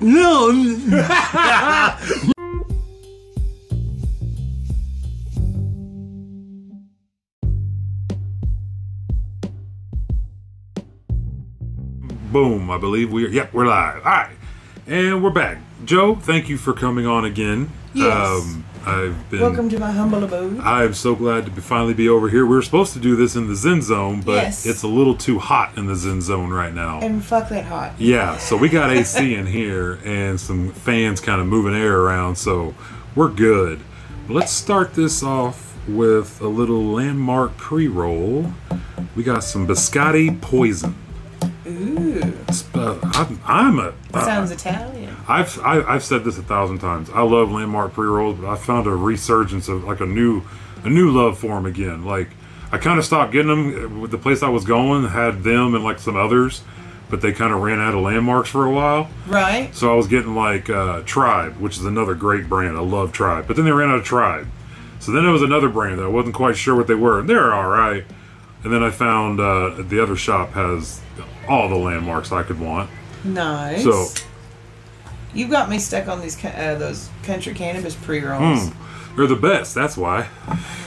No. Boom, I believe we're yep, we're live. All right. And we're back. Jo, thank you for coming on again. Um, Yes. I've been Welcome to my humble abode. I'm so glad to be, finally be over here. We were supposed to do this in the Zen Zone, but Yes. it's a little too hot in the Zen Zone right now. And fuck that hot. Yeah, so we got AC in here and some fans kind of moving air around, so we're good. Let's start this off with a little landmark pre roll. We got some biscotti poison. Ooh. Uh, I'm, I'm a. Sounds Italian. I've I, I've said this a thousand times. I love landmark pre rolls, but I found a resurgence of like a new a new love for them again. Like I kind of stopped getting them. With the place I was going had them and like some others, but they kind of ran out of landmarks for a while. Right? So I was getting like uh, Tribe, which is another great brand. I love Tribe, but then they ran out of Tribe. So then there was another brand that I wasn't quite sure what they were. and They're all right. And then I found uh, the other shop has all the landmarks I could want. Nice. So you got me stuck on these uh, those country cannabis pre rolls. they're the best. That's why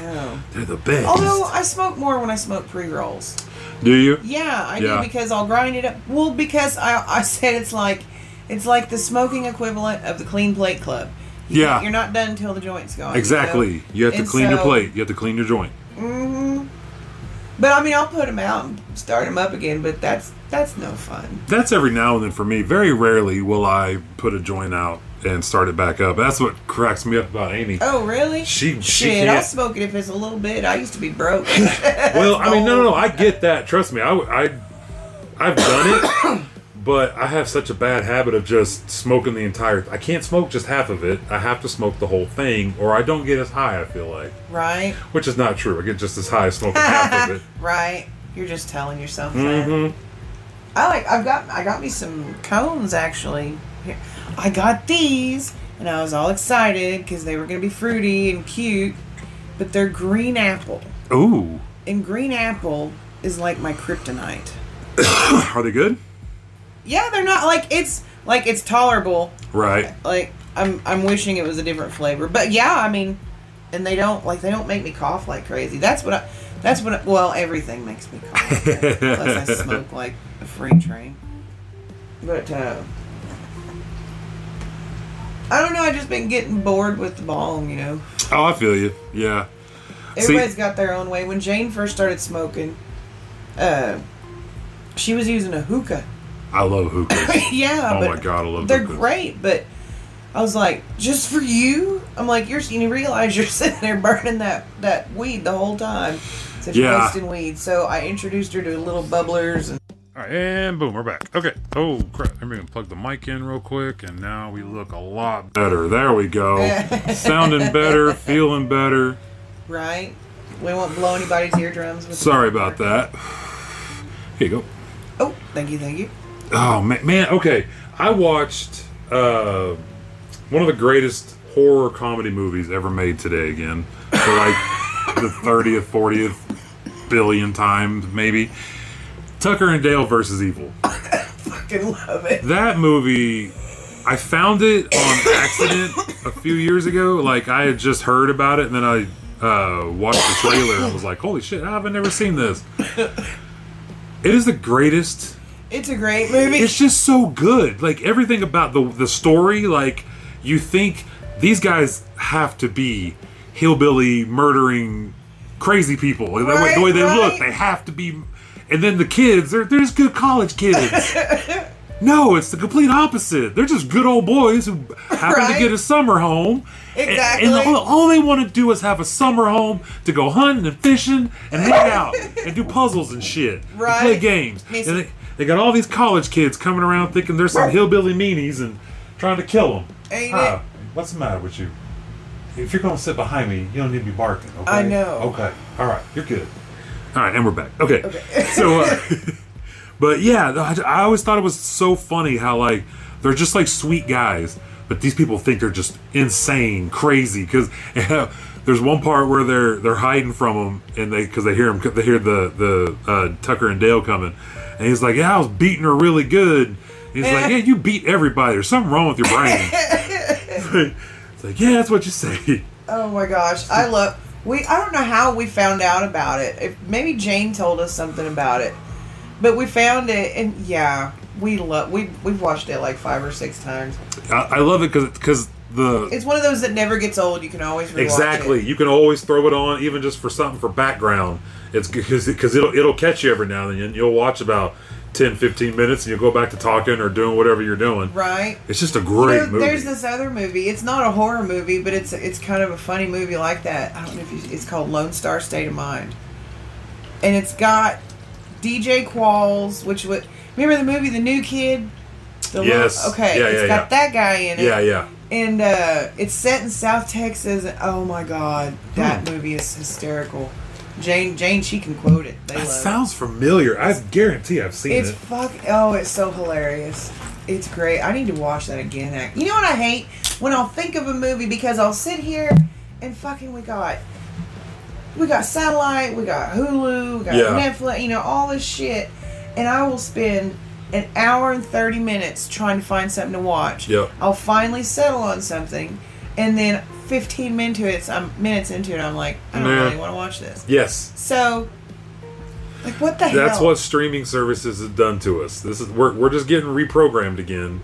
Oh. they're the best. Although I smoke more when I smoke pre rolls. Do you? Yeah, I Yeah. do because I'll grind it up. Well, because I, I said it's like it's like the smoking equivalent of the clean plate club. You- Yeah. you're not done until the joint's gone. you Exactly. know? You have to And clean your plate. You have to clean your joint. Mm. But I mean, I'll put them out and start them up again. But that's that's no fun. That's every now and then for me. Very rarely will I put a joint out and start it back up. That's what cracks me up about Amy. Oh, really? She- she Shit, I'll can't- smoke it if it's a little bit. I used to be broke. Well, I mean, no, no, no. I get that. Trust me. I, I, I've done it, but I have such a bad habit of just smoking the entire. I can't smoke just half of it. I have to smoke the whole thing, or I don't get as high. I feel like, right? which is not true. I get just as high as smoking half of it. Right. You're just telling yourself that. Mm-hmm. I like. I've got. I got me some cones actually. Here. I got these, and I was all excited because they were gonna be fruity and cute, but they're green apple, Ooh, and green apple is like my kryptonite. are they good? Yeah, they're not like it's like it's tolerable. Right. Like I'm. I'm wishing it was a different flavor, but yeah, I mean, and they don't like they don't make me cough like crazy. That's what I. That's what. I, well, everything makes me cough. Plus, I smoke like freight train. But uh, I don't know. I just been getting bored with the bong. You know, Oh, I feel you. Yeah. See- everybody's got their own way. When Jane first started smoking, uh, she was using a hookah. I love hookahs. yeah, Oh but my God, I love they're hookahs. great. But I was like, just for you. I'm like, you're. You realize you're sitting there burning that that weed the whole time. Such Yeah. wasting weed. So I introduced her to little bubblers and. And boom, we're back. Okay. Oh crap! I'm gonna plug the mic in real quick, and now we look a lot better. There we go. Sounding better, feeling better. Right? We won't blow anybody's eardrums. With Sorry about that. Here you go. Oh, thank you, thank you. Oh man, man. Okay, I watched uh, one of the greatest horror comedy movies ever made today again for like the thirtieth, fortieth billion times, maybe. Tucker and Dale versus Evil. I fucking love it. That movie, I found it on accident a few years ago. Like I had just heard about it, and then I uh, watched the trailer and was like, "Holy shit! I've never seen this." It is the greatest It's a great movie. it's just so good. Like everything about the the story, like you think these guys have to be hillbilly murdering crazy people. Right, the way they look, they have to be. And then the kids, they're they're just good college kids. no, it's the complete opposite. They're just good old boys who happen to get a summer home. And- Exactly. And, all, all they want to do is have a summer home to go hunting and fishing and hang out and do puzzles and shit. And play games. And they, they got all these college kids coming around thinking they're some hillbilly meanies and trying to kill them. Ain't Hi, it? What's the matter with you? If you're going to sit behind me, you don't need to be barking. Okay? I know. Okay. All right. You're good. All right, and we're back. Okay. so, uh, but yeah, I, I always thought it was so funny how like they're just like sweet guys, but these people think they're just insane, crazy. Because there's one part where they're they're hiding from them, and they because they hear them they hear the the uh, Tucker and Dale coming, And he's like, "Yeah, I was beating her really good." He's like, "Yeah, you beat everybody. There's something wrong with your brain." it's like, "Yeah, that's what you say." Oh my gosh, I love. We I don't know how we found out about it. If maybe Jane told us something about it, but we found it, and yeah, we love. We we've watched it like five or six times. I, I love it because because the It's one of those that never gets old. You can always rewatch exactly It. you can always throw it on even just for something for background. It's because because it'll it'll catch you every now and then. You'll watch about 10, 15 minutes, and you'll go back to talking or doing whatever you're doing. Right. It's just a You great know, movie. There's this other movie. It's not a horror movie, but it's it's kind of a funny movie like that. I don't know if you, it's called Lone Star State of Mind, and it's got DJ Qualls, which would remember the movie The New Kid. The Yes. Okay. Yeah, It's yeah, got yeah. that guy in it. yeah, yeah. And uh, it's set in South Texas. And, oh my God, that Hmm. movie is hysterical. Jane, Jane, she can quote it. They That love it. sounds familiar. I guarantee I've seen It's it. It's fuck. Oh, it's so hilarious. It's great. I need to watch that again. You know what I hate when I'll think of a movie because I'll sit here and fucking we got we got satellite, we got Hulu, we got Yeah. Netflix, you know all this shit, and I will spend an hour and thirty minutes trying to find something to watch. Yeah. I'll finally settle on something, and then fifteen minutes into it, I'm um, minutes into it, I'm like, I don't Nah. really want to watch this. Yes. So, like, what the hell? That's what streaming services have done to us. This is we're, we're just getting reprogrammed again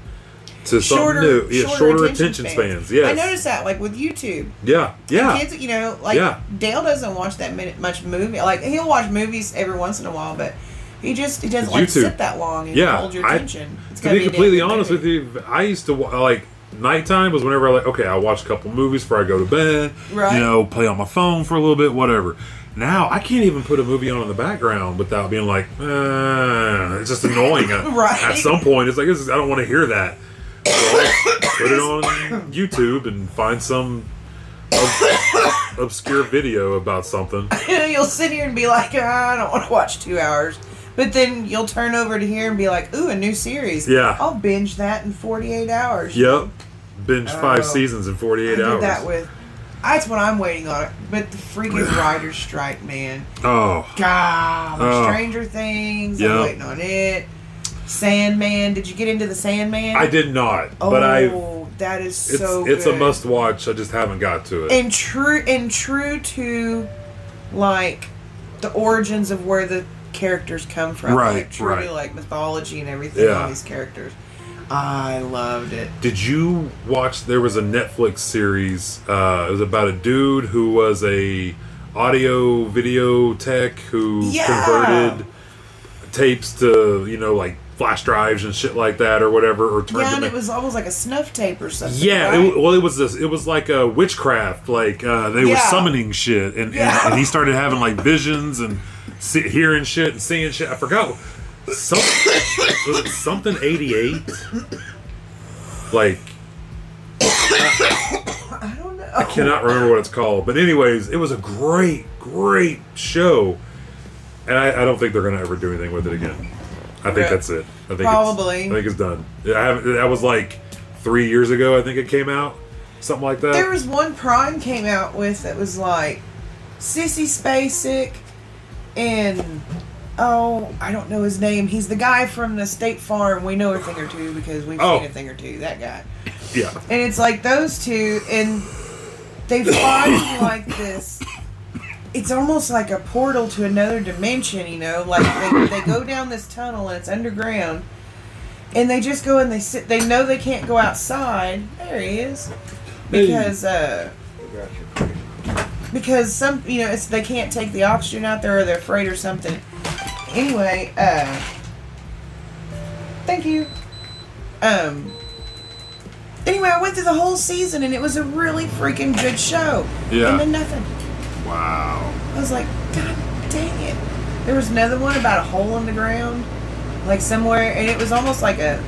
to something new. Yeah, shorter, shorter, attention, attention, spans. spans. Yes. I noticed that, like with YouTube, Yeah. Yeah. kids, you know, like Yeah. Dale doesn't watch that many, much movie. Like he'll watch movies every once in a while, but he just he doesn't like sit that long and Yeah, hold your I- attention. It's to be completely honest with you, I used to like nighttime was whenever I like okay, I watch a couple movies before I go to bed. Right. You know, play on my phone for a little bit, whatever. Now I can't even put a movie on in the background without being like, uh, it's just annoying. Right. At some point, it's like this is, I don't want to hear that. So put it on YouTube and find some ob- obscure video about something. You'll sit here and be like, "Ah, I don't want to watch two hours. But then you'll turn over to here and be like, ooh, a new series. Yeah. I'll binge that in 48 hours. Yep. Binge oh. five Oh. seasons in 48 I did hours. that with. That's what I'm waiting on. But the freaking writer's strike, man. oh. God, Oh. Stranger Things. Yep. I'm waiting on it. Sandman. Did you get into the Sandman? I did not, Oh, but I oh, that is it's so. it's a must watch. I just haven't got to it. And true, and true to, like, the origins of where the characters come from. Right, Like, true right. like mythology and everything Yeah. on these characters. I loved it. Did you watch? There was a Netflix series. Uh, it was about a dude who was a audio video tech who Yeah. converted tapes to you know like flash drives and shit like that or whatever, or turned Yeah, and it was almost like a snuff tape or something. Yeah, right? it, well, it was this. It was like a witchcraft. Like uh, they were summoning shit, and, Yeah. and, and he started having like visions and see, hearing shit and seeing shit. I forgot. Some, something eighty eight? Like I don't know. I cannot remember what it's called, but anyways, it was a great, great show, and I, I don't think they're gonna ever do anything with it again. I think that's it. I think Probably. It's, I think it's done. I haven't, that was like three years ago. I think it came out, something like that. There was one Prime came out with that was like Sissy Spacek and oh, I don't know his name. He's the guy from the State Farm. We know a thing or two because we've Oh. seen a thing or two. That guy. yeah. And it's like those two, and they find like this. It's almost like a portal to another dimension, you know. Like they, they go down this tunnel and it's underground, and they just go and they sit. They know they can't go outside. There he is, because uh, because some you know it's they can't take the oxygen out there or they're afraid or something. Anyway, uh, thank you. Um. Anyway, I went through the whole season and it was a really freaking good show. Yeah. And then nothing. Wow. I was like, God dang it. There was another one about a hole in the ground, like somewhere, and it was almost like a,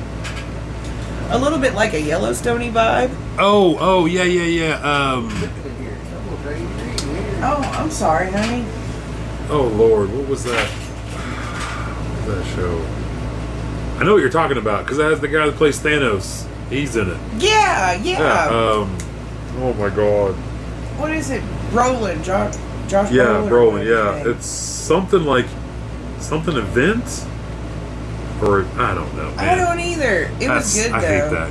a little bit like a Yellowstoney vibe. Oh, oh, yeah, yeah, yeah. Um, Oh, I'm sorry, honey. oh Lord, what was that? Was that show? I know what you're talking about because that has the guy that plays Thanos. He's in it. Yeah, yeah. Um. Oh my God. what is it? Brolin, Josh. Josh Yeah, Brolin. Brolin. Yeah, it's something like something event. or I don't know. I don't either. It was That's- good I though. hate that.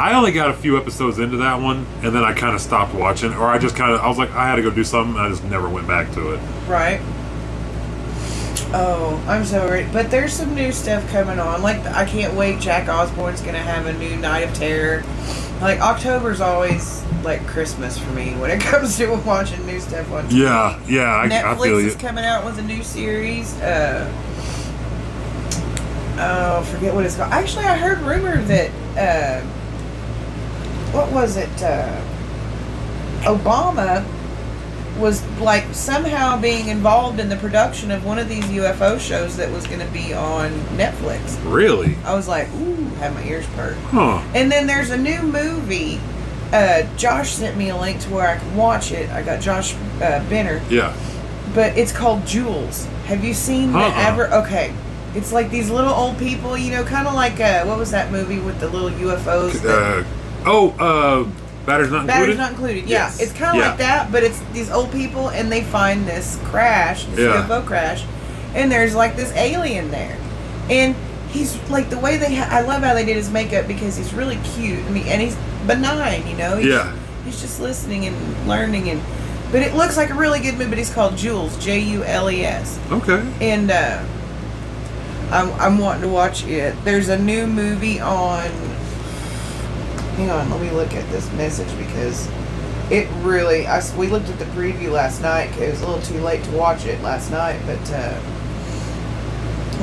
I only got a few episodes into that one, and then I kind of stopped watching, or I just kind of I was like I had to go do something, and I just never went back to it. Right. Oh, I'm sorry, but there's some new stuff coming on. Like I can't wait. Jack Osbourne's gonna have a new Night of Terror. Like October's always like Christmas for me when it comes to watching new stuff on. TV. Yeah, yeah, I, I Netflix feel is you. coming out with a new series. Uh, oh, forget what it's called. Actually, I heard rumor that uh, what was it? Uh, Obama was like somehow being involved in the production of one of these UFO shows that was going to be on Netflix. Really? I was like, ooh, had my ears perked. Huh? And then there's a new movie. Uh, Josh sent me a link to where I can watch it. I got Josh uh, Benner Yeah. but it's called Jules. Have you seen the Uh-uh. ever? Okay, it's like these little old people, you know, kind of like uh, what was that movie with the little UFOs? that- Uh, oh, batter's not included. Batteries not included. Yeah, Yes. it's kind of Yeah. like that, but it's these old people, and they find this crash, this Yeah. UFO crash, and there's like this alien there, and he's like the way they. Ha- I love how they did his makeup because he's really cute, and, he, and he's benign, you know. He's, Yeah. He's just listening and learning, and but it looks like a really good movie. But it's called Jules, J U L E S Okay. and uh, I'm, I'm wanting to watch it. There's a new movie on. Hang on, let me look at this message because it really. I, we looked at the preview last night. It was a little too late to watch it last night, but uh,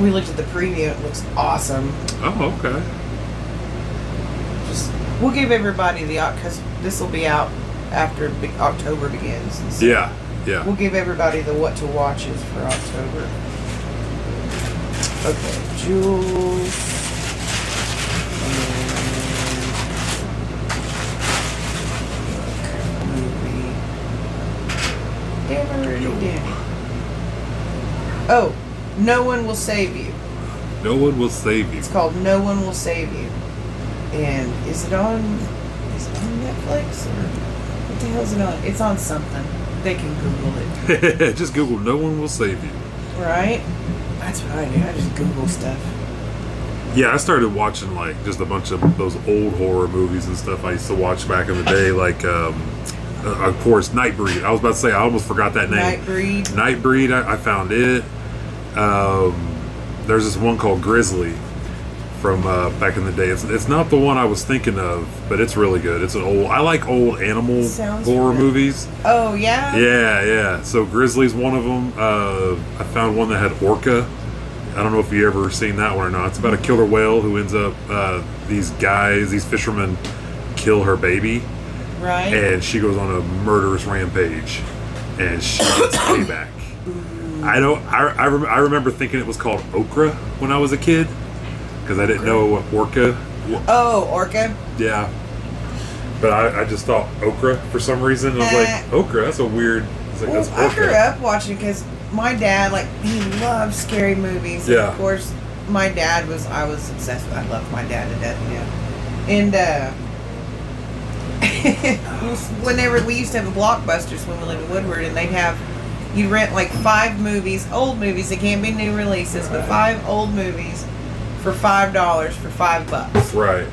we looked at the preview. It looks awesome. Oh, okay. Just we'll give everybody the because this will be out after October begins. so Yeah. Yeah. We'll give everybody the what to watches for October. Okay, Jules. And movie. Dimmy. Oh, No One Will Save You. No one will save you. It's called No One Will Save You. And is it on is it on Netflix or what the hell is it on? It's on something. They can Google it. just Google "No one will save you." Right? That's what I do. I just Google stuff. Yeah, I started watching like just a bunch of those old horror movies and stuff I used to watch back in the day, like um, uh, of course Nightbreed. I was about to say I almost forgot that name. Nightbreed. Nightbreed. I, I found it. Um, there's this one called Grizzly from uh, back in the day. It's, it's not the one I was thinking of, but it's really good. It's an old. I like old animal Sounds horror good. movies. Oh yeah. Yeah, yeah. So Grizzly's one of them. Uh, I found one that had orca. I don't know if you ever seen that one or not. It's about a killer whale who ends up. Uh, these guys, these fishermen, kill her baby, Right. and she goes on a murderous rampage, and she gets payback. I don't. I, I, rem- I remember thinking it was called okra when I was a kid, because I didn't know what orca. oh, Orca. Yeah. But I, I just thought okra for some reason. I was like, okra. That's a weird. Like, Well, I grew up watching because my dad, like, he loved scary movies. And Yeah. of course, my dad was. I was obsessed with. I loved my dad to death. Know. And uh, whenever we used to have a blockbusters when we lived in Woodward, and they'd have you'd rent like five movies, old movies. They can't be new releases, but five old movies for five dollars for five bucks. Right.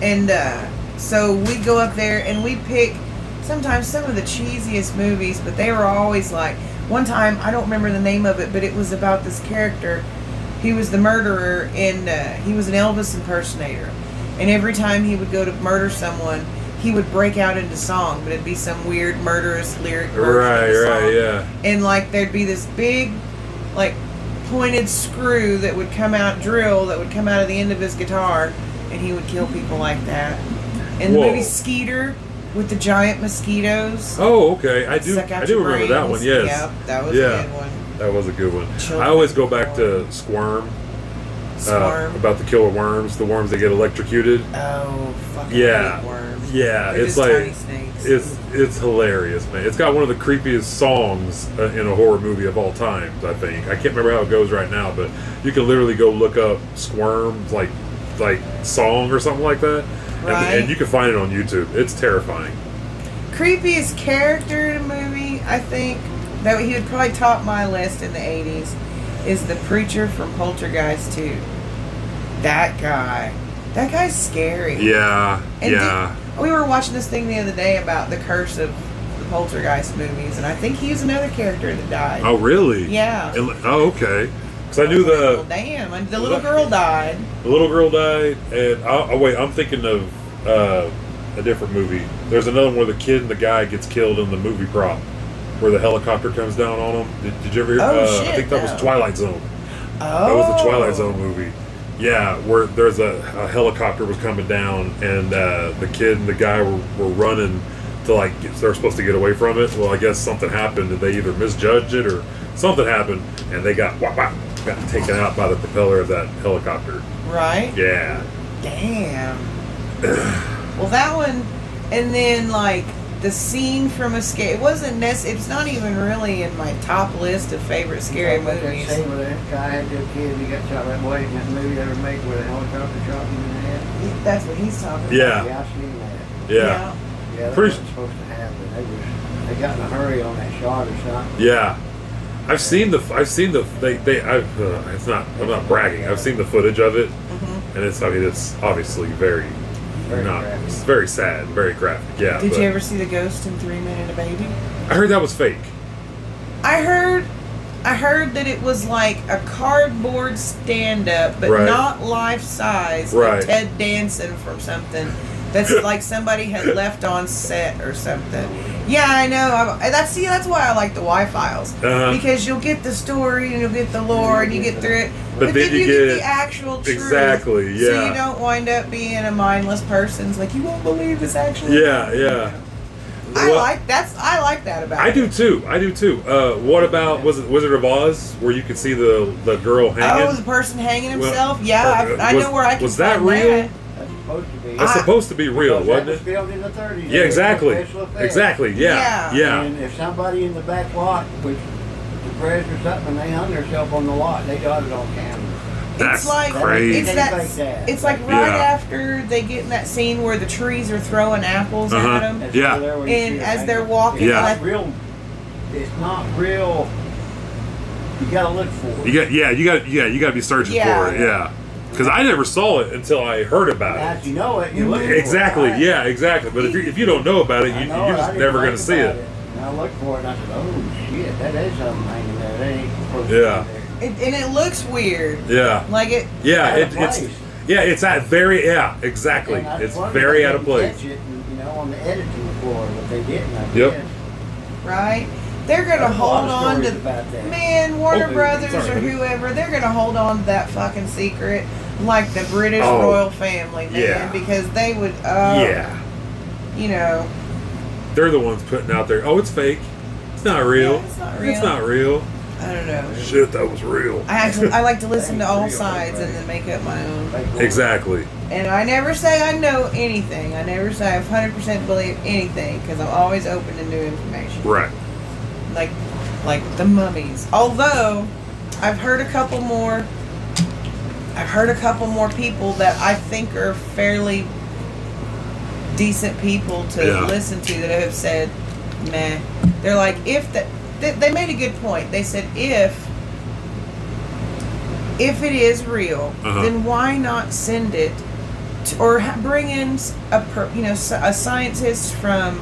And uh, so we'd go up there and we'd pick sometimes some of the cheesiest movies, but they were always like, one time, I don't remember the name of it, but it was about this character. He was the murderer and uh, he was an Elvis impersonator. And every time he would go to murder someone, he would break out into song, but it'd be some weird murderous lyric version Right, of the right, yeah. and like there'd be this big like pointed screw that would come out drill that would come out of the end of his guitar and he would kill people like that and the movie skeeter with the giant mosquitoes Oh, okay. I do. I do remember that one. Yes. yep that was Yeah. a good one That was a good one. Children I always go back to Squirm. Uh, about the killer worms, the worms that get electrocuted. oh fucking Yeah. Yeah, They're it's like it's it's hilarious, man. It's got one of the creepiest songs uh, in a horror movie of all times. I think I can't remember how it goes right now, but you can literally go look up "Squirm" like like song or something like that, and, and you can find it on YouTube. It's terrifying. creepiest character in a movie, I think, that he would probably top my list in the 80s, is the preacher from Poltergeist 2. That guy. That guy's scary. Yeah, And yeah. did- we were watching this thing the other day about the curse of the Poltergeist movies, and I think he's another character that died. oh, really? Yeah. Oh, okay. Because I knew Well, the, damn, and the little girl died. the little girl died, and oh, oh wait, I'm thinking of uh, a different movie. There's another one where the kid and the guy gets killed in the movie prop, where the helicopter comes down on them. Did, did you ever? hear Oh, uh, shit, I think that no. was Twilight Zone. Oh. That was the Twilight Zone movie. Yeah, where there's a, a helicopter was coming down, and uh, the kid and the guy were, were running to like they're supposed to get away from it. Well, I guess something happened, and they either misjudged it or something happened, and they got whop, whop, got taken out by the propeller of that helicopter. Right? Yeah, Damn. well, that one, and then like the scene from Escape. It wasn't necessary. It's not even really in my top list of favorite scary Like that movies. scene where that guy had that kid, he got shot that way in that movie ever made where the helicopter shot him in the head. That's what he's talking about. Yeah. Yeah, I seen that. yeah, Yeah, that Pretty- wasn't supposed to happen. They was, they got in a hurry on that shot or something. yeah. I've seen the I've seen the they they I've uh, it's not I'm not bragging. I've seen the footage of it, Mhm. and it's I mean it's obviously very Very not graphic. it's very sad, very graphic. Yeah. Did but you ever see the ghost in Three Men and a Baby? I heard that was fake. I heard I heard that it was like a cardboard stand up, but Right. not life size. Right. Like Ted Danson from something that's like somebody had left on set or something. Yeah, I know. I, that's see, that's why I like the Why Files Uh-huh. because you'll get the story and you'll get the lore and you get through it, But then you get, get- the actual truth. Exactly, Yeah. So you don't wind up being a mindless person. It's like you won't believe this actually. Yeah, yeah. I Well, like that's I like that about. I it. do too. I do too. Uh, what about was it Wizard of Oz where you could see the the girl hanging? Oh, the person hanging Well, himself. yeah, or- I, I was- know where I can was that real? that. That's supposed to be. That's I- supposed to be real, wasn't that was it? filmed in the 30s. Yeah, exactly. had special effects. Exactly. Yeah. Yeah. Yeah. And if somebody in the back lot was depressed or something and they hung themselves on the lot, they got it on camera. That's it's like crazy. it's that. that. It's like right Yeah. after they get in that scene where the trees are throwing apples Uh-huh. at them, That's Yeah. over there where and as hanging. they're walking, Yeah. It's not real. It's not real. You gotta look for it. You got yeah. You got yeah. You got to be searching Yeah. for it. Yeah. Because I never saw it until I heard about As it. you know it, you look for it. Exactly. Yeah. Exactly. But if you, if you don't know about it, you, know you're it, just didn't never going to see about it. And I looked for it and I said, oh shit, that is something hanging there. That ain't supposed to Yeah. be there. it, and it looks weird. Yeah. Like it. Yeah. It, it's yeah. It's at very yeah. Exactly. And It's very out of place. catch it, and, you know, on the editing floor, but they didn't. I Yep. guess. right? They're gonna There's hold on to stories about that. man, Warner Oh, Brothers sorry. or whoever. They're gonna hold on to that fucking secret like the British Oh, royal family, man, yeah. because they would. Uh, yeah. You know. They're the ones putting out there. Oh, it's fake. It's not real. Yeah, it's not real. It's not real. I don't know. Shit, that was real. I actually I like to listen to all real, sides and then make up my own. Exactly. And I never say I know anything. I never say I 100% believe anything because I'm always open to new information. Right. Like, like the mummies. Although, I've heard a couple more. I've heard a couple more people that I think are fairly decent people to Yeah. listen to that have said, "Meh." They're like, if that they, they made a good point. They said if if it is real, Uh-huh. then why not send it to, or bring in a per, you know a scientist from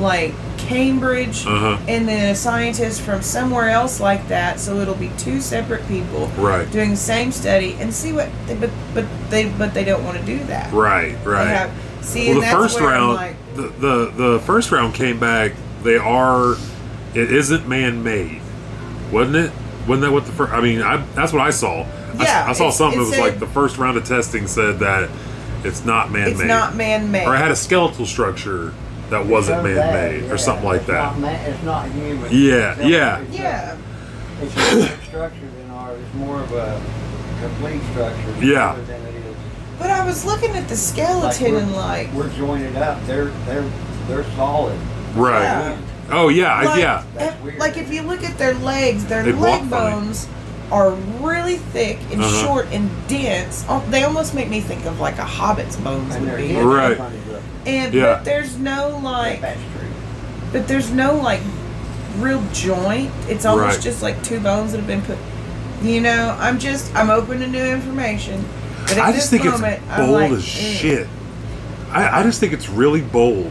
like Cambridge Uh huh. and then a scientist from somewhere else like that, so it'll be two separate people Right. doing the same study and see what. They, but but they but they don't want to do that. Right. Right. Have, see, well, the first round, like, the, the the first round came back. They are, it isn't man made, wasn't it? Wasn't that what the first? I mean, I, that's what I saw. Yeah, I, saw something that was like the first round of testing said that it's not man it's made, not man-made. or it had a skeletal structure that wasn't so man made yeah. or something like It's that. Not ma- it's not human. Yeah, It's yeah. it's a- yeah, It's a different structure than ours. It's more of a complete structure. Yeah. Than it is. but I was looking at the skeleton we're, and like, we're jointed up. They're they're they're solid. Right. Yeah. Oh yeah, like, yeah. If- like if you look at their legs, their They'd walk leg funny. bones are really thick and Uh-huh. short and dense. Oh, They almost make me think of like a hobbit's bones And would their be. heads are Right. Funny looking. And Yeah. but there's no like That's true. but there's no like real joint. It's almost Right. just like two bones that have been put. You know, I'm just I'm open to new information. But at I this just think moment, it's bold like, as eh. shit. I, I just think it's really bold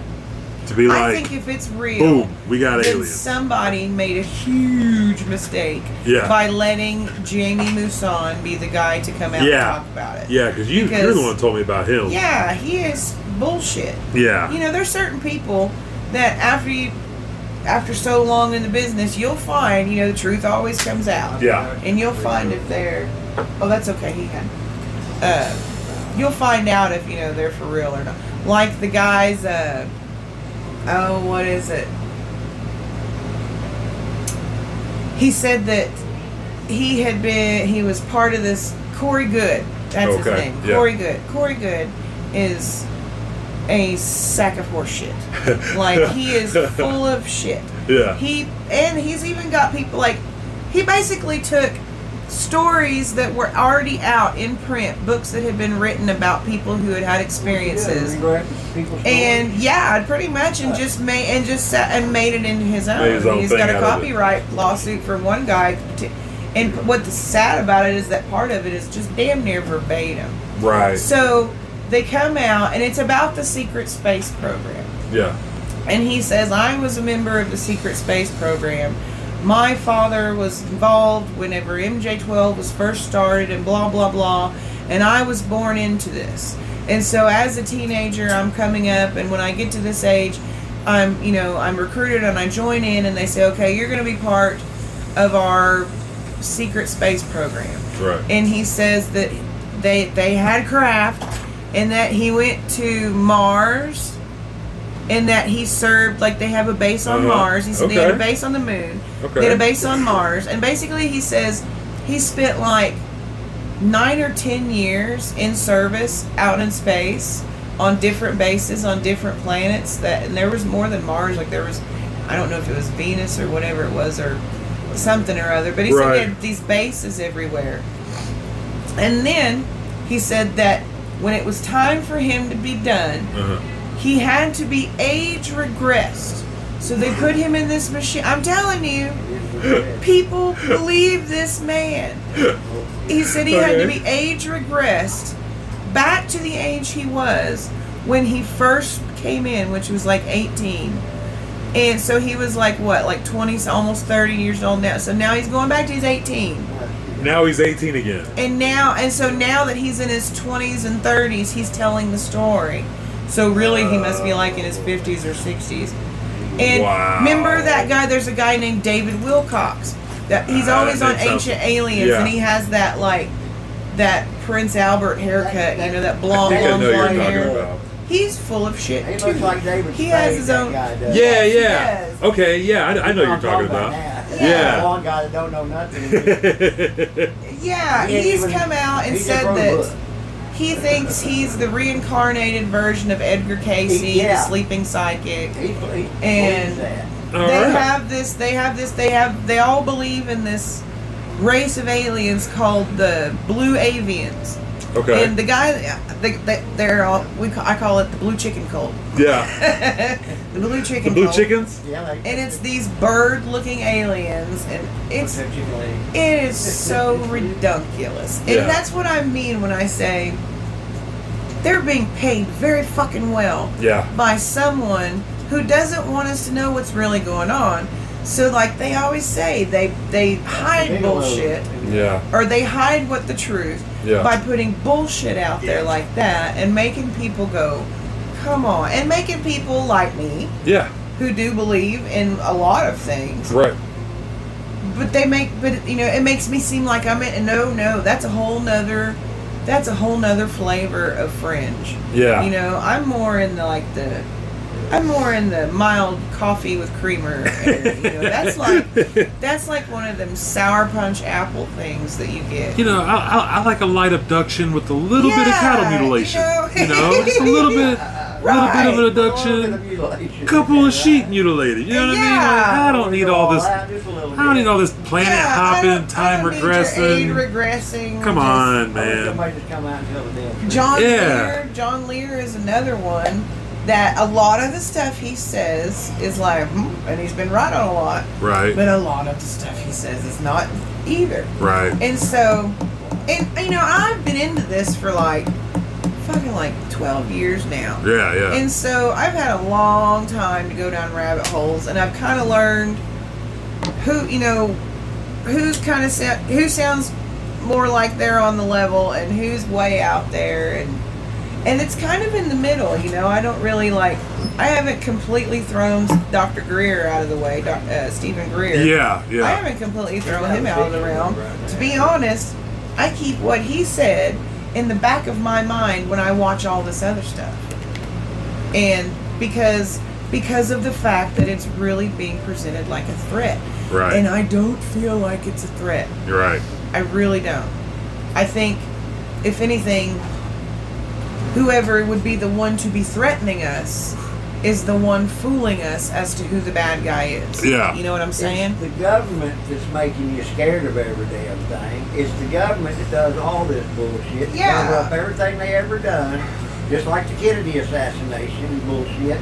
to be like. I think if it's real, boom, we got then aliens. somebody made a huge mistake Yeah. by letting Jaime Maussan be the guy to come out Yeah. and talk about it. yeah, because you, you're the one that told me about him. Yeah, he is bullshit. Yeah. You know, there's certain people that after you, after so long in the business, you'll find, you know, the truth always comes out. Yeah. And you'll find if they're, oh, that's okay, he had, uh, you'll find out if, you know, they're for real or not. Like the guys, uh, oh, what is it? He said that he had been, he was part of this, Corey Goode, that's his Okay, name, yeah. Corey Goode. Corey Goode is a sack of horse shit. like he is full of shit. Yeah. He and he's even got people like he basically took stories that were already out in print, books that had been written about people who had had experiences. Yeah, And yeah, pretty much, and just made and just sat and made it into his own. Made his own He's thing got a out of it. copyright lawsuit for one guy, to, and what's sad about it is that part of it is just damn near verbatim. Right. So they come out, and it's about the secret space program. Yeah. And he says, I was a member of the secret space program. My father was involved whenever MJ12 was first started, and blah, blah, blah. And I was born into this. And so as a teenager, I'm coming up, and when I get to this age, I'm, you know, I'm recruited and I join in, and they say, okay, you're going to be part of our secret space program Right. and he says that they they had craft and that he went to Mars and that he served like they have a base on Uh-huh. Mars. He said they had a base on the moon. Okay. They had a base on Mars. And basically he says he spent like nine or ten years in service out in space on different bases on different planets that and there was more than Mars, like there was I don't know if it was Venus or whatever it was or something or other, but he said he had these bases everywhere. And then he said that when it was time for him to be done, Uh-huh. he had to be age regressed. So they put him in this machine. I'm telling you, people believe this man. He said he had to be age regressed back to the age he was when he first came in, which was like 18. And so he was like what, like 20, almost 30 years old now. So now he's going back to his 18. Now he's 18 again. And now, and so now that he's in his 20s and 30s, he's telling the story. So really, he must be like in his 50s or 60s. And Wow. remember that guy? There's a guy named David Wilcock. That he's Uh, always on that sounds- Ancient Aliens, yeah. and he has that like that Prince Albert haircut. You know that blonde, I think I blonde, you're blonde hair. about. He's full of shit He too. looks like David He has his own- guy. Yeah, Yes, yeah. Okay, yeah, I, I know you're talking about. that. Yeah. The one guy that don't know nothing. Yeah, He he's even- come out and said that he thinks he's the reincarnated version of Edgar Cayce, Yeah. the sleeping psychic. He, he And- that. They right. have this they have this they have they all believe in this race of aliens called the blue avians okay. and the guy they, they, they're all we ca- i call it the blue chicken cult yeah. the blue The chicken blue cult. chickens? Yeah, like, and it's these bird looking aliens and it's What's that chicken leg? it is so ridiculous. And Yeah. that's what I mean when I say they're being paid very fucking well Yeah. by someone who doesn't want us to know what's really going on. So like they always say, they they hide Bigelow. bullshit Yeah. or they hide what the truth Yeah. by putting bullshit out there like that and making people go, "Come on." And making people like me Yeah. who do believe in a lot of things Right. but they make but you know it makes me seem like i'm in no no that's a whole nother that's a whole nother flavor of fringe Yeah. you know i'm more in the like the i'm more in the mild coffee with creamer area, you know that's like that's like one of them sour punch apple things that you get You know, I, I, I like a light abduction with a little bit of cattle Yeah, you mutilation. know. You know, just a little bit, little bit of Right. an A abduction, of mutilation. couple of sheep mutilated. You know what I mean? Like, I don't need all this. that, just a little I don't need all this planet Yeah, hopping, time don't need your aid regressing. regressing Come on, I wish man. Somebody just come out and tell the damn. John Yeah. Lear, John Lear is another one that a lot of the stuff he says is like, hmm, and he's been right on a lot, Right. but a lot of the stuff he says is not either. Right. And so And you know, I've been into this for like fucking like 12 years now. Yeah, yeah. And so I've had a long time to go down rabbit holes, and I've kind of learned who, you know, who's kind of sa- who sounds more like they're on the level, and who's way out there, and and it's kind of in the middle. You know, I don't really like. I haven't completely thrown Dr. Greer out of the way, Doc, uh, Steven Greer. yeah, yeah. I haven't completely thrown him out of the realm. To be honest, I keep what he said in the back of my mind when I watch all this other stuff. And because because of the fact that it's really being presented like a threat. Right. And I don't feel like it's a threat. You're right. I really don't. I think if anything whoever would be the one to be threatening us is the one fooling us as to who the bad guy is. Yeah. You know what I'm saying? It's the government that's making you scared of every damn thing. It's the government that does all this bullshit. Yeah. Cover up everything they ever done. Just like the Kennedy assassination bullshit.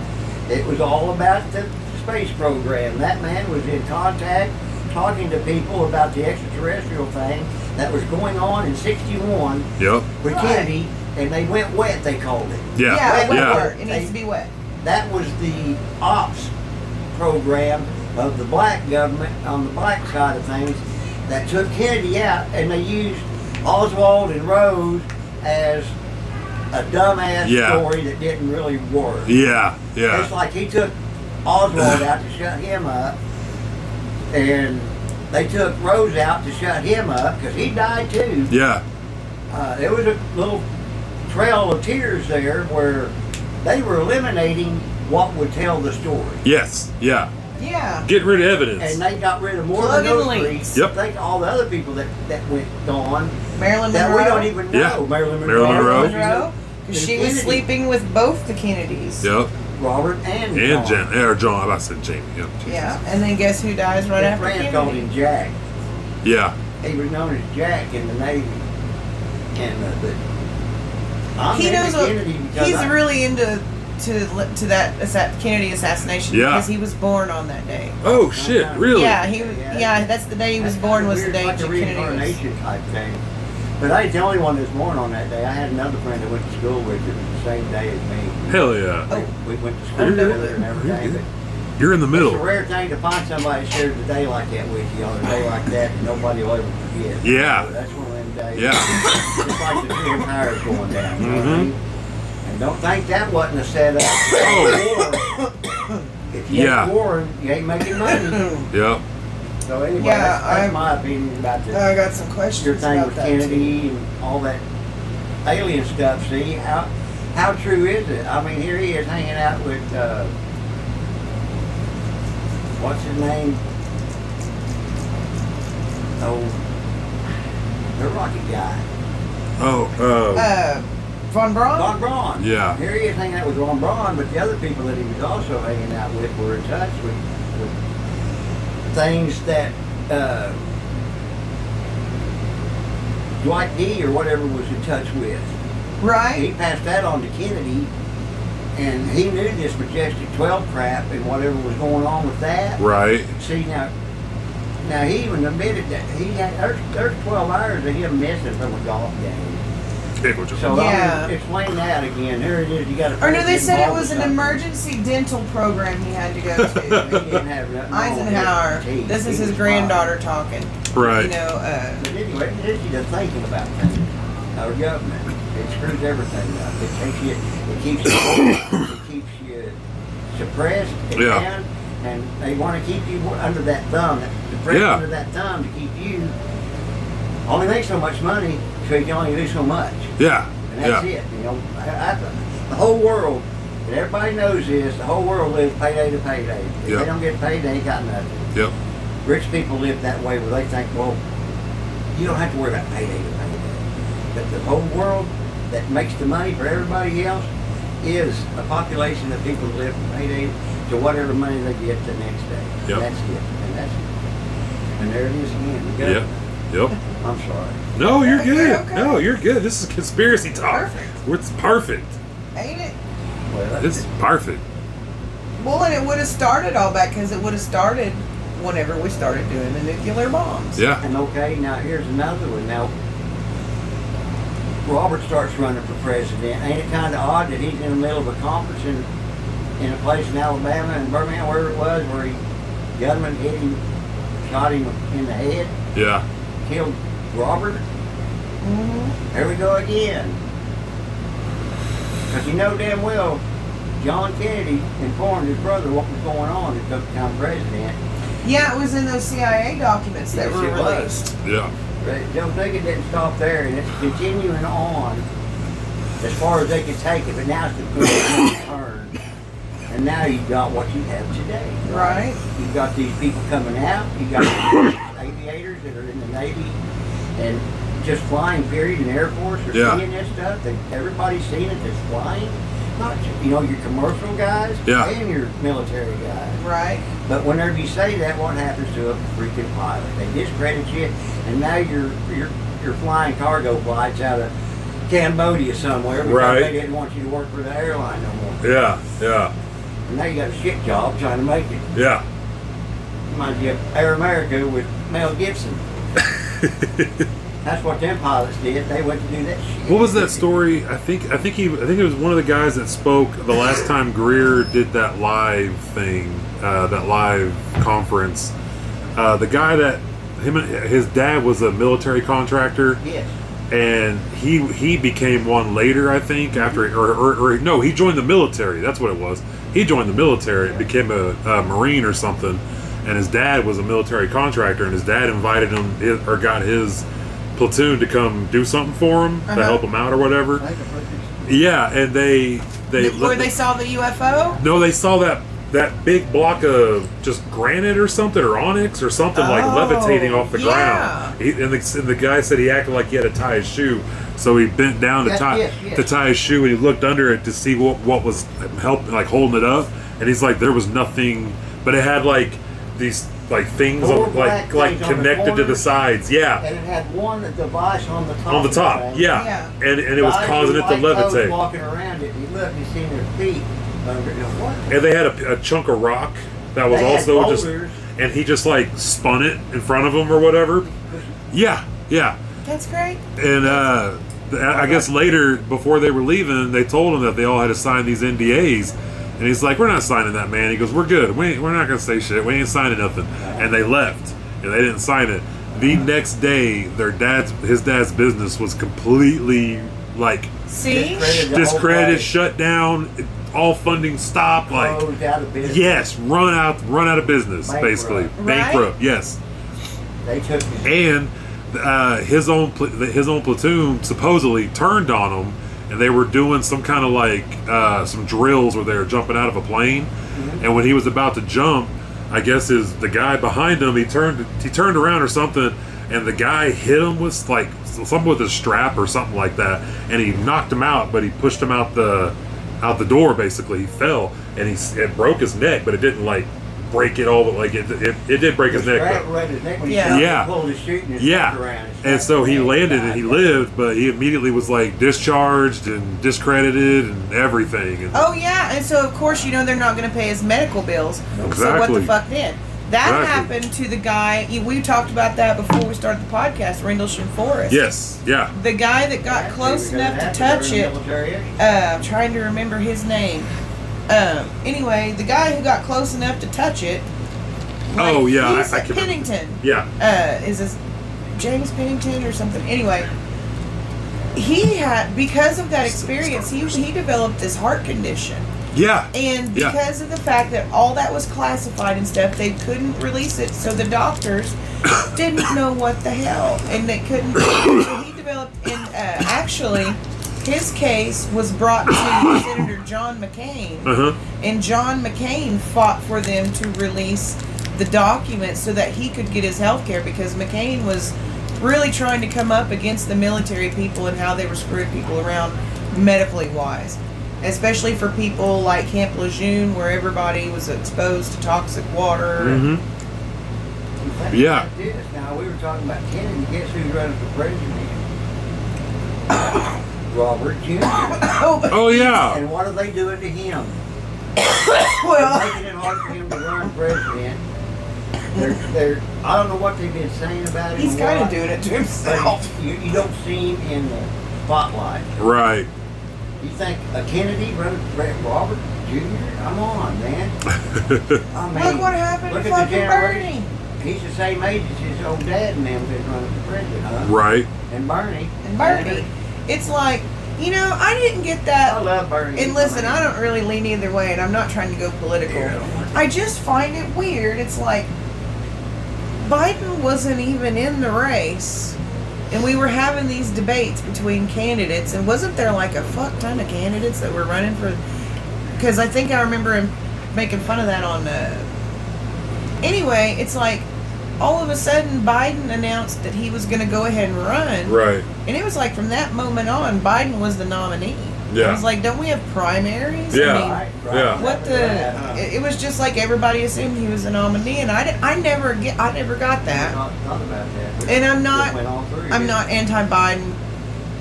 It was all about the space program. That man was in contact talking to people about the extraterrestrial thing that was going on in 61 Yep. with Right. Kennedy, and they went wet, they called it. Yeah. yeah, wet yeah. work. It needs to be wet. That was the ops program of the black government on the black side of things that took Kennedy out, and they used Oswald and Rose as a dumbass Yeah. story that didn't really work. Yeah. Yeah. It's like he took Oswald out to shut him up, and they took Rose out to shut him up because he died too. Yeah. Uh, there was a little trail of tears there where they were eliminating what would tell the story. Yes. Yeah. Yeah. Getting rid of evidence. And they got rid of more Plug than those links. three. Yep. Think all the other people that, that went gone Marilyn that Monroe. we don't even know. Yeah. Marilyn Monroe. Marilyn Monroe. Monroe. 'Cause She was sleeping with both the Kennedys. Yep. Robert and And John. Jen, or John. I about to say Jamie. Yep. Yeah. And then guess who dies right His after friends called him Jack. Yeah. He was known as Jack in the Navy. And uh, but I'm He into knows what, Kennedy because he's I- really into to to that assa- Kennedy assassination Yeah. because he was born on that day. Oh shit! Really? Yeah, he Yeah. yeah, that's the day he was That's born kinda was the weird, day like a Kennedy was. reincarnation type thing. But I ain't the only one that was born on that day. I had another friend that went to school with it the same day as me. Hell yeah! Oh. We went to school together and everything. But You're in the middle. It's a rare thing to find somebody that shares a day like that with you on a day like that that nobody will ever forget. Yeah. So that's one of them days. Yeah. Just like the twin tires going down. You know what I Mhm. And don't think that wasn't a setup. Oh. if you Yeah. ain't warring, you ain't making money. Yep. So anyway, Yeah, that's, that's I'm- my opinion about the, I got some questions your questions thing about with that Kennedy too. and all that alien stuff. See how how true is it? I mean, here he is hanging out with uh, what's his name? Oh, the rocket guy, Oh. Uh. Uh, Von Braun. Ron Braun. Yeah. Here he is hanging out with Ron Braun, but the other people that he was also hanging out with were in touch with, with things that uh, Dwight D. or whatever was in touch with. Right. He right. passed that on to Kennedy, and he knew this majestic 12 crap and whatever was going on with that. Right. See now, now he even admitted that he had there's, there's 12 hours of him missing from a golf game. Pickle just. So Yeah. I'm explain that again. Here it is. You got. Or no, they said it was an emergency dental program he had to go to. didn't have nothing wrong with Eisenhower. This is his granddaughter talking. Right. You know, uh, But anyway, it gets you to thinking about things. Our government, it screws everything up. It takes you, it keeps you, it keeps you suppressed and Yeah. down, and they want to keep you under that thumb, depressed Yeah. under that thumb to keep you. Only make so much money, so you can only do so much, Yeah. and that's Yeah. it. You know, I, I, the whole world, and everybody knows this. The whole world lives payday to payday. If Yeah. they don't get paid, they ain't got nothing. Yep. Rich people live that way where they think, well, you don't have to worry about payday to payday. But the whole world that makes the money for everybody else is a population of people that live from payday to whatever money they get the next day. Yep. And that's it. And that's it. And there it is again. You Yep. Yep. I'm sorry. No, you're good. okay. No, you're good. This is conspiracy talk. Perfect. It's perfect. ain't it? Well, that's It's it. perfect. Well, and it would have started all back because it would have started whenever we started doing the nuclear bombs. Yeah. And okay, now here's another one. Now, Robert starts running for president. Ain't it kind of odd that he's in the middle of a conference in, in a place in Alabama and Birmingham, wherever it was, where he gunman hit him, shot him in the head, Yeah. killed Robert? Mm-hmm. There we go again. Because you know damn well, John Kennedy informed his brother what was going on and took become president. Yeah, it was in those CIA documents that Yes, were it was. released. Yeah. But Joe Nigga didn't stop there, and it's continuing on as far as they can take it. But now it's the point of no return, and now you've got what you have today. Right. You've got these people coming out. You've got aviators that are in the Navy and just flying. Period. In Air Force are Yeah. seeing this stuff. That everybody's seeing it. That's flying. Not just, you know your commercial guys Yeah. and your military guys. Right. But whenever you say that, what happens to a freaking pilot? They discredit you, and now you're you're you're flying cargo flights out of Cambodia somewhere because Right. they didn't want you to work for the airline no more. Yeah. Yeah. And now you got a shit job trying to make it. Yeah. Reminds you of Air America with Mel Gibson. That's what them pilots did. They went to do that shit. What was that story? I think I think he I think it was one of the guys that spoke the last time Greer did that live thing, uh, that live conference. Uh, the guy that him his dad was a military contractor, Yes. And he he became one later. I think after or, or, or no, he joined the military. That's what it was. He joined the military, and became a, a marine or something, and his dad was a military contractor, and his dad invited him or got his platoon to come do something for him to Uh-huh. help him out or whatever. I can put this- Yeah, and they they Where they saw the UFO? no, they saw that that big block of just granite or something or onyx or something like Oh, levitating off the yeah. ground. He, and, the, and the guy said he acted like he had to tie his shoe, so he bent down to tie yes. to tie his shoe, and he looked under it to see what what was helping like holding it up, and he's like there was nothing, but it had like these like things on, like like on the connected to the sides, yeah, And it had one device on the top. on the top, yeah, Yeah. and and it was causing it to levitate. Walking around it, you look, you see their feet under. You know, what? and they had a, a chunk of rock that was They also just and he just like spun it in front of him or whatever yeah yeah That's great. and uh th- i guess later before they were leaving they told him that they all had to sign these ndas and he's like we're not signing that man he goes we're good we ain't, we're not gonna say shit we ain't signing nothing and they left and they didn't sign it the next day their dad's his dad's business was completely like See? Discredited discredited shut down all funding stop. like Closed out of business. Yes, run out, run out of business, Bankrupt. basically Right? bankrupt. Yes, They took his and uh, his own pl- his own platoon supposedly turned on him, and they were doing some kind of like uh, some drills where they were jumping out of a plane, Mm-hmm. and when he was about to jump, I guess is the guy behind him. He turned he turned around or something, and the guy hit him with like something with a strap or something like that, and he knocked him out, but he pushed him out the out the door basically. He fell and he it broke his neck, but it didn't like break it all. But like it it, it did break his neck. strap but- his neck Yeah. shot, Yeah. he pulled his chute and yeah, strap around his and so he landed and he lived, but he immediately was like discharged and discredited and everything. And Oh yeah, and so of course you know they're not going to pay his medical bills. So what the fuck then? That Exactly. happened to the guy. We talked about that before we started the podcast. Rendlesham Forest. yes, yeah, The guy that got close enough to touch it. Uh, I'm trying to remember his name. Um, anyway, the guy who got close enough to touch it. like, Oh, yeah, I- I can remember. Pennington. yeah, uh, is this James Pennington or something? Anyway, he had because of that experience, he he developed this heart condition, yeah, and Yeah. because of the fact that all that was classified and stuff, they couldn't release it, so the doctors didn't know what the hell, and they couldn't. so he developed, and uh, actually. His case was brought to Senator John McCain, uh huh, and John McCain fought for them to release the documents so that he could get his health care because McCain was really trying to come up against the military people and how they were screwing people around medically wise. Especially for people like Camp Lejeune, where everybody was exposed to toxic water. hmm In Yeah. this. Now we were talking about Kennedy. Guess who's running for president? Robert Jr. Oh, Oh yeah, And what are they doing to him? well, They're making it hard for him to run president. They're, they're, I don't know what they've been saying about him. he's kind of doing it to himself. You, you don't see him in the spotlight. Right. You think a Kennedy wrote Ray- Robert Jr.? Come on, man. I mean, Look what happened look to at fucking generation. Bernie. He's the same age as his old dad and them been running for president, huh? Right. And Bernie. And Bernie. It's like, you know, I didn't get that. I love Bernie. And listen, I don't really lean either way, and I'm not trying to go political. I just find it weird. It's like Biden wasn't even in the race, and we were having these debates between candidates, and wasn't there like a fuck ton of candidates that were running for? Because I think I remember him making fun of that on. Uh, anyway, it's like all of a sudden Biden announced that he was going to go ahead and run. Right. And it was like from that moment on, Biden was the nominee. Yeah. I was like, don't we have primaries? Yeah. I mean, Right, right. Yeah. what the? It, it was just like everybody assumed he was a nominee, and I, di- I never get, I never got that. Thought, thought about that. And I'm not- through I'm it. not anti-Biden.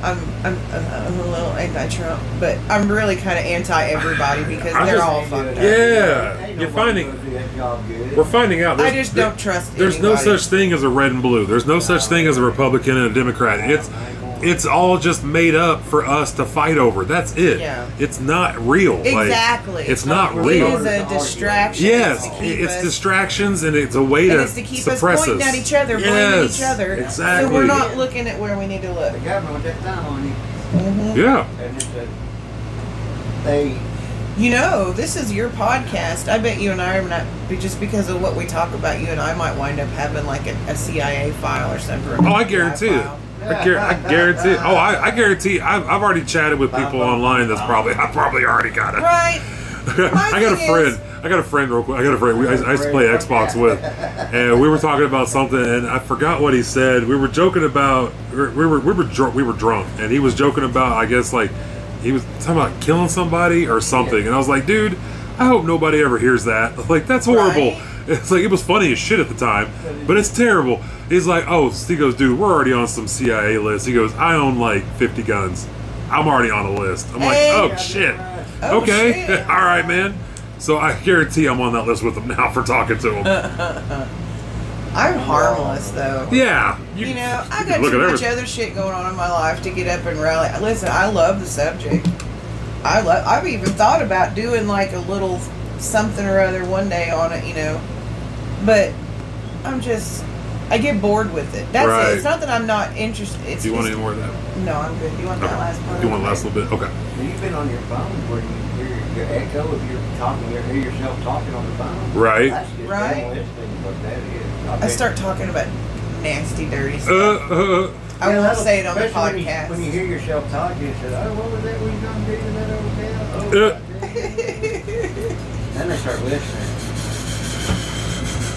I'm, I'm, I'm a little anti-Trump, but I'm really kind of anti-everybody because I they're just- all Ain't fucked up. Yeah, you're finding- gonna do that job good. We're finding out. I there's- just don't trust. There's no such thing as a red and blue. There's no such thing as a Republican and a Democrat. It's it's all just made up for us to fight over. That's it. Yeah. It's not real. Like, Exactly. it's not It real. It is a distraction. Yes, It's it's us- distractions and it's a way and to it's to keep us pointing us. at each other, blaming yes, each other. Exactly. So we're not looking at where we need to look. The government that time on you, Mhm. Yeah. and it's a, they You know, this is your podcast. I bet you and I are not just because of what we talk about. You and I might wind up having like a, a CIA file or something. Oh, I guarantee it. I, gar- I guarantee. Oh, I, I guarantee. I've, I've already chatted with people online. That's probably I probably already got it. Right. I got a friend. I got a friend real quick. I got a friend. We, I, I used to play Xbox with, and we were talking about something, and I forgot what he said. We were joking about we were we were we were, dr- we were drunk, and he was joking about I guess like he was talking about killing somebody or something, and I was like, dude, I hope nobody ever hears that. Like that's horrible. Right. It's like it was funny as shit at the time, but it's terrible. He's like, oh, he goes, dude, we're already on some CIA list. He goes, I own like 50 guns. I'm already on a list. I'm like, Hey. oh shit. Oh, okay, shit. all right, man. So I guarantee I'm on that list with him now for talking to him. I'm harmless though. yeah, You know, I got too much everything. other shit going on in my life to get up and rally. Listen, I love the subject. I love. I've even thought about doing like a little something or other one day on it, you know. But I'm just, I get bored with it. That's Right. it. It's not that I'm not interested. It's Do you want just- any more of that? No, I'm good. You want that last part? You want the last little bit? Okay. you've been on your phone where you hear your echo if you're talking, you hear yourself talking on the phone. Right. That's just Right. right. that is. I bet- start talking about nasty, dirty Uh, stuff. uh, I Yeah, won't that'll- say it on the podcast. When you, when you hear yourself talking, you say, "Oh, what was that we done did to that old gal?" Oh, Uh. then they start listening.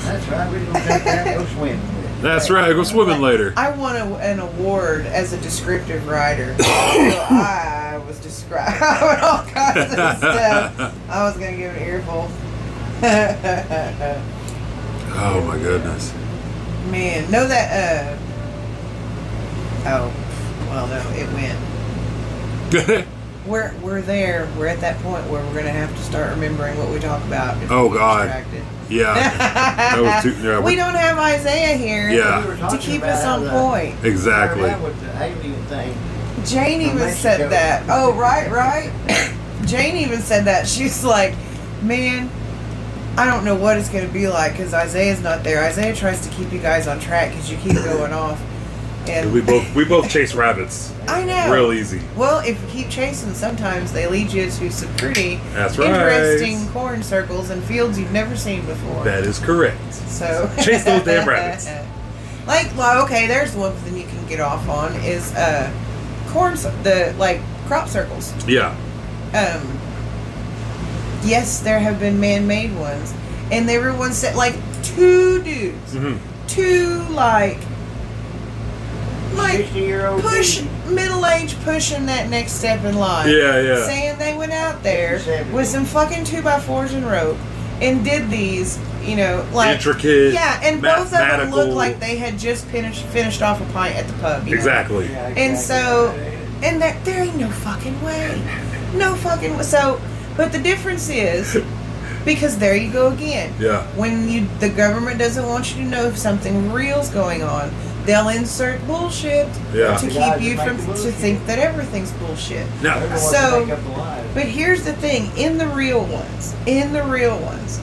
That's right. We're gonna take that. and Go swim. That's right. Go swimming later. I won a, an award as a descriptive writer. so I was describing all kinds of stuff. I was gonna give an earful. Oh my goodness. Man, know that. uh Oh, well, no, it went. We're we're there. We're at that point where we're gonna have to start remembering what we talk about. if Oh, God. distracted. Yeah. That was too. Yeah. we don't have Isaiah here Yeah. We were to talking keep about us on the- point. Exactly. That was the alien thing. Jane From even said Mexico. that. Oh, right, right. Jane even said that. She's like, man, I don't know what it's going to be like because Isaiah's not there. Isaiah tries to keep you guys on track because you keep going off. And We both we both chase rabbits I know. real easy. Well, if you keep chasing, sometimes they lead you to some pretty That's right. interesting corn circles and fields you've never seen before. That is correct. So Chase those damn rabbits. Like, well, okay, there's one thing you can get off on is uh, corn, the like crop circles. Yeah. Um, yes, there have been man-made ones, and they were ones like two dudes, hmm two like like 60 year old push middle age pushing that next step in life. Yeah, yeah. Saying they went out there with some fucking two by fours and rope and did these, you know, like Intricate. yeah, and both of them looked like they had just finished finished off a pint at the pub. you know? Exactly. Yeah, And so, and that there ain't no fucking way, no fucking way. So, but the difference is because there you go again. Yeah. When you the government doesn't want you to know if something real's going on, they'll insert bullshit Yeah. to The guys keep you from to think that everything's bullshit. They're the Now, ones So- that make up the lies. But here's the thing: in the real ones, in the real ones,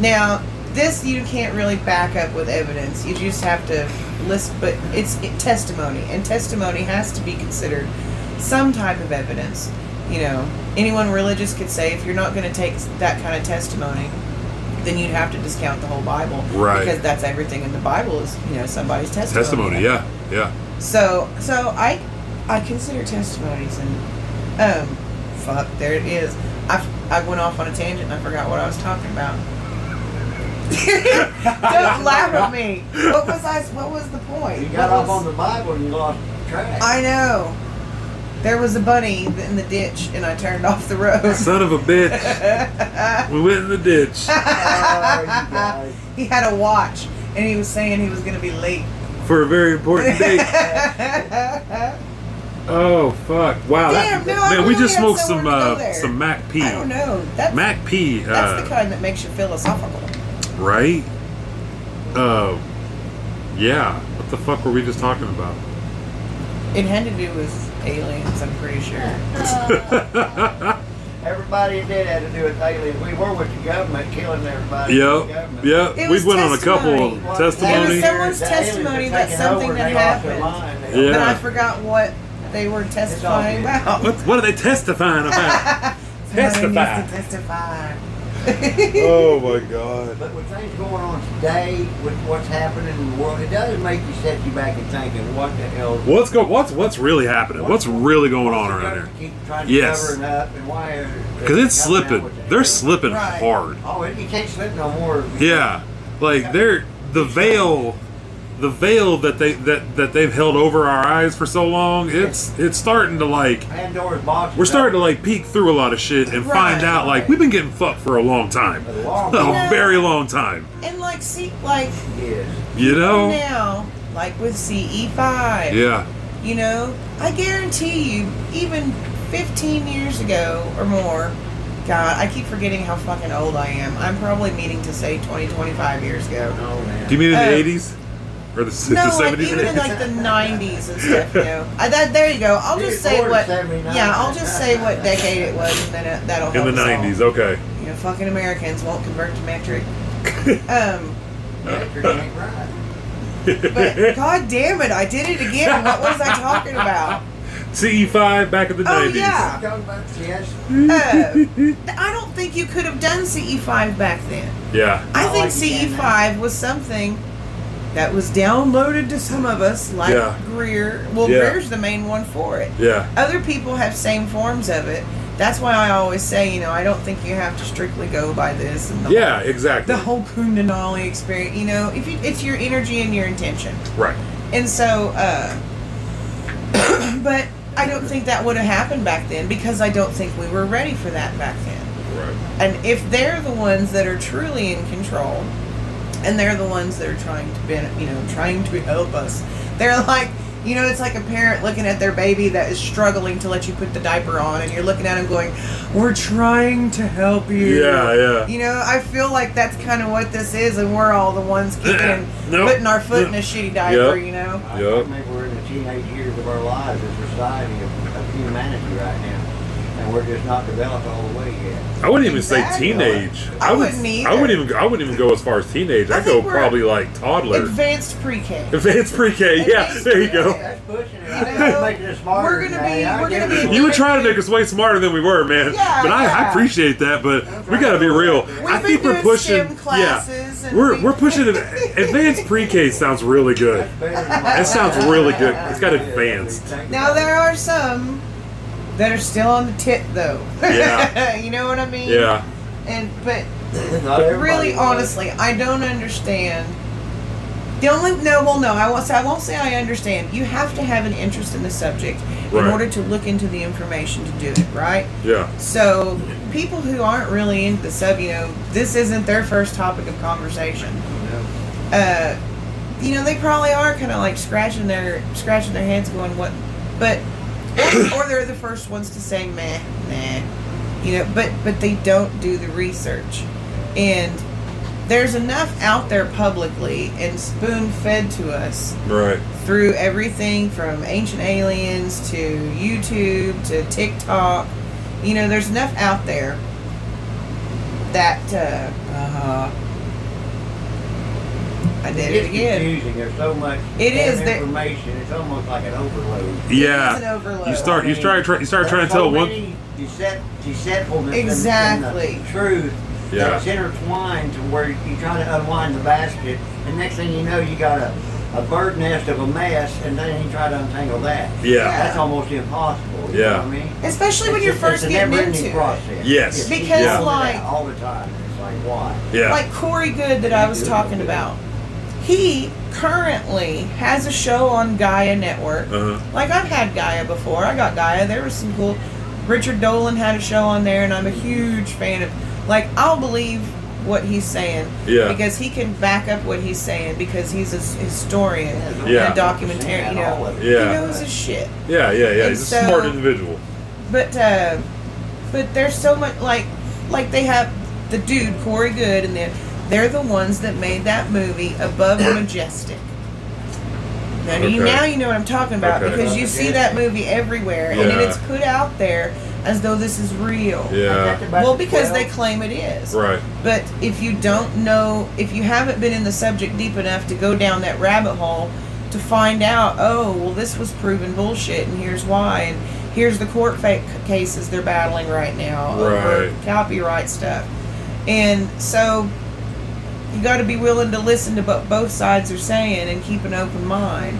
now this you can't really back up with evidence. You just have to list, but it's it, testimony, and testimony has to be considered some type of evidence. You know, anyone religious could say if you're not going to take that kind of testimony, then you'd have to discount the whole Bible, Right. Because that's everything in the Bible is you know somebody's testimony. testimony. Yeah, yeah. So so I I consider testimonies and um fuck there it is. I I went off on a tangent and I forgot what I was talking about. Don't laugh at me. What was I? What was the point? You got What off was- on the Bible and you lost track. I know. There was a bunny in the ditch and I turned off the road. Son of a bitch. we went in the ditch Oh, he had a watch and he was saying he was going to be late. for a very important date. Oh fuck! Wow, Damn, that, no, I man, we just smoked some uh, some Mac P. I don't know. That's Mac P. that's Uh, the kind that makes you philosophical. right? Uh, yeah. What the fuck were we just talking about? It had to do with aliens, I'm pretty sure. Everybody did have to do with aliens. We were with the government killing everybody. Yep. The government. Yep. It we was went on a couple testimony. of Well, testimonies. It was someone's the aliens testimony were about taking something over that they lost their happened. mind. They- Yeah. But I forgot what they were testifying good. about. What, what are they testifying about? Somebody Testify. needs to testify. oh my god. But with things going on today, with what's happening in the world, it does make you set you back and thinking, what the hell? What's go? What's what's really happening? What's really going on around here? Keep trying to Yes. cover it up, and why? Because it's slipping. They're slipping Right. hard. Oh, you can't slip no more. Yeah, like they're the veil, the veil that they that that they've held over our eyes for so long. It's it's starting to like Pandora's box. we're is starting to like peek through a lot of shit and find out like we've been getting fucked for a long time, A long a time. very long time. And like, see, like Yes. You know? now, like with CE5, Yeah, you know, I guarantee you, even 15 years ago or more, God, I keep forgetting how fucking old I am. I'm probably meaning to say 20, 25 years ago. Oh man. do you mean in Uh, the eighties or the, the No, like even in like the '90s and stuff. You know, I, that there you go. I'll just say what. Yeah, I'll just say what decade it was, and then it, that'll help. in the us all. nineties, okay. You know, fucking Americans won't convert to metric. Um, Metric ain't right. but god damn it, I did it again. What was I talking about? CE five back in the Oh, nineties. yeah. Talking about yes. Uh, I don't think you could have done CE5 back then. Yeah. I Not think like CE5 was something that was downloaded to some of us, like Yeah. Greer. Well, Yeah. Greer's the main one for it. Yeah. Other people have same forms of it. That's why I always say, you know, I don't think you have to strictly go by this and the Yeah, exactly. the whole Kundalini experience. You know, if you, it's your energy and your intention, right. and so, uh, but I don't think that would have happened back then because I don't think we were ready for that back then. Right. And if they're the ones that are truly in control, and they're the ones that are trying to, ben- you know, trying to help us, they're like, you know, it's like a parent looking at their baby that is struggling to let you put the diaper on, and you're looking at them going, "We're trying to help you." Yeah, yeah. You know, I feel like that's kind of what this is, and we're all the ones kicking Nope. putting our foot in a shitty diaper. Yep. You know. I Yup. think we're in the teenage years of our lives as a society of, of humanity right now, and we're just not developed all the way yet. I wouldn't even say teenage. I would, wouldn't. I wouldn't even. I wouldn't even go as far as teenage. I I'd go probably like toddler. Advanced pre-K. Advanced pre-K. Yeah, Advanced there you go. that's pushing it. You know, it's making us smarter. we're gonna be- we're gonna be- You were trying to make us way smarter than we were, man. Yeah, but I, I appreciate that. But we got to be real. We've I been think we're doing pushing. STEM classes yeah, and we're we- we're pushing. it- Advanced pre-K sounds really good. That's better than That sounds really good. It's got advanced. Now there are some that are still on the tip though. Yeah. you know what I mean? Yeah. And but it. Not everybody really was. honestly, I don't understand. The only no, well, no, I won't say I won't say I understand. You have to have an interest in the subject in order to look into the information to do it, right? Yeah. So people who aren't really into the sub, you know, this isn't their first topic of conversation. Uh, you know, they probably are kind of like scratching their scratching their heads, going, "What?" But or, or they're the first ones to say, "Meh, nah," you know. But but they don't do the research, and there's enough out there publicly and spoon fed to us Right. through everything from ancient aliens to YouTube to TikTok. You know, there's enough out there that uh, uh I did it It's again. confusing. There's so much It damn information. It's almost like an overload. Yeah. an overload. You start. You I mean, start. Try, you start trying to tell so one. many Decep- deceitfulness Exactly. and, and uh, the truth Yeah. that's intertwined to where you try to unwind the basket, and next thing you know, you got a, a bird nest of a mess, and then you try to untangle that. Yeah. That's almost impossible. You Yeah. know what I mean? Especially when It's you're just- first it's a getting never-ending into it. process. Yes. It's Because, keep going like- all the time. It's like why? Yeah. Like Corey Goode that I was talking about. He currently has a show on Gaia Network. Uh-huh. Like I've had Gaia before. I got Gaia. There was some cool. Richard Dolan had a show on there, and I'm a huge fan of. Like I'll believe what he's saying Yeah. because he can back up what he's saying because he's a historian Yeah. and a documentarian. You know, Yeah. he knows his shit. Yeah. Yeah. Yeah. And He's a smart individual. But uh, but there's so much like like they have the dude Corey Goode and they're they're the ones that made that movie Above Majestic. Now you now you know what I'm talking about Okay. because you see that movie everywhere and then it's put out there as though this is real. Yeah. Well, because they claim it is. Right. But if you don't know, if you haven't been in the subject deep enough to go down that rabbit hole to find out, oh, well, this was proven bullshit, and here's why, and here's the court fake cases they're battling right now over copyright stuff, and so you got to be willing to listen to what both sides are saying and keep an open mind,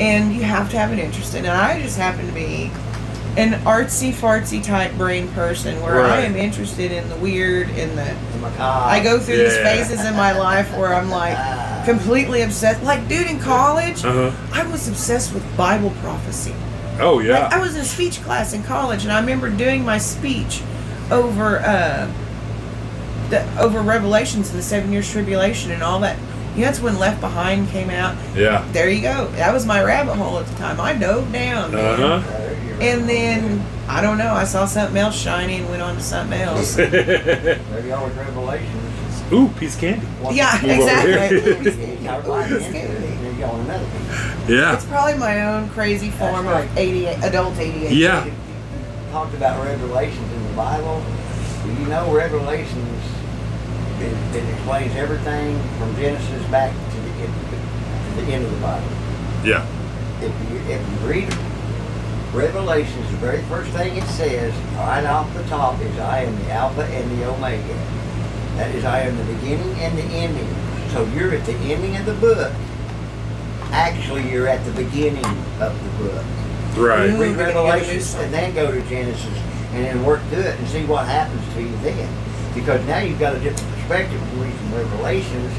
and you have to have an interest in it. I just happen to be an artsy fartsy type brain person where I am interested in the weird and the macabre. I go through these phases in my life where I'm like completely obsessed. Like, dude, in college, Uh huh. I was obsessed with Bible prophecy. Oh yeah. Like, I was in a speech class in college, and I remember doing my speech over uh, the over Revelations and the seven years tribulation and all that. You know, that's when Left Behind came out. yeah. There you go. That was my rabbit hole at the time. I dove down. man. Uh And then I don't know. I saw something else shiny and went on to something else. Maybe all you are with Revelations. Ooh, piece of candy. yeah, Move exactly. here. You got right into it, and then you go another piece. Yeah. It's probably my own crazy form That's of right. ADA, adult ADHD. Yeah. Talked about Revelations in the Bible. You know Revelations? It, it explains everything from Genesis back to the, end, to the end of the Bible. Yeah. If you, if you read Revelations, the very first thing it says, right off the top, is I am the Alpha and the Omega. That is, I am the beginning and the ending. So you're at the ending of the book. Actually, you're at the beginning of the book. Right. Read gonna get a Revelations and then go to Genesis and then work through it and see what happens to you then. Because now you've got a different perspective from reading from Revelations,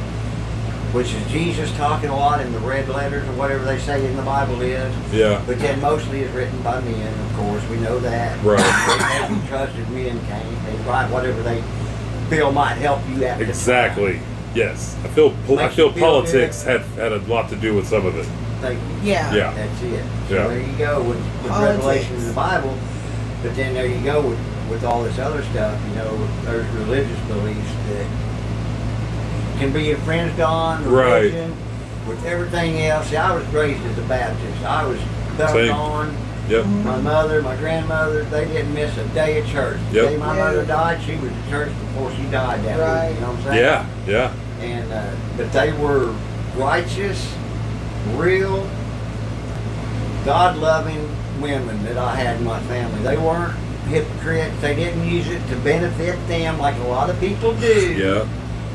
which is Jesus talking a lot in the red letters or whatever they say in the Bible is. Yeah. But then mostly is written by men, of course. We know that. Right. They trusted men came. They write whatever they feel might help you at the time. Exactly. Yes. I feel. I feel feel politics had had a lot to do with some of it. Thank. Yeah. Yeah. That's it. So Yeah. there you go with, with Politics. Revelation in the Bible. But then there you go with, with all this other stuff. You know, there's religious beliefs that can be infringed on. Right. With everything else. See, I was raised as a Baptist. I was dunked Same. on. Yep. My mother, my grandmother, they didn't miss a day of church. The Yep. day my Yeah. mother died, she was at church before she died that Right. week. You know what I'm saying? Yeah. Yeah. and uh, but they were righteous, real, God-loving women that I had in my family. They weren't hypocrites. They didn't use it to benefit them like a lot of people do. Yeah.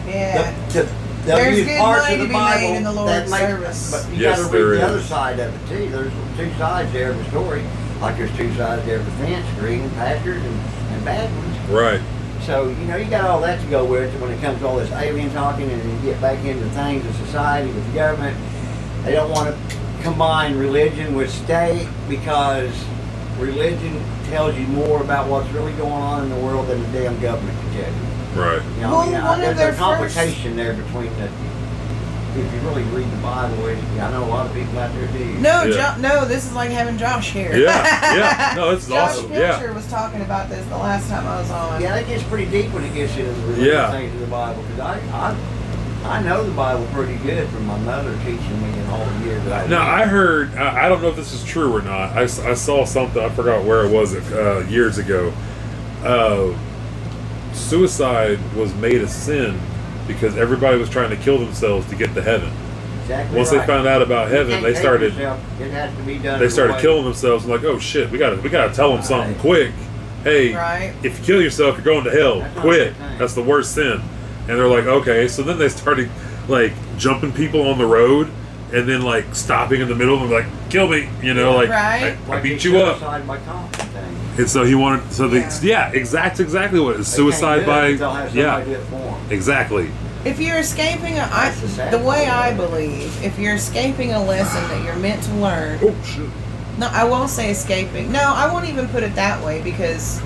Yeah. The, the, they'll There's use good parts money of the to be Bible made in the that Lord's make- service. But you Yes, got to there read the is. other side of it too. There's two sides there to every story. Like there's two sides there to every fence, green pastures and, and bad ones. Right. So, you know, you got all that to go with it when it comes to all this alien talking and you get back into things of society with the government. They don't want to combine religion with state because religion tells you more about what's really going on in the world than the damn government can tell you. Right. You know, Well, I mean, one I, of there's their a complication there between the. If you really read the Bible, I know a lot of people out there do. No, Yeah. Jo- no, this is like having Josh here. Yeah. Yeah. No, this is Josh awesome. Yeah. Pilcher was talking about this the last time I was on. Yeah, it gets pretty deep when it gets into the Yeah. things of the Bible. Because I, I, I know the Bible pretty good from my mother teaching me in all the years that I Now lived. I heard. I I don't know if this is true or not. I, I saw something. I forgot where it was uh, years ago. Uh, suicide was made a sin because everybody was trying to kill themselves to get to heaven. exactly Once right. they found out about heaven, they started. yourself. It has to be done. They started way- killing themselves. and like, oh shit, we got to we got to tell them something quick. Hey, Right. if you kill yourself, you're going to hell. That's Quit. a good thing. That's the worst sin. And they're like, okay. So then they started like jumping people on the road and then like stopping in the middle and like, kill me. You know, like Right. I, I beat you up. Suicide by coffin thing. And so he wanted. So the Yeah. yeah, exact exactly what it is. They Suicide do it, by yeah, somebody do it for 'em. exactly. If you're escaping, a, I, That's the the way I believe, if you're escaping a lesson that you're meant to learn, Oh shit. no, I won't say escaping. No, I won't even put it that way because,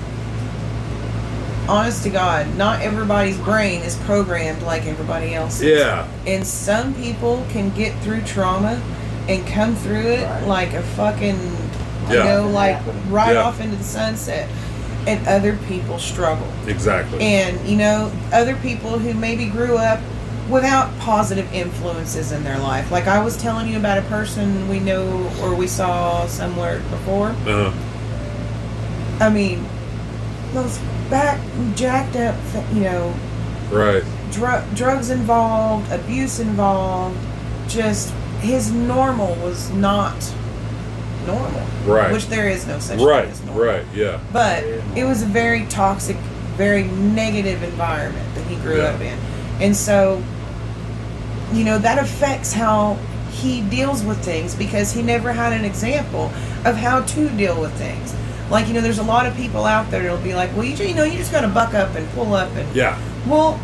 honest to God, not everybody's brain is programmed like everybody else's. Yeah. And some people can get through trauma and come through it Right. like a fucking, you know, like right Yeah. off into the sunset. And other people struggle. Exactly. And, you know, other people who maybe grew up without positive influences in their life. Like I was telling you about a person we know or we saw somewhere before. Uh-huh. I mean, those back jacked up, you know, right. dr- drugs involved, abuse involved. Just his normal was not normal. Right. Which there is no such Right. thing as normal. Right. Yeah. But it was a very toxic, very negative environment that he grew Yeah. up in. And so, you know, that affects how he deals with things because he never had an example of how to deal with things. Like, you know, there's a lot of people out there that'll be like, well, you, you know, you just got to buck up and pull up and Yeah. well,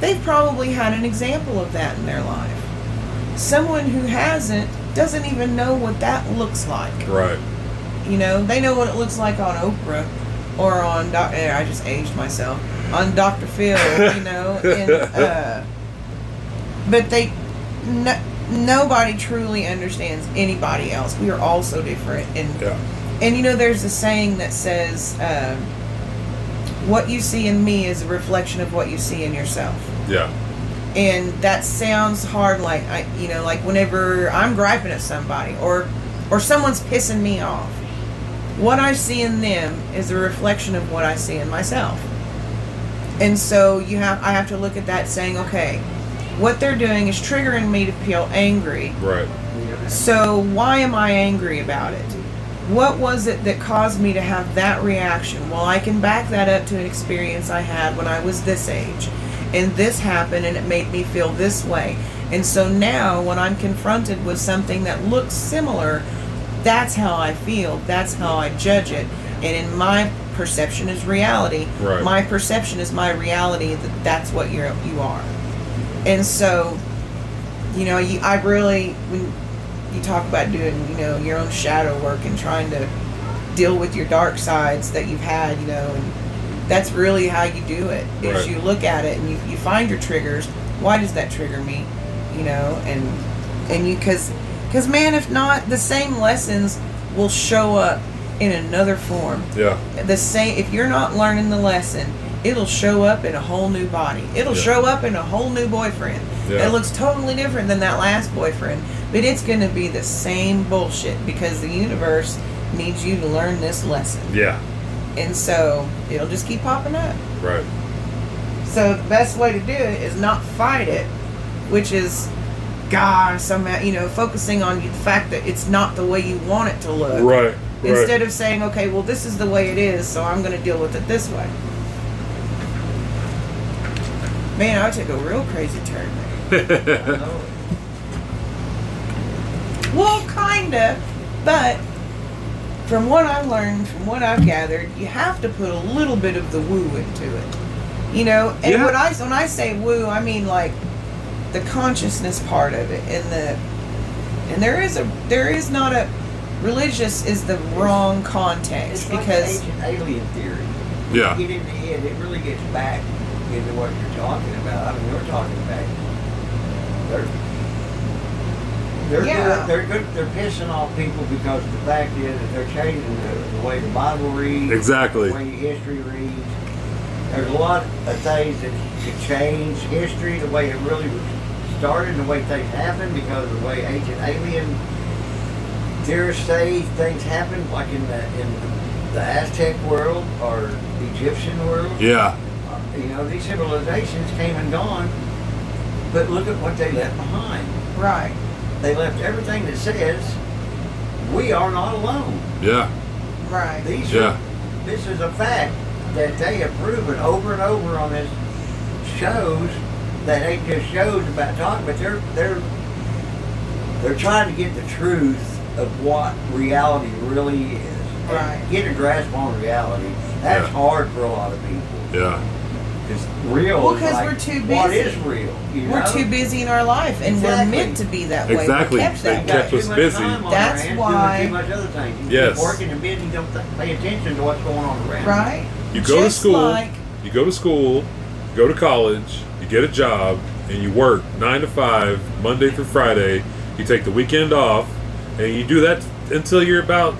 they've probably had an example of that in their life. Someone who hasn't doesn't even know what that looks like. Right. You know, they know what it looks like on Oprah or on Doc. eh, I just aged myself on Dr. Phil. You know, and uh, but they, no, nobody truly understands anybody else. We are all so different, and Yeah. And you know, there's a saying that says, um, "What you see in me is a reflection of what you see in yourself." Yeah. and that sounds hard like i you know like whenever i'm griping at somebody or or someone's pissing me off what i see in them is a reflection of what i see in myself and so you have i have to look at that saying okay what they're doing is triggering me to feel angry Right. so why am I angry about it? What was it that caused me to have that reaction? Well, I can back that up to an experience I had when I was this age. And this happened and it made me feel this way. And so now when I'm confronted with something that looks similar, that's how I feel. That's how I judge it. And in my perception is reality. Right. My perception is my reality that that's what you're you are. And so you know, you, I really, when you talk about doing, you know, your own shadow work and trying to deal with your dark sides that you've had, you know, and that's really how you do it. Is Right. you look at it and you, you find your triggers. Why does that trigger me? You know, and and you because because man, if not, the same lessons will show up in another form Yeah. the same if you're not learning the lesson it'll show up in a whole new body it'll Yeah. show up in a whole new boyfriend Yeah. that looks totally different than that last boyfriend but it's going to be the same bullshit because the universe needs you to learn this lesson Yeah. and so it'll just keep popping up Right. so the best way to do it is not fight it which is god somehow you know focusing on the fact that it's not the way you want it to look Right. Right. instead of saying, okay, well, this is the way it is, so I'm going to deal with it this way. Man, I took a real crazy turn there. Well, kinda, but from what I've learned, from what I've gathered, you have to put a little bit of the woo into it. You know, and Yeah. when I when I say woo, I mean like the consciousness part of it, and the and there is a there is not a religious is the wrong context It's like because ancient alien theory. Yeah. You get into it, it really gets back into what you're talking about. I mean, we're talking about they're they're Yeah. good, they're good. They're pissing off people because the fact is that they're changing the, the way the Bible reads, Exactly. the way history reads. There's a lot of things that could change history the way it really started and the way things happen because of the way ancient alien theorists say things happen, like in the in the Aztec world or the Egyptian world. Yeah. Uh, you know, these civilizations came and gone, but look at what they left behind. Right. They left everything that says we are not alone. Yeah. Right. These Yeah. are, this is a fact that they have proven over and over on this shows that ain't just shows about talking, but they're they're they're trying to get the truth of what reality really is. Right. Get a grasp on reality. That's Yeah. hard for a lot of people. Yeah. Because real Well, is 'cause like, we're too busy. is real? You We're too busy in our life, and we're meant to be that way. Exactly. We're kept They that We've way. kept us busy. That's hands, why- doing too much other things. You Yes. working and busy, don't th- pay attention to what's going on around. Right. You go to school. Like, You go to school. You go to college. You get a job, and you work nine to five, Monday through Friday. You take the weekend off, and you do that until you're about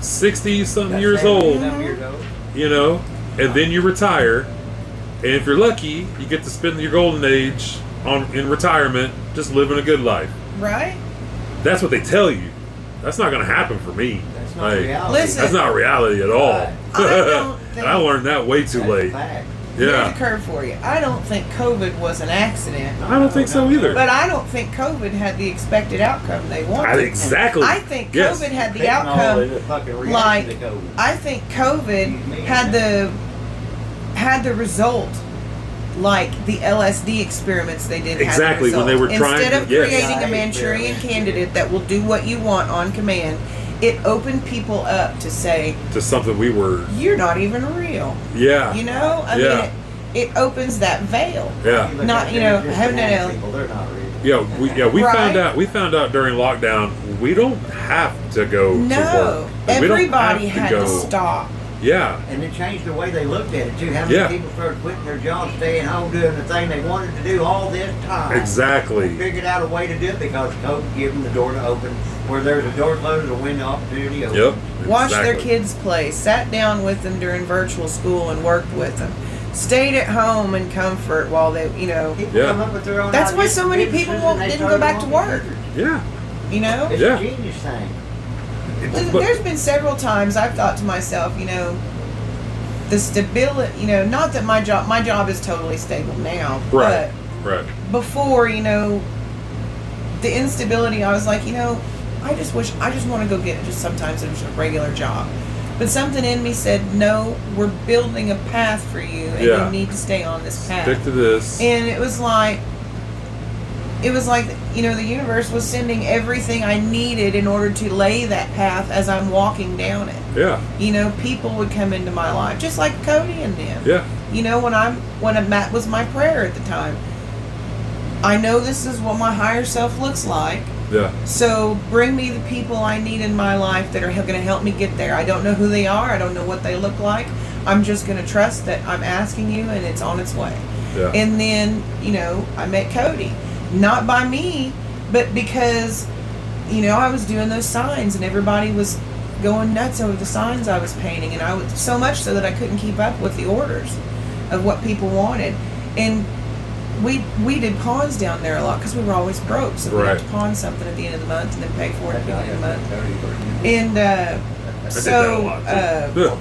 sixty something years old. some years old. You know, and then you retire. And if you're lucky, you get to spend your golden age on in retirement, just living a good life. right. That's what they tell you. That's not going to happen for me. That's not Like, reality. Listen. That's not reality at all. Right. I don't think- I learned that way too late. fact. Here's Yeah. a curve for you. I don't think COVID was an accident, I don't think so either. but I don't think COVID had the expected outcome they wanted. I, exactly. I think Yes. COVID had the outcome. is a fucking reaction like- to COVID. I think COVID had the had the result like the LSD experiments they did. had the Exactly, when they result. were trying Instead to- of yes. creating a Manchurian yeah. candidate that will do what you want on command, it opened people up to say to something we were. you're not even real. Yeah. You know, I Yeah. mean, it, it opens that veil. Yeah. look Not, you know, just having normal an- people, they're not real. Yeah, we yeah we Right. found out we found out during lockdown we don't have to go to No, work. Like, we don't everybody have had go. to stop. Yeah, And it changed the way they looked at it too. How many Yeah. people started quitting their jobs, staying home, doing the thing they wanted to do all this time. exactly. Figured out a way to do it because COVID gave them the door to open. Where there's a door closed, a window opportunity open. Yep. Watched their kids play, sat down with them during virtual school and worked with them. Stayed at home in comfort while they, you know, People Yeah. come up with their own That's why so many people won't- and they didn't go back to work. computers. Yeah. you know. It's Yeah. a genius thing. There's- been several times I've thought to myself, you know, the stability, you know, not that my job, my job is totally stable now, Right. Right. but before, you know, the instability, I was like, you know, I just wish, I just want to go get just sometimes just a regular job. But something in me said, no, we're building a path for you, and Yeah. you need to stay on this path. Stick to this. And it was like, it was like, you know, the universe was sending everything I needed in order to lay that path as I'm walking down it. Yeah. You know, people would come into my life, just like Cody and them. Yeah. You know, when I'm, when a, that was my prayer at the time. I know this is what my higher self looks like. Yeah. So bring me the people I need in my life that are going to help me get there. I don't know who they are. I don't know what they look like. I'm just going to trust that I'm asking you and it's on its way. Yeah. And then, you know, I met Cody. Not by me, but because, you know, I was doing those signs and everybody was going nuts over the signs I was painting. And I was so much so that I couldn't keep up with the orders of what people wanted. And we we did pawns down there a lot because we were always broke. So we had to pawn something at the end of the month and then pay for it at the end of the month. month. And uh, so, that a uh,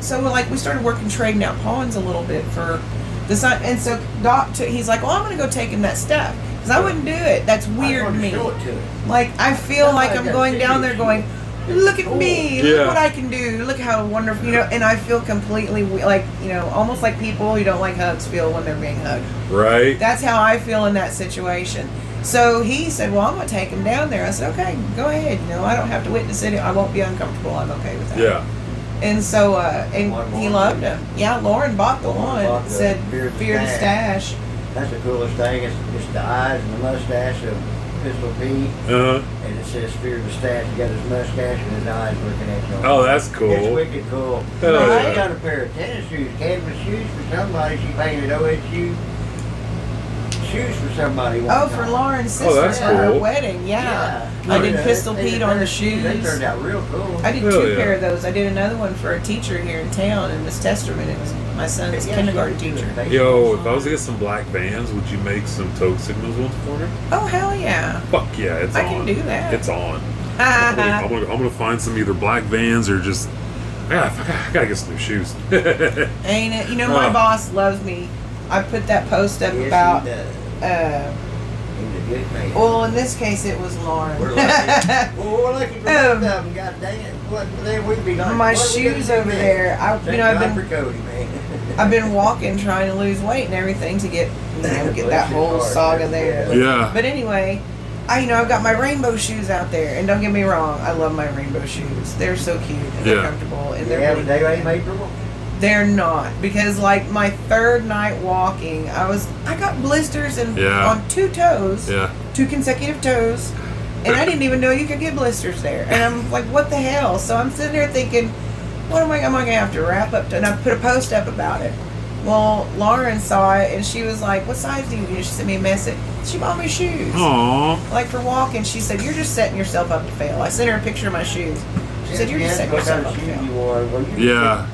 so like we started working trading out pawns a little bit for the sign. And so Doc, took, he's like, well, I'm gonna go take him that stuff because I wouldn't do it. That's weird to me. Show it to it. Like I feel like I'm going down there it. going, look at me, Yeah. look what I can do, look how wonderful, you know. And I feel completely we- like you know, almost like people who don't like hugs feel when they're being hugged. Right. That's how I feel in that situation. So he said, "Well, I'm going to take him down there." I said, "Okay, go ahead. You know, I don't have to witness it. I won't be uncomfortable. I'm okay with that." Yeah. And so, uh, and One he loved him. Yeah, Lauren bought the Lauren one. bought the said Fear the "Fear the Stash." stash." That's the coolest thing. It's, it's the eyes and the mustache of Pistol Pete, Uh-huh. and it says "Fear the Stash." He got his mustache and his eyes looking at you. Oh, that's cool. It's wicked cool. Hell yeah. Got a pair of tennis shoes, canvas shoes for somebody. She painted OSU shoes for somebody. One Oh, for time. Lauren's sister Oh, that's for her cool. wedding. Yeah, Yeah. I did Yeah, Pistol they- Pete on the They shoes. turned out real cool. I did Hell two yeah. pair of those. I did another one for a teacher here in town in Miss Testerman. It was my son's Yeah, kindergarten she was teacher. doing Yo, if I was to get some black vans, would you make some toke signals ones for me? Oh hell yeah! Fuck yeah, it's on I on. can do that. It's on. I'm gonna, I'm, gonna, I'm gonna find some either black vans or just. Yeah, I gotta, I gotta get some new shoes. Ain't it? You know my Oh. boss loves me. I put that post up Yes, about. Uh, He's a good man. well, in this case, it was Lauren. We're lucky. well, we're lucky for both Um, of them. God dang it. What, then we'd be like, my what are we gonna shoes over next? there. I, Thank you know, I've been for Cody, man. I've been walking trying to lose weight and everything to get you know get that whole saga there. yeah. But anyway, I you know I've got my rainbow shoes out there, and don't get me wrong, I love my rainbow shoes. They're so cute and they're comfortable and they're Yeah, really they ain't made for them. They're not because like my third night walking, I was I got blisters and Yeah. on two toes, Yeah. two consecutive toes, and I didn't even know you could get blisters there. And I'm like, what the hell? So I'm sitting there thinking, what am I? Am I gonna have to wrap up? To, and I put a post up about it. Well, Lauren saw it and she was like, "What size do you need?" She sent me a message. She bought me shoes, Aw. like for walking. She said, "You're just setting yourself up to fail." I sent her a picture of my shoes. She said, "You're just setting what yourself kind up of to shoes fail." you wore. Yeah.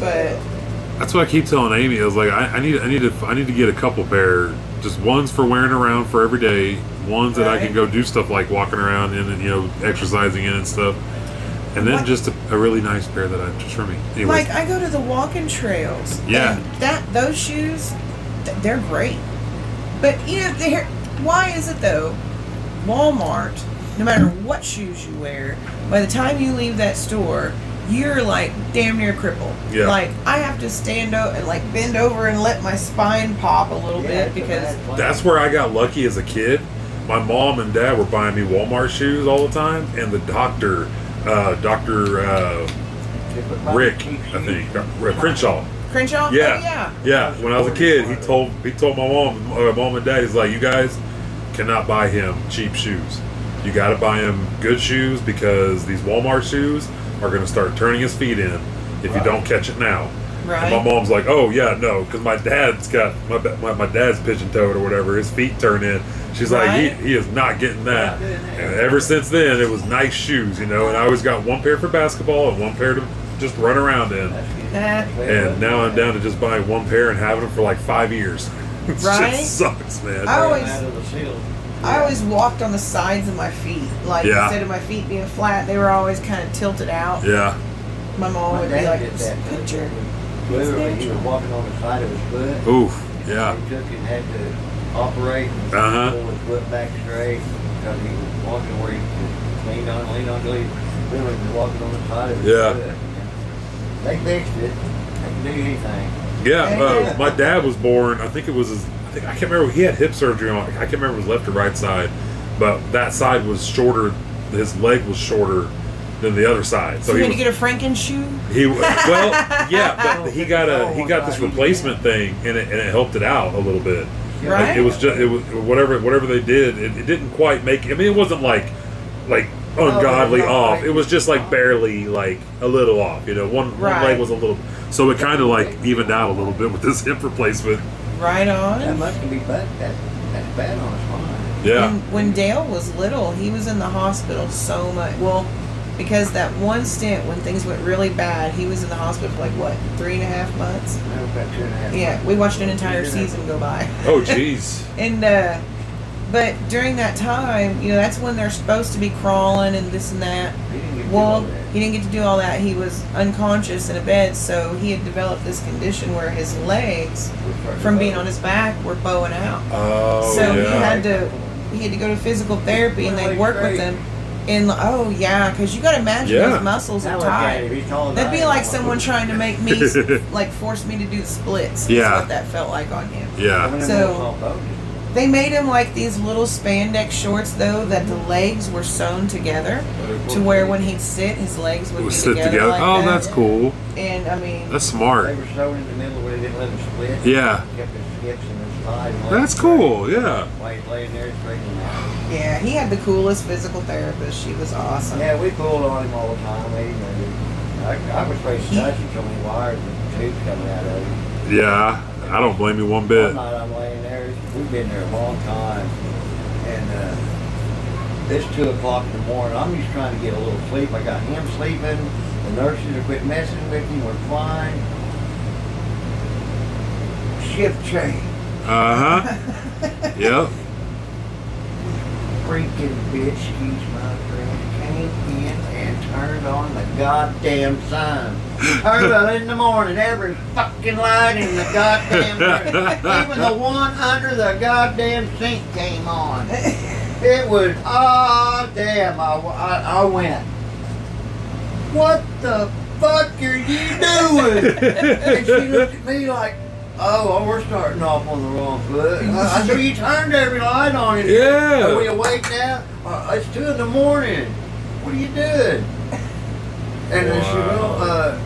But That's what I keep telling Amy. I was like, I, I need, I need to, I need to get a couple pair. Just ones for wearing around for every day. Ones that I can go do stuff like walking around in and you know exercising in and stuff. And then What- just a, a really nice pair that I just for me. Anyways, Like I go to the walking trails. Yeah. and that those shoes, th- they're great. But you know, they're why is it though? Walmart, no matter what shoes you wear, by the time you leave that store, you're like damn near crippled. Yeah. Like I have to stand up and like bend over and let my spine pop a little Yeah, bit because that's where I got lucky as a kid. My mom and dad were buying me Walmart shoes all the time, and the doctor, uh, Doctor uh, Rick, I think, uh, Crenshaw. Crenshaw. Yeah. Oh, yeah. Yeah, when I was a kid, he told he told my mom, uh, mom and dad, he's like, you guys cannot buy him cheap shoes. You got to buy him good shoes because these Walmart shoes are going to start turning his feet in if you don't catch it now. Right. And my mom's like, oh yeah, no, because my dad's got my, my my dad's pigeon toed or whatever. His feet turn in. She's like, he, he is not getting that. Not. And ever since then, it was nice shoes, you know. And I always got one pair for basketball and one pair to just run around in. That's And now I'm down to just buying one pair and having them for like five years. It Right? just sucks, man. I always- Out of the seal. I always walked on the sides of my feet. Like Yeah. instead of my feet being flat, they were always kind of tilted out. yeah, My mom My would be like, did that. picture. Literally, he was walking on the side of his foot. oof, yeah, He took and had to operate and Uh-huh. pull his foot back straight because he was walking where he could lean on, lean on, till he literally was walking on the side of his Yeah. foot. They fixed it. They can do anything. yeah. Uh, my dad was born. I think it was his. I think I can't remember. He had hip surgery on. I can't remember if it was left or right side, but that side was shorter. His leg was shorter than the other side. So So he you had was to get a Franken shoe? He well, yeah, but he got a he got this replacement thing, and it, and it helped it out a little bit. Right. Like it was just it was whatever whatever they did, it, it didn't quite make. I mean, it wasn't like like ungodly Oh, off. like- It was just like barely like a little off. You know, one, one leg was a little. So it kind of like evened out a little bit with this hip replacement. Right on. That on. must be bad. That, that's bad on his mind. Yeah, When, when Dale was little, he was in the hospital so much. Well, because that one stint when things went really bad, he was in the hospital for like what three and a half months. That about two and a half Yeah, months. we watched an entire season go by. Oh, jeez. And uh, but during that time, you know, that's when they're supposed to be crawling and this and that. He didn't get to do Well, he didn't get to do all that. He was unconscious in a bed, so he had developed this condition where his legs, from being on his back, were bowing out. Oh, so he had to he had to go to physical therapy, and they'd work with him. And oh yeah, because you got to imagine Yeah. those muscles are look tight. him, he's taller than That'd be like someone trying to make me like force me to do splits. Yeah. what that felt like on him. yeah. One of So- little soft boats. They made him like these little spandex shorts though that the legs were sewn together to where when he'd sit, his legs would We'll be sit together. together. Like oh, that. that's cool. And I mean, That's smart. They smart. were sewn in the middle where they didn't let him split. Yeah. Kept his hips and his thighs. That's cool. Yeah. While he's laying out. yeah, he had the coolest physical therapist. She was awesome. Yeah, we pulled on him all the time. He, I, I was afraid to He- touch him so many wires and tubes coming out of him. Yeah. I don't blame you one One bit. night I'm laying there. Been there a long time, and uh, it's two o'clock in the morning. I'm just trying to get a little sleep. I got him sleeping. The nurses have quit messing with him. We're fine. shift change. Uh huh. yep. Freaking bitch, excuse my friend, and turned on the goddamn sun. Early in the morning, every fucking light in the goddamn even the one under the goddamn sink came on. It was, ah, damn, I, I, I went, what the fuck are you doing? and she looked at me like, oh, well, we're starting off on the wrong foot. I, I said, you turned every light on. It. Yeah. Are we awake now? Uh, it's two in the morning. What are you doing? And then she, well, Wow. uh,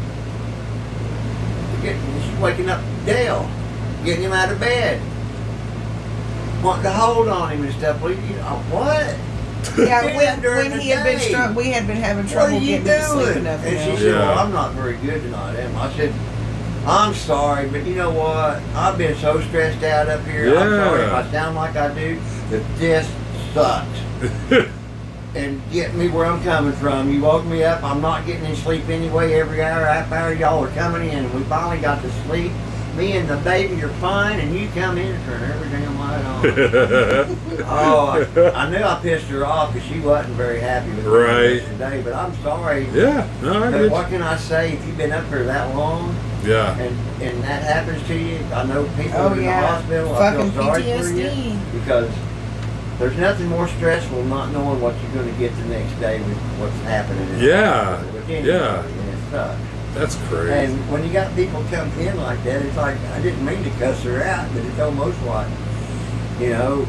getting, she's waking up Dale, getting him out of bed. Wanting to hold on him and stuff. Well, you know, what? Yeah, Did when, during when the he had been day. struck, we had been having What trouble are you getting him to sleep doing? enough. And you she know? said, well, I'm not very good tonight, am I? I said, I'm sorry, but you know what? I've been so stressed out up here. I'm sorry if I sound like I do, but this sucks. and get me where I'm coming from. You woke me up. I'm not getting any sleep anyway. Every hour, half hour, y'all are coming in. We finally got to sleep. Me and the baby are fine, and you come in and turn every damn light on. oh, I, I knew I pissed her off because she wasn't very happy with me Right. today. But I'm sorry. yeah. No, I But what can I say? If you've been up there that long. Yeah. and and that happens to you, I know people Oh, in yeah. the hospital. Fucking I feel sorry for you because there's nothing more stressful than not knowing what you're going to get the next day with what's happening. Yeah. hospital with anybody, Yeah. and it sucks. That's crazy. And when you got people come in like that, it's like I didn't mean to cuss her out, but it's almost like, you know.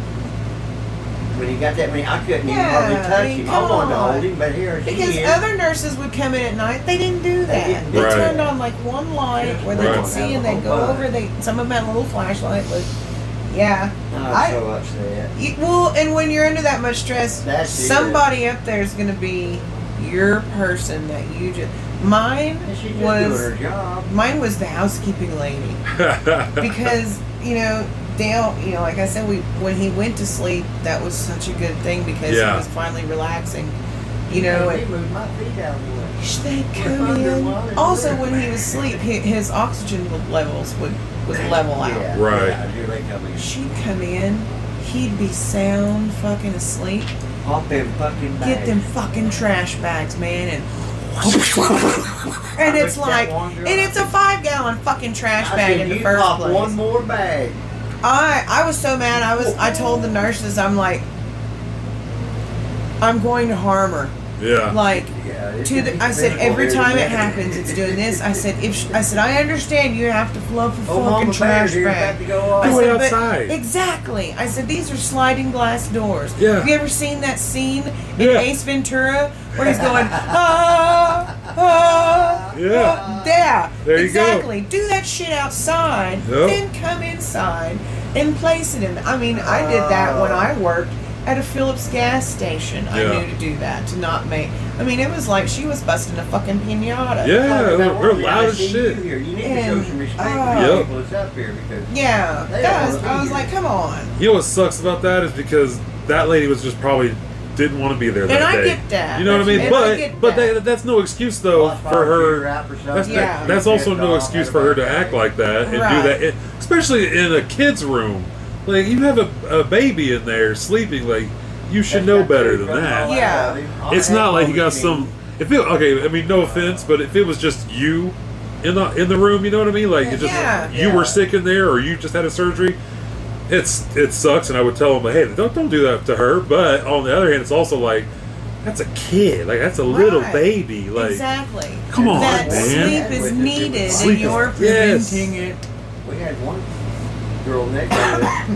When you got that many, I couldn't even Yeah, hardly I touch mean, him. I come wanted to on. hold him, but here she Because is. other nurses would come in at night, they didn't do that. didn't They do that. turned on like one light where they Right. could see and they'd go over. They some of them had a little flashlight, but yeah. I'm I- so upset. You, well, and when you're under that much stress, That's it. somebody up there is going to be your person that you just. Mine And just was her job. mine was the housekeeping lady because you know Dale, you know, like I said, we when he went to sleep, that was such a good thing because Yeah. he was finally relaxing. You know, he and moved my feet out of the way. they'd come in. Also, when he was asleep, hi- his oxygen levels would would level out. Yeah, Right. Yeah, here they come in. She'd come in, he'd be sound fucking asleep. Pop them fucking bags. Get them fucking trash bags, man, and and it's like, and it's a five gallon fucking trash I bag said, in the you first pop place. one more bag. I I was so mad. I was I told the nurses I'm like, I'm going to harm her. yeah. Like Yeah, to the, I said every time it happens, it's doing this. I said if sh- I said I understand you have to fluff a Oh, fucking trash Bear's bag. go. I Do it said, but- outside. exactly. I said these are sliding glass doors. Yeah. Have you ever seen that scene in Yeah. Ace Ventura where he's going ah ah Yeah. ah? yeah There you go. exactly. Do that shit outside, Yep. then come inside and place it in. I mean, I did that when I worked at a Phillips gas station. I Yeah. knew to do that to not make. I mean, it was like she was busting a fucking pinata. Yeah, Talk about they're loud as shit. You, here. you need to show some respect oh. for uh, the Yep. people that's up here because Yeah, that was, I was like, come on. You know what sucks about that is because that lady was just probably didn't want to be there that And I day. get that. You know what I mean? And I but get but that. that, that's no excuse though Lost for her. out for something. That's, Yeah. that's also no excuse for her to act like that and Right. do that, it, especially in a kid's room. Like you have a, a baby in there sleeping. Like you should That's know better than that. Yeah. It's not like you got some. If it okay, I mean no offense, but if it was just you in the in the room, you know what I mean? Like it just Yeah. you Yeah. were sick in there, or you just had a surgery. It's it sucks, and I would tell them, hey, don't don't do that to her. But on the other hand, it's also like that's a kid, like that's a little Right. baby, like exactly. come on, that man. sleep is needed, Sleep and is- you're yes. preventing it. We had one girl next to us.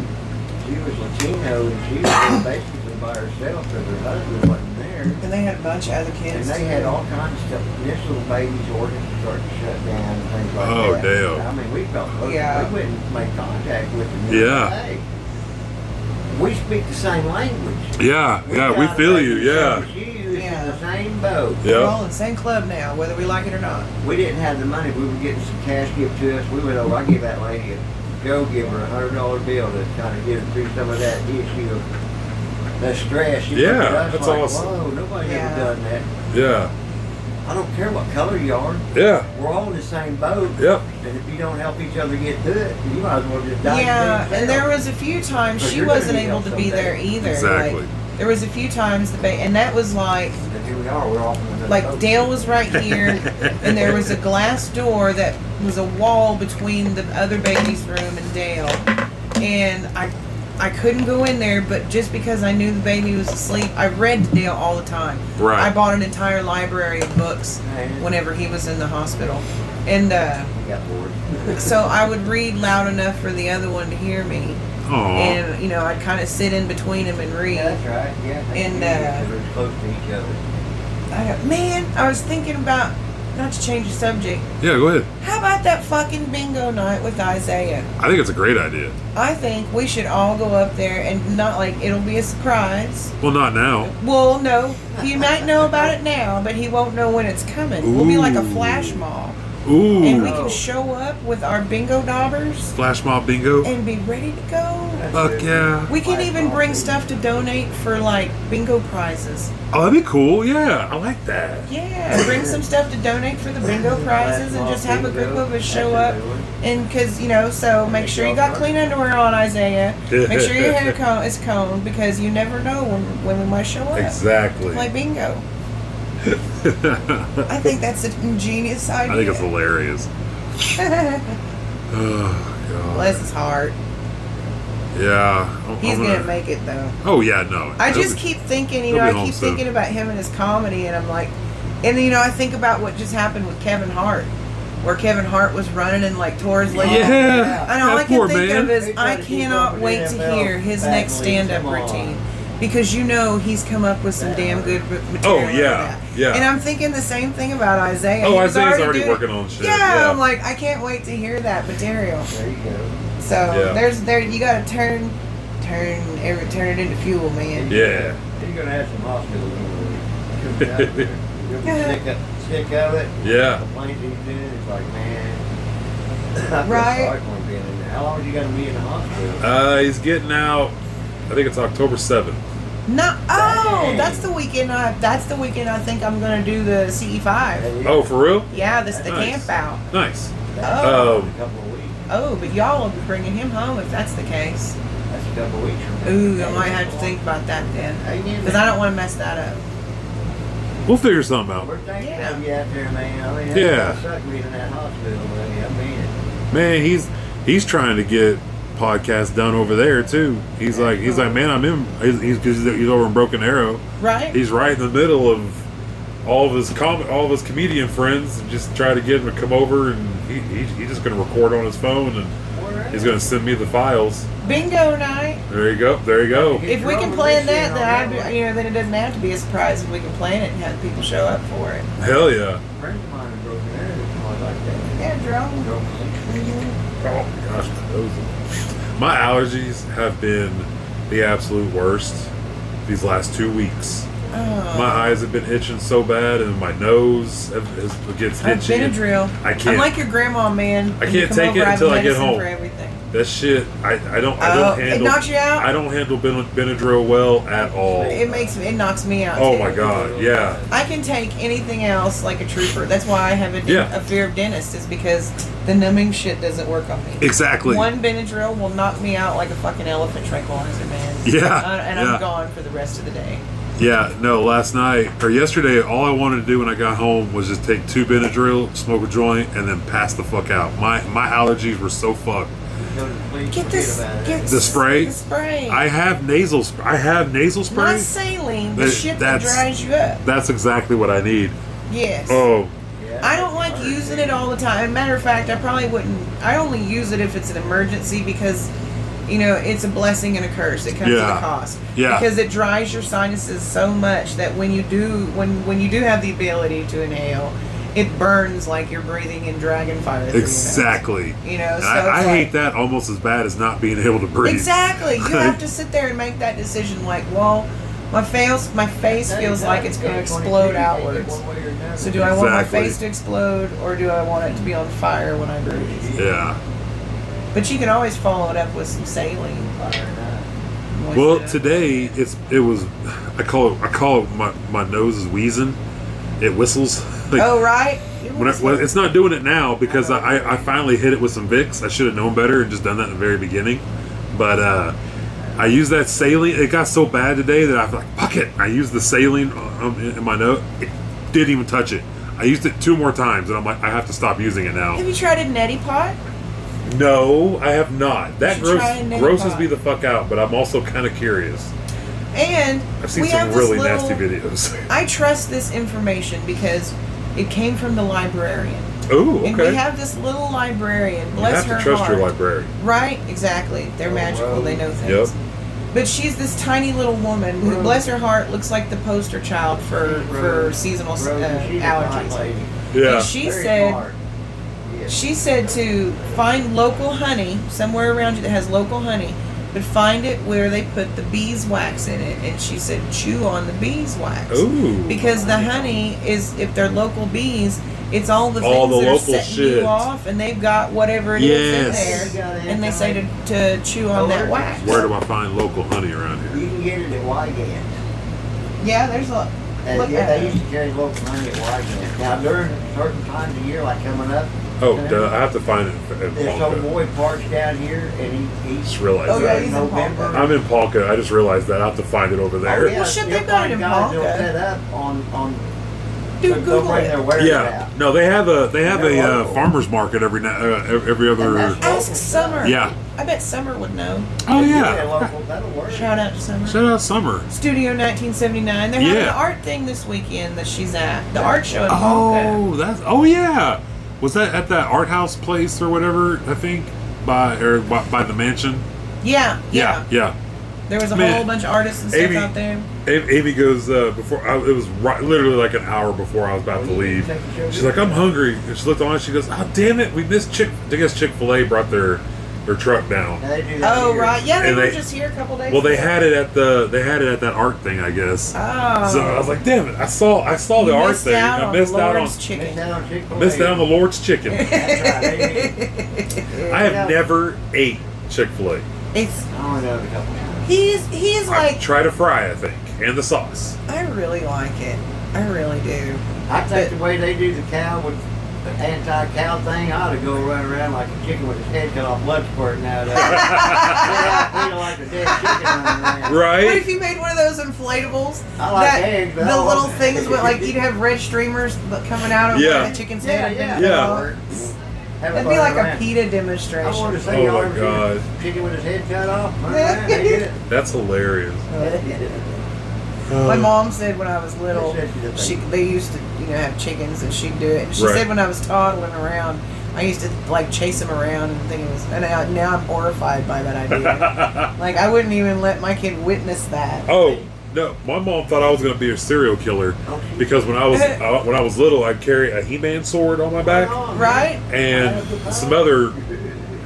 She was Latino and she was basically by herself because her husband wasn't there. And they had a bunch of other kids. And kids. they had all kinds of stuff. This little baby's organs started to shut down and things like Oh, that. damn. I mean, we felt close. Yeah. We wouldn't make contact with them. Yeah. Hey, we speak the same language. Yeah, yeah, we feel you, yeah, Yeah. the same boat. We're all in the same club now, whether we like it or not. We didn't have the money. We were getting some cash given to us. We went over. I gave that lady a Joe give her a hundred dollar bill to kind of get her through some of that issue of the stress. She looked Yeah, at us that's like, awesome. Whoa, nobody Yeah. ever done that. yeah. I don't care what color you are. Yeah. We're all in the same boat. Yep. And if you don't help each other get through it, you might as well just die. Yeah, and there was a few times she wasn't able help to be there either. Exactly. Like, there was a few times the ba- and that was like And here we are. We're all in another like boat. Dale was right here, and there was a glass door that was a wall between the other baby's room and Dale, and I. I couldn't go in there, but just because I knew the baby was asleep, I read to Dale all the time. Right. I bought an entire library of books whenever he was in the hospital, and uh, got bored. so I would read loud enough for the other one to hear me, Aw. And you know I'd kind of sit in between him and read. Yeah, that's right. Yeah. And, you. uh, We're close to each other. I, man, I was thinking about not to change the subject. Yeah, go ahead. How about that fucking bingo night with Isaiah? I think it's a great idea. I think we should all go up there and not like it'll be a surprise. Well, not now. Well, no, he might know about it now, but he won't know when it's coming. We'll be like a flash mob, Ooh. and we can show up with our bingo daubers Flash mob bingo. and be ready to go. Fuck yeah. We can Flash even bring food. stuff to donate for like bingo prizes. Oh, that'd be cool. Yeah, I like that. Yeah, bring some stuff to donate for the bingo prizes and just have a group of us show up. And because, you know, so make sure you got clean underwear on, Isaiah. Make sure your hair comb is combed because you never know when, when we might show up. Exactly. Play bingo. I think that's an ingenious idea. I think it's hilarious. Oh god. Bless his heart. Yeah. I'm- He's I'm gonna make it though. Oh yeah, no. I just be- keep thinking, you know, I keep soon. thinking about him and his comedy, and I'm like, and you know, I think about what just happened with Kevin Hart, where Kevin Hart was running and like tore his leg. Yeah. And all I can think man. of is I cannot wait to hear his next stand-up routine. on. Routine. Because you know he's come up with some damn good material. Oh, yeah, that. yeah. And I'm thinking the same thing about Isaiah. Oh, He Isaiah's already doing- working on shit. Yeah, Yeah. I'm like, I can't wait to hear that material. There you go. So Yeah. there's there you got to turn, turn every turn it into fuel, man. Yeah. You're gonna have some hospital. in the You'll be sick of, sick of it. Yeah. Complaints he's doing. It's like, man. I feel Right. sorry for him being in there. How long are you gonna be in the hospital? Uh, he's getting out. I think it's October seventh. No, oh, Dang. that's the weekend. I that's the weekend. I think I'm gonna do the CE5. Oh, for real? Yeah, this the Nice. camp out. Nice. Oh. Um, a couple of weeks. Oh, but y'all will be bringing him home if that's the case. That's a couple of weeks from now. Ooh, I might have to think about that then, because. I don't want to mess that up. We'll figure something out. We're thankful Yeah. of you out there, man. I mean, Yeah. yeah. suck being in that hospital, buddy. I mean it. Man, he's he's trying to get podcasts done over there too. He's like he's like, man, I'm in. He's he's, 'cause he's over in Broken Arrow. Right? He's right in the middle of all of his com- all of his comedian friends, and just try to get him to come over, and he, he he's just gonna record on his phone, and he's gonna send me the files. Bingo night. There you go. There you go. If we can plan that, then I, you know, then it doesn't have to be a surprise if we can plan it and have people show up for it. Hell yeah. Friends of mine have broken there. I like that. Yeah, drone. Broken Oh gosh, my nose. My allergies have been the absolute worst these last two weeks. Oh. My eyes have been itching so bad, and my nose gets itchy. been a drill. I I'm like your grandma, man. I can't take over, it until I get medicine home. That shit, I, I don't I don't it handle. knocks you out? I don't handle Ben- Benadryl well at all. It makes me. It knocks me out. Oh too. my god, yeah. I can take anything else like a trooper. That's why I have a, Yeah. a fear of dentists, is because the numbing shit doesn't work on me. Exactly. One Benadryl will knock me out like a fucking elephant tranquilizer, man. Yeah, Uh, and yeah. I'm gone for the rest of the day. Yeah, no, last night or yesterday, all I wanted to do when I got home was just take two Benadryl, smoke a joint, and then pass the fuck out. My my allergies were so fucked. Go to. Get this. about it. Get The spray? The spray. I have nasal sp- I have nasal spray. Not saline. The That- shit that that's- dries you up. That's exactly what I need. Yes. Oh, Yeah, I don't like hard. using it all the time. Matter of fact, I probably wouldn't. I only use it if it's an emergency because, you know, it's a blessing and a curse. It comes Yeah. at a cost. Yeah. Because it dries your sinuses so much that when you do, when when you do have the ability to inhale, it burns like you're breathing in dragon fire. through your nose. exactly. You know, And so I, I like- hate that almost as bad as not being able to breathe. Exactly. You have to sit there and make that decision. Like, well, my face, my face feels like it's going to explode you take it outwards. one way or another. So do I want my face to explode or do I want it to be on fire when I breathe? Yeah. But you can always follow it up with some saline. Fire or not. Well, Moisten it up. today it's it was I call it I call it my my nose is wheezing, it whistles. Like, Oh right. It when I, it's not doing it now because I, I, I finally hit it with some Vicks. I should have known better and just done that in the very beginning. But uh, I used that saline. It got so bad today that I was like, fuck it. I used the saline um, in my note. It didn't even touch it. I used it two more times and I'm like, I have to stop using it now. Have you tried a neti pot? No, I have not. That gross, try a neti grosses pot. me the fuck out, but I'm also kind of curious. And I've seen we some have this really little- nasty videos. I trust this information because it came from the librarian. Ooh, And we have this little librarian, You bless have her to trust heart. your librarian. Right, exactly. They're Oh, magical. They know things. Yep. But she's this tiny little woman who, Rose. bless her heart, looks like the poster child for for seasonal uh, she's a fine allergies. Yeah. And she Very said smart. She said to find local honey somewhere around you that has local honey, but find it where they put the beeswax in it. And she said chew on the beeswax. Ooh. Because the honey is, if they're local bees, it's all the All things the that are setting shit. you off, and they've got whatever it is Yes. in there, and they say to, to chew on that wax. Where do I find local honey around here? You can get it at Wygant. Yeah, there's a. Uh, yeah, at they used to carry local honey at Wygant. Now during certain times of year, like coming up, Oh, duh, I have to find it in there's some Palka. boy parks down here, and he Just realized Oh, yeah, that. he's in November. Palka. I'm in Palka. I just realized that. I have to find it over Oh, there. yeah, Well, shit, they've got it find in guys that'll Palka. set up on on. Dude, they'll Google bring it. their wares Yeah. out. No, they have a they have a They're uh, local. farmers market every na- uh, every other. Ask Summer. Yeah. I bet Summer would know. Oh Yeah, yeah. local, that'll work. Shout out to Summer. Shout out Summer. Studio 1979. They're having Yeah. an art thing this weekend that she's at. The art show in Palka. Oh, that's oh yeah. Was that at that art house place or whatever? I think by or by, by the mansion. Yeah, Yeah, yeah. yeah. There was a Man. whole bunch of artists and stuff Amy- out there. Amy goes uh, before I, it was right, literally like an hour before I was about to leave. She's like, "I'm hungry." And she looked on. and She goes, "Oh damn it, we missed Chick." I guess Chick Fil A brought their their truck down. Now they do that Oh here. right, yeah, they And were they- just here a couple days. Well, they ago. had it at the they had it at that art thing, I guess. Oh, So I was like, "Damn it! I saw I saw the You art missed thing. out I on missed out on Lord's chicken. out Chick-fil-A. missed out on the Lord's chicken." That's right. They, I have never ate Chick Fil A. It's I only know it a couple times. he's he's I like try to fry, I think, and the sauce. I really like it. I really do. I think the way they do the cow with the anti-cow thing, I ought to go run around like a chicken with his head cut off, blood squirting out of it. I feel like a dead chicken running around. What Right? if you made one of those inflatables? I like that, eggs, but the don't little things with like you'd have red streamers coming out of Yeah. the chicken's Yeah, head. Yeah, yeah. yeah. That'd be like run a around. PETA I want to demonstration. say, Oh my God. chicken with his head cut off? Run around, they get it. That's hilarious. My Uh, mom said when I was little, They she did she that. they used to you know have chickens and she'd do it. And she Right. said when I was toddling around, I used to like chase them around and things. And now, now I'm horrified by that idea. like I wouldn't even let my kid witness that. Oh no, my mom thought I was going to be a serial killer Oh, because when I was uh, when I was little, I'd carry a He-Man sword on my back Right? and some other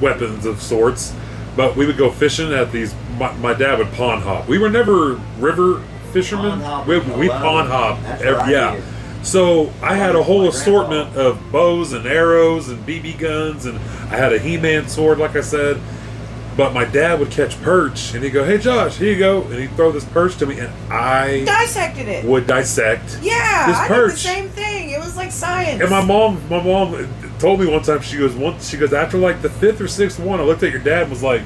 weapons of sorts. But we would go fishing at these. My, my dad would pawn hop. We were never river fishermen. Pawn hop We, we allowed. pawn hop. Every- yeah. did. So I had a whole My assortment of bows and arrows and BB guns, and I had a He-Man sword, like I said. But my dad would catch perch, and he'd go, "Hey Josh, here you go," and he'd throw this perch to me, and I Dissected it. would dissect. Yeah, This I did the same thing. It was like science. And my mom, my mom told me one time. She goes, once she goes after like the fifth or sixth one. I looked at your dad and was like,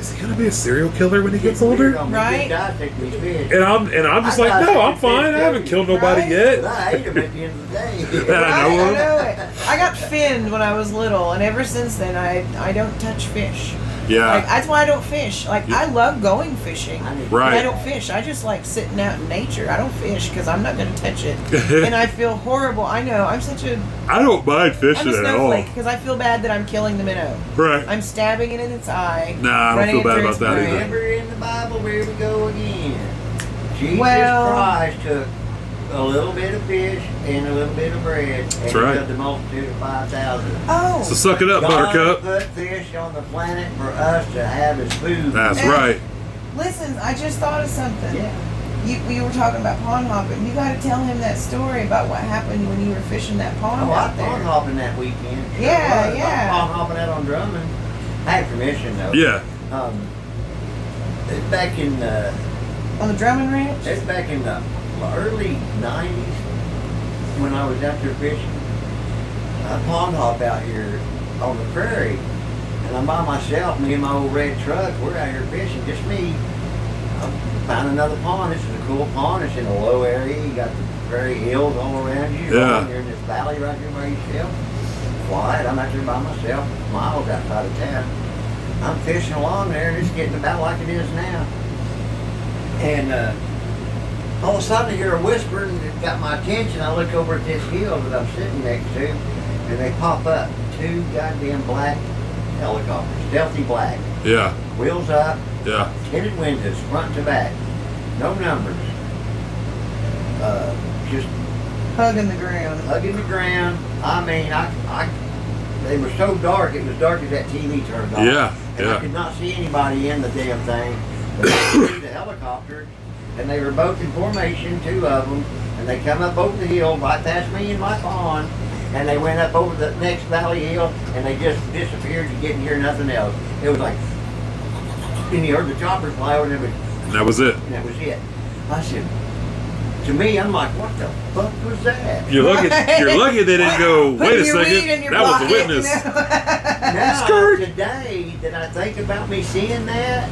"Is he gonna be a serial killer when he gets older?" Right. And I'm and I'm just like, no, I'm fine. I haven't killed nobody Right? yet. I ate them at the end of the day. That I know. I know it. I got finned when I was little, and ever since then, I I don't touch fish. Yeah, Like that's why I don't fish. Like I love going fishing. I need- But I don't fish. I just like sitting out in nature. I don't fish because I'm not going to touch it, and I feel horrible. I know I'm such a I don't mind I'm a at all. snowflake because I feel bad that I'm killing the minnow. Right. I'm stabbing it in its eye. Nah, I don't feel bad about that brain. either. Remember in the Bible, here we go again. Jesus Well- Christ took a little bit of fish and a little bit of bread, and That's he right. fed the multitude of five thousand. Oh, So suck it up, God Buttercup. put fish on the planet for us to have as food. That's right. listen, I just thought of something. yeah. You, we were talking about pond hopping. You got to tell him that story about what happened when you were fishing that pond Oh, I out there. pond hopping that weekend. Sure Yeah, was. yeah. I pond hopping out on Drummond. I had permission though. Yeah. Um, it's back in the On the Drummond Ranch. it's back in the early '90s. when I was out there fishing. I pond hop out here on the prairie, and I'm by myself. Me and my old red truck. We're out here fishing, just me. I found another pond. This is a cool pond. It's in a low area. You got the prairie hills all around you. Yeah. You're in this valley right here by yourself. Quiet. I'm out there by myself, miles outside of town. I'm fishing along there, and it's getting about like it is now. And uh, all of a sudden, I hear a whisper, and it got my attention. I look over at this hill that I'm sitting next to, and they pop up two goddamn black helicopters, stealthy black, Yeah, wheels up, yeah. tinted windows, front to back, no numbers. Uh, just Hugging the ground. hugging the ground. I mean, I, I, they were so dark. It was dark as that TV turned off. Yeah, and yeah. I could not see anybody in the damn thing. But I could see the helicopter, and they were both in formation, two of them, and they come up over the hill right past me in my pond, and they went up over the next valley hill, and they just disappeared. You didn't hear nothing else. It was like, and you heard the chopper fly over, and it was And that was it. and that was it. I said, to me, I'm like, what the fuck was that? You're lucky. You're lucky they didn't go. Wait a your weed in second. That was a witness. Now, today, that I think about me seeing that,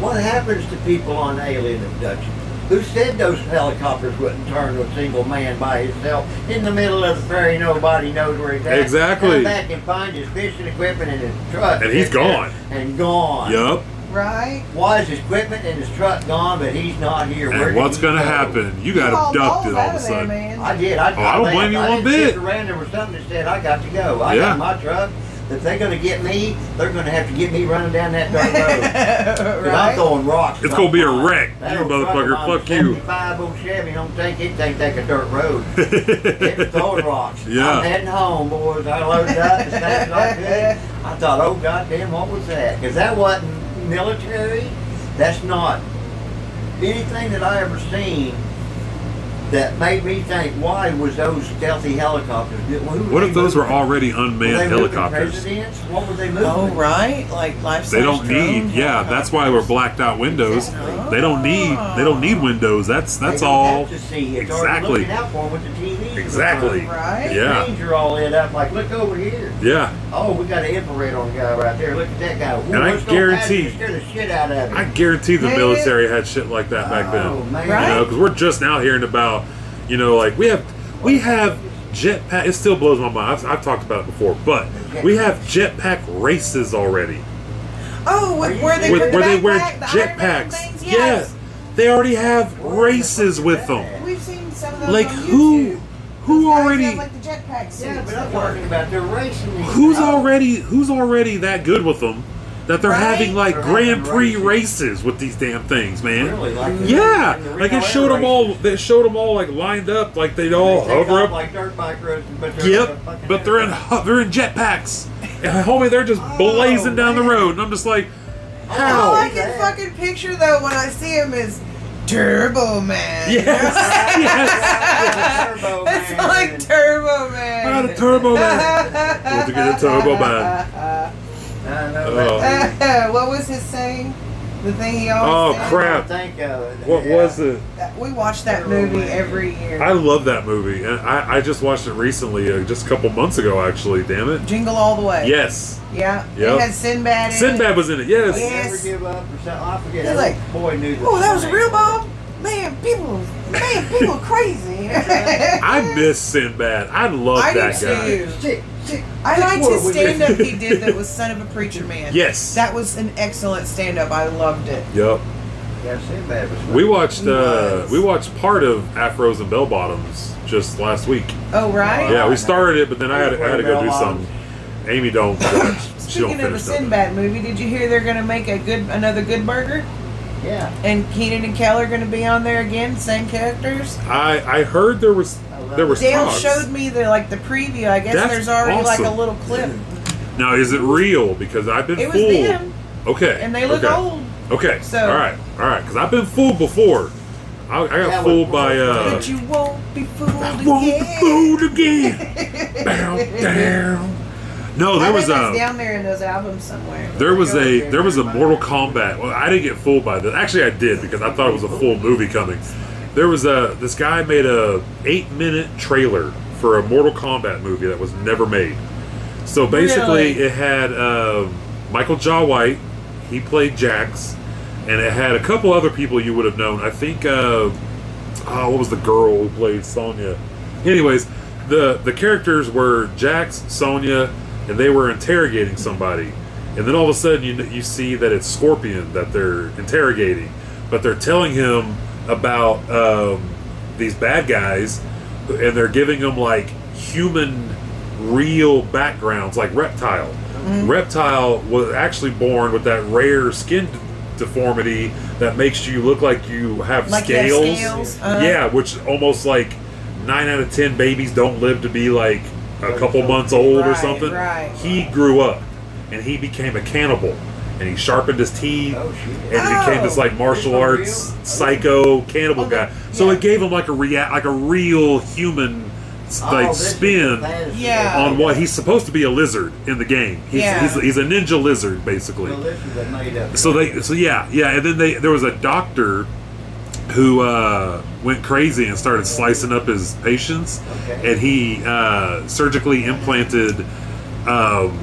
what happens to people on alien abduction? Who said those helicopters wouldn't turn a single man by himself in the middle of the prairie? Nobody knows where he's at. Exactly. Come back and find his fishing equipment in his truck. And he's gone. And gone. Yep. right? Why is his equipment and his truck gone, but he's not here? And did what's he gonna go? happen? You You got hauled abducted balls all of a there, sudden. man. I did. I, Oh, I don't laughed. blame you I one didn't bit. sit around. There was something that said I got to go. I Yeah. got my truck. If they're going to get me, they're going to have to get me running down that dirt road. 'Cause I'm throwing rocks. It's gonna be a I'm wreck. That You old truck motherfucker. Fuck you. Five old Chevy don't think it can't take a dirt road. It's throwing rocks. Yeah. I'm heading home, boys. I loaded up as fast as I. I thought, oh goddamn, what was that? Because that wasn't military. That's not anything that I ever seen that made me think, why was those stealthy helicopters? Who What if those were moving? already Were unmanned they helicopters? Presidents? What were they moving? Oh, right? Like life They don't need. Yeah, that's why we're blacked out windows. They don't need. They don't need windows. That's that's don't all. Have to see. It's Exactly. out for 'em with the TV. Exactly. Right? Yeah. Screens are all lit up. Like, look over here. Yeah. Oh, we got an infrared on the guy right there. Look at that guy. Ooh, And I let's go past him guarantee- the shit out of him. I guarantee the Man. military had shit like that back then. Oh, man. Right? You know, because we're just now hearing about, you know, like we have we have jetpack. It still blows my mind. I've, I've talked about it before, but we have jetpack races already, Oh, wh- where they with, put the where they wear backpack, the Iron Man jetpacks. Yeah, Yes. they already have races with them. We've seen some of those Like on who? Who guys already? have, like the jetpack. Yeah, but I'm talking about they're racing. Who's already? Who's already that good with them? That they're Right? having like They're Grand having Prix races. races with these damn things, man. Really? Like Yeah, the like it showed Air them all. They showed them all like lined up, like they'd all They take hover up. like dirt bike roads, but they're Yep, but they're in helicopter. they're in jetpacks. And homie, they're just Oh, blazing down the road, and I'm just like, All? I can fucking picture though when I see him is Turbo Man. Yes, yes. Turbo It's Man. like Turbo Man. Ah, a Turbo Man. Want to get a Turbo Man? I know Oh. that. what was his saying? The thing he Oh, always said? crap. Think of it. What Yeah. was it? We watch that movie every year. I love that movie, and I, I just watched it recently, uh, just a couple months ago, actually. Damn it. Jingle All the Way. Yes, Yeah. Yep. It had Sinbad in Sinbad it. was in it. Yes. Yeah. Never give up or something. I forget. He's like, boy knew the Oh, that was sign. real, Bob? Man, people, man, people crazy. I miss Sinbad. I love I do that guy. too. Stick, stick. I liked his we stand up he did that was Son of a Preacher Man. Yes. That was an excellent stand up. I loved it. Yep. Yeah, Sinbad was. We watched uh, we watched part of Afros and Bell Bottoms just last week. Oh, right? Yeah, we started it, but then I had, I had to go do Bell something. Amy don't watch. she don't Speaking of a. Sinbad movie, did you hear they're going to make a good another Good Burger? Yeah. And Kenan and Kel are going to be on there again, same characters. I I heard there was there was it. Dale talks. showed me the like the preview. I guess That's there's already like a little clip. Now is it real? Because I've been It was fooled. them, Okay. and they look okay. old. Okay. So- all right, all right. Because I've been fooled before. I, I got Yeah, fooled by. Uh, But you won't be fooled I won't be fooled again. Bow down. No, there bet was a. down there in those albums somewhere. There was a there was a Mortal Kombat. Well, I didn't get fooled by this. Actually, I did because I thought it was a full movie coming. there was a this guy made a eight minute trailer for a Mortal Kombat movie that was never made. So basically, Really? it had um Michael Jai White. He played Jax, and it had a couple other people you would have known. I think. Uh, oh, what was the girl who played Sonya? Anyways, the the characters were Jax, Sonya, and they were interrogating somebody. And then all of a sudden, you you see that it's Scorpion that they're interrogating, but they're telling him about um, these bad guys, and they're giving him like human, real backgrounds, like Reptile. Reptile was actually born with that rare skin deformity that makes you look like you have Like you have scales. scales? Uh-huh. Yeah, which almost like nine out of ten babies don't live to be like a couple months old or something. right. He grew up and he became a cannibal. And he sharpened his teeth Oh, shit. and became this like oh, martial arts real? psycho cannibal Oh, guy. So yeah. it gave him like a rea- like a real human Oh, like this is spin. Yeah. on what he's supposed to be a lizard in the game. He's, Yeah. he's, he's a ninja lizard basically. Well, this is a made up. So they, so yeah, yeah, and then they there was a doctor who uh, went crazy and started slicing up his patients, Okay. and he uh, surgically implanted um,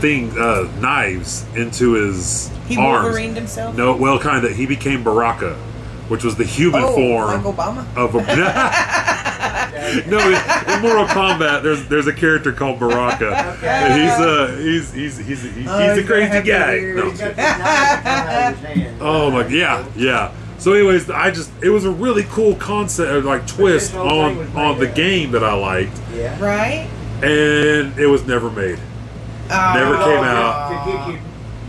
thing uh, knives into his He arms. Wolverined himself. No, well, kind of. He became Baraka, which was the human oh, form like Obama. of a. no, in, in Mortal Kombat, there's there's a character called Baraka, and he's uh he's he's he's he's, he's Oh, a crazy guy. No, I'm He's kidding. got this knife coming out of his hand. Oh my yeah, yeah. So anyways, I just it was a really cool concept or like twist on on the game that I liked Yeah. Right? and it was never made. Oh, Never came To- out.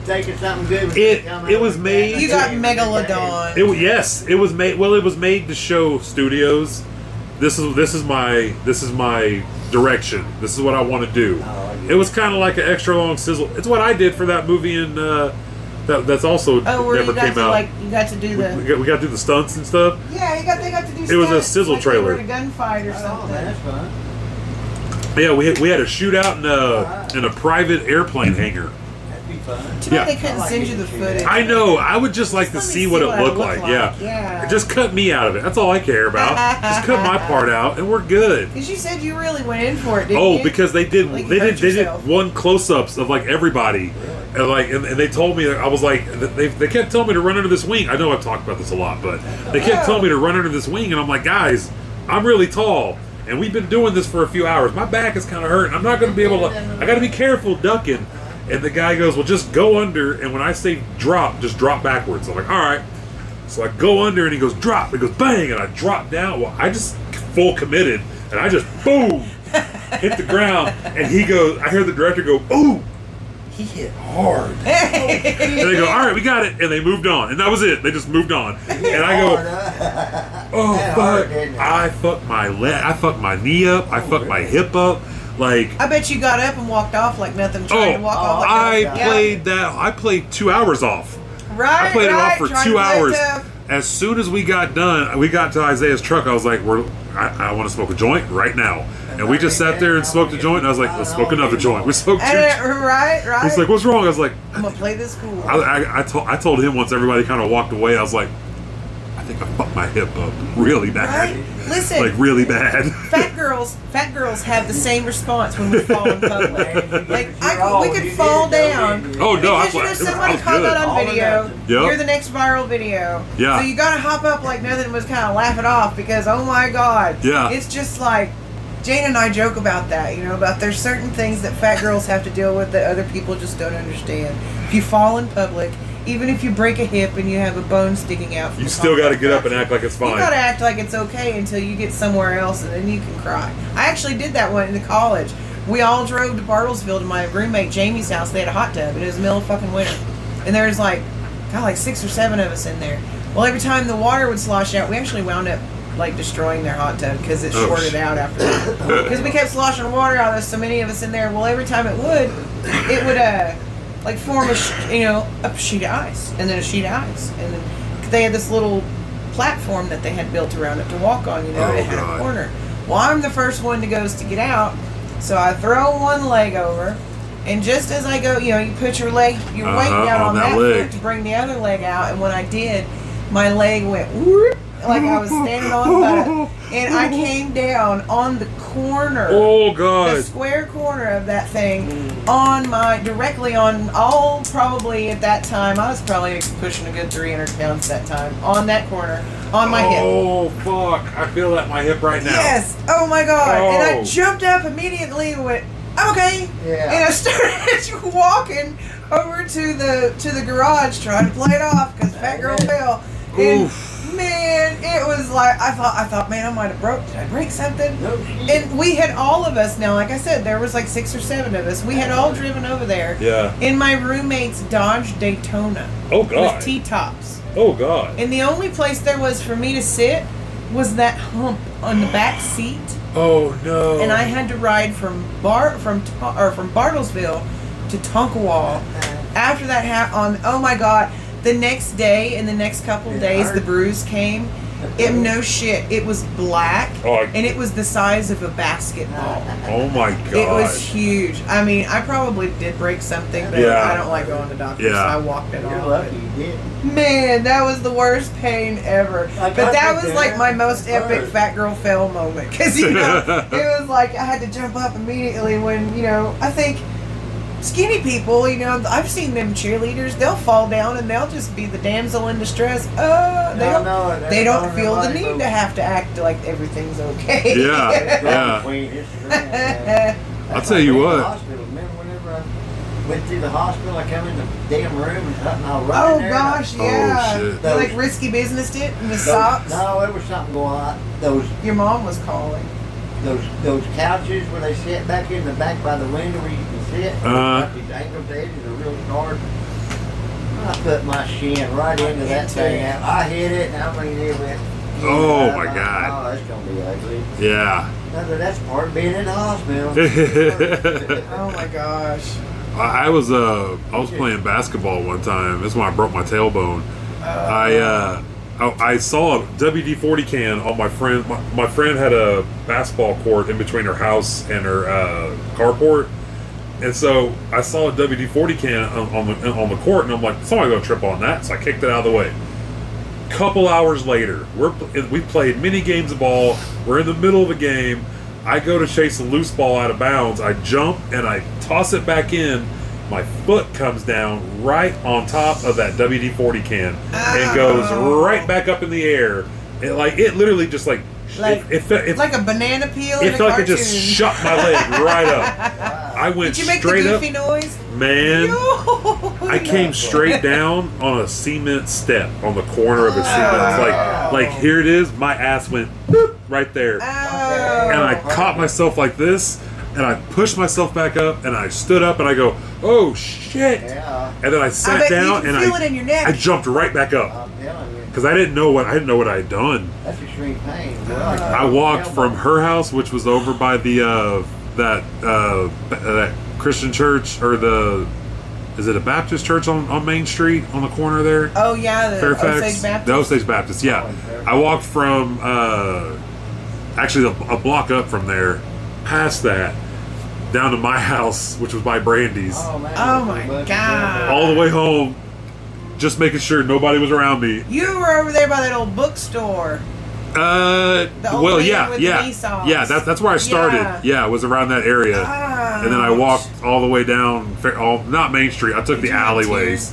To get something good. It- it was made- You got Megalodon. It yes, it was made well it was made to show studios this is this is my this is my direction. This is what I want to do. Oh, yeah. It was kind of like an extra long sizzle. It's what I did for that movie in uh that that's also oh, where never you got came to out. like you got to do we, the we got, we got to do the stunts and stuff. yeah you got they got to do It was a sizzle like they trailer. were in a gunfight or Oh, something. that's fun. Yeah, we had, we had a shootout in a in a private airplane hangar. That'd be fun. Too bad Yeah. they couldn't I like send you the footage. I know. I would just like to Let me see what it I looked look like. like. Yeah. Yeah. Just cut me out of it. That's all I care about. just cut my part out, and we're good. Because you said you really went in for it, didn't Oh, you? because they did Like, they hurt did they did one close ups of like everybody, and like and, they told me I was like they, they kept telling me to run under this wing. I know I've talked about this a lot, but they kept telling me to run under this wing, and I'm like, guys, I'm really tall, and we've been doing this for a few hours. My back is kind of hurting. I'm not going to be able to. I got to be careful ducking. And the guy goes, well, just go under, and when I say drop, just drop backwards. I'm like, all right. So I go under, and he goes drop. He goes bang, and I drop down. Well, I just full committed, and I just boom hit the ground, and he goes. I hear the director go, "Ooh, he hit hard." and they go, "All right, we got it," and they moved on, and that was it. They just moved on, and I go, "Oh fuck!" hard. I fucked my leg. I fucked my knee up. I oh, fucked my hip up. Like, I bet you got up and walked off like nothing, trying oh, to walk off like I nothing. Yeah. played that. I played two hours off. Right, I played right, it off for two to play hours. As soon as we got done, we got to Isaiah's truck. I was like, "We're, I, I want to smoke a joint right now." And we just sat there and smoked a joint. And I was like, "Let's smoke another joint." We smoked two. And, right, right. He's like, "What's wrong?" I was like, I'm gonna play this cool. I, I, I, told, I told him once everybody kind of walked away. I was like, "I think I fucked my hip up really bad, right? Listen, like really bad." fat girls, fat girls have the same response when we fall in public. like I, You're we could fall down. Oh, no, I because you know was- somebody caught good. that on video. nothing. Yep. You're the next viral video. Yeah. So you gotta hop up like nothing was kind of laugh it off because oh my god. Yeah. It's just like Jane and I joke about that, you know, about there's certain things that fat girls have to deal with that other people just don't understand. If you fall in public, even if you break a hip and you have a bone sticking out, from You still got to get up and act like it's fine. you gotta act like it's okay until you get somewhere else, and then you can cry. I actually did that one in college. We all drove to Bartlesville to my roommate Jamie's house. They had a hot tub, and it was the middle of fucking winter. And there was like, God, like six or seven of us in there. Well, every time the water would slosh out, we actually wound up like destroying their hot tub because it Oh, shorted out after that. Because we kept sloshing water out. There's so many of us in there. Well, every time it would, it would uh like form a you know a sheet of ice, and then a sheet of ice, and then they had this little platform that they had built around it to walk on. You know, Oh, it had God. a corner. Well, I'm the first one to goes to get out, so I throw one leg over, and just as I go, you know, you put your leg, your weight Uh-huh, down on on, that that, leg. foot to bring the other leg out, and when I did, my leg went whoop, like I was standing on the butt, and I came down on the corner. Oh god! the square corner of that thing on my directly on all probably at that time I was probably pushing a good 300 pounds that time on that corner on my hip. Oh fuck! I feel that my hip right now. Yes. Oh my god. And I Oh. jumped up immediately and went, I'm okay. Yeah. And I started walking over to the to the garage trying to play it off because fat girl fell. And Oof. Man, it was like I thought I thought, man, I might have broke. Did I break something? No. And we had all of us now, like I said, there was like six or seven of us. We had all driven over there Yeah. in my roommate's Dodge Daytona Oh God. with god. T tops. Oh god. And the only place there was for me to sit was that hump on the back seat. Oh no. And I had to ride from Bar from Ta- or from Bartlesville to Tonkawa. After that happened, on oh my god, the next day and the next couple It days, hurt. the bruise came. It no shit. It was black, Oh, I- and it was the size of a basketball. Oh my god. It was huge. I mean, I probably did break something, but Yeah. I don't like going to doctors, Yeah. so I walked it You're off. lucky you didn't. Man, that was the worst pain ever. I But got that you was like my most It epic hurt. fat girl fail moment. Because, you know, it was like I had to jump up immediately when, you know, I think skinny people, you know, I've seen them cheerleaders, they'll fall down and they'll just be the damsel in distress. Uh, they No, don't, no, they don't feel the need right, to have to act like everything's okay. Yeah. It's wrong Yeah. between his friends. I'll tell you what. the Hospital. Remember whenever I went through the hospital, I come in the damn room and something, I run Oh in there. and I- gosh, Oh, yeah. shit. They like risky business did in the those- socks. No, there was something going on. Those Your mom was calling. Those those couches where they sit back in the back by the window where you can sit. Got these ankle edges are real hard. I put my shin right into that thing. it. I hit it, and I mean it went. Oh, Yeah, my I- God. Oh, that's gonna be ugly. Yeah. No, That's part of being in the hospital. Oh my gosh. I I was uh I was playing basketball one time. That's when I broke my tailbone. I uh I, I saw a WD forty can on my friend. My, my friend had a basketball court in between her house and her uh, carport, and so I saw a WD forty can on, on the on the court, and I'm like, somebody gonna trip on that. So I kicked it out of the way. Couple hours later, we're we played mini games of ball. We're in the middle of a game. I go to chase a loose ball out of bounds. I jump and I toss it back in. My foot comes down right on top of that WD forty can and goes oh. right back up in the air. It like it literally just like Like- it, it, it, Like a banana peel it felt like it just shot my leg right up. I went Did you make the straight up, noise? man. No. I came straight down on a cement step on the corner of a oh. cement. It's like, like here it is. My ass went boop, right there, Oh. and I caught myself like this, and I pushed myself back up, and I stood up, and I go, "Oh shit!" Yeah, And then I I sat bet you down, can and feel I, it in your neck. I jumped right back up I'm telling you, because I didn't know what I didn't know what I had done. that's extreme pain. boy. I walked from her house, which was over by the uh, that uh, that Christian church or the is it a Baptist church on, on Main Street on the corner there? oh yeah, the Fairfax, Osage Baptist. the Osage Baptist. Yeah, Oh, I walked from uh, actually a, a block up from there, past that, down to my house, which was by Brandy's, Oh, man, Oh, my God. all the way home, just making sure nobody was around me. You were over there by that old bookstore. Uh, The old well, yeah, with yeah, Nissan. yeah. That's that's where I started. Yeah. Yeah, it was around that area. And then I walked all the way down, Fair- all, not Main Street. I took Did the you alleyways.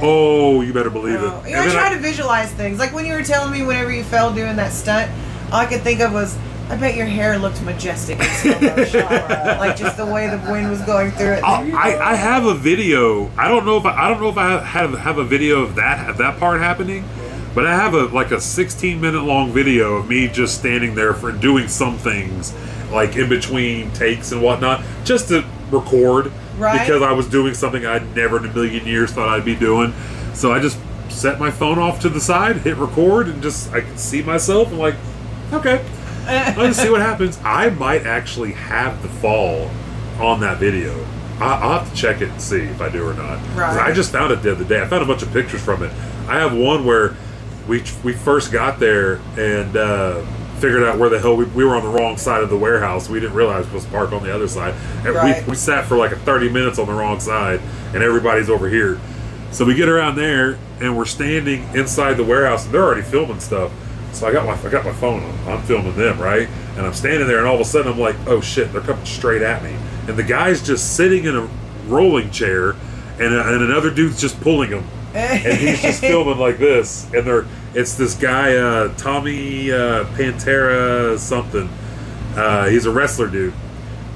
Oh, you better believe Oh. it. You know, I And try I- to visualize things. Like when you were telling me whenever you fell doing that stunt, all I could think of was, I bet your hair looked majestic in slow motion. like just the way the wind was going through it. I, I, I have a video. I don't know if I, I don't know if I have have a video of that of that part happening, but I have a like a 16 minute long video of me just standing there for doing some things, like in between takes and whatnot, just to record. Right. Because I was doing something I'd never in a million years thought I'd be doing. So I just set my phone off to the side, hit record, and just I could see myself. I'm like, okay, let's see what happens. I might actually have the fall on that video. I- I'll have to check it and see if I do or not. Right. I just found it the other day. I found a bunch of pictures from it. I have one where we we first got there and uh, figured out where the hell we, we were on the wrong side of the warehouse. We didn't realize we was parked on the other side. And Right. we, we sat for like a 30 minutes on the wrong side, and everybody's over here. So we get around there, and we're standing inside the warehouse, and they're already filming stuff. So I got my I got my phone. I'm, I'm filming them right, and I'm standing there, and all of a sudden I'm like, oh shit, they're coming straight at me, and the guy's just sitting in a rolling chair, and, and another dude's just pulling him, and he's just filming like this, and they're it's this guy uh, Tommy uh, Pantera something. Uh, he's a wrestler dude.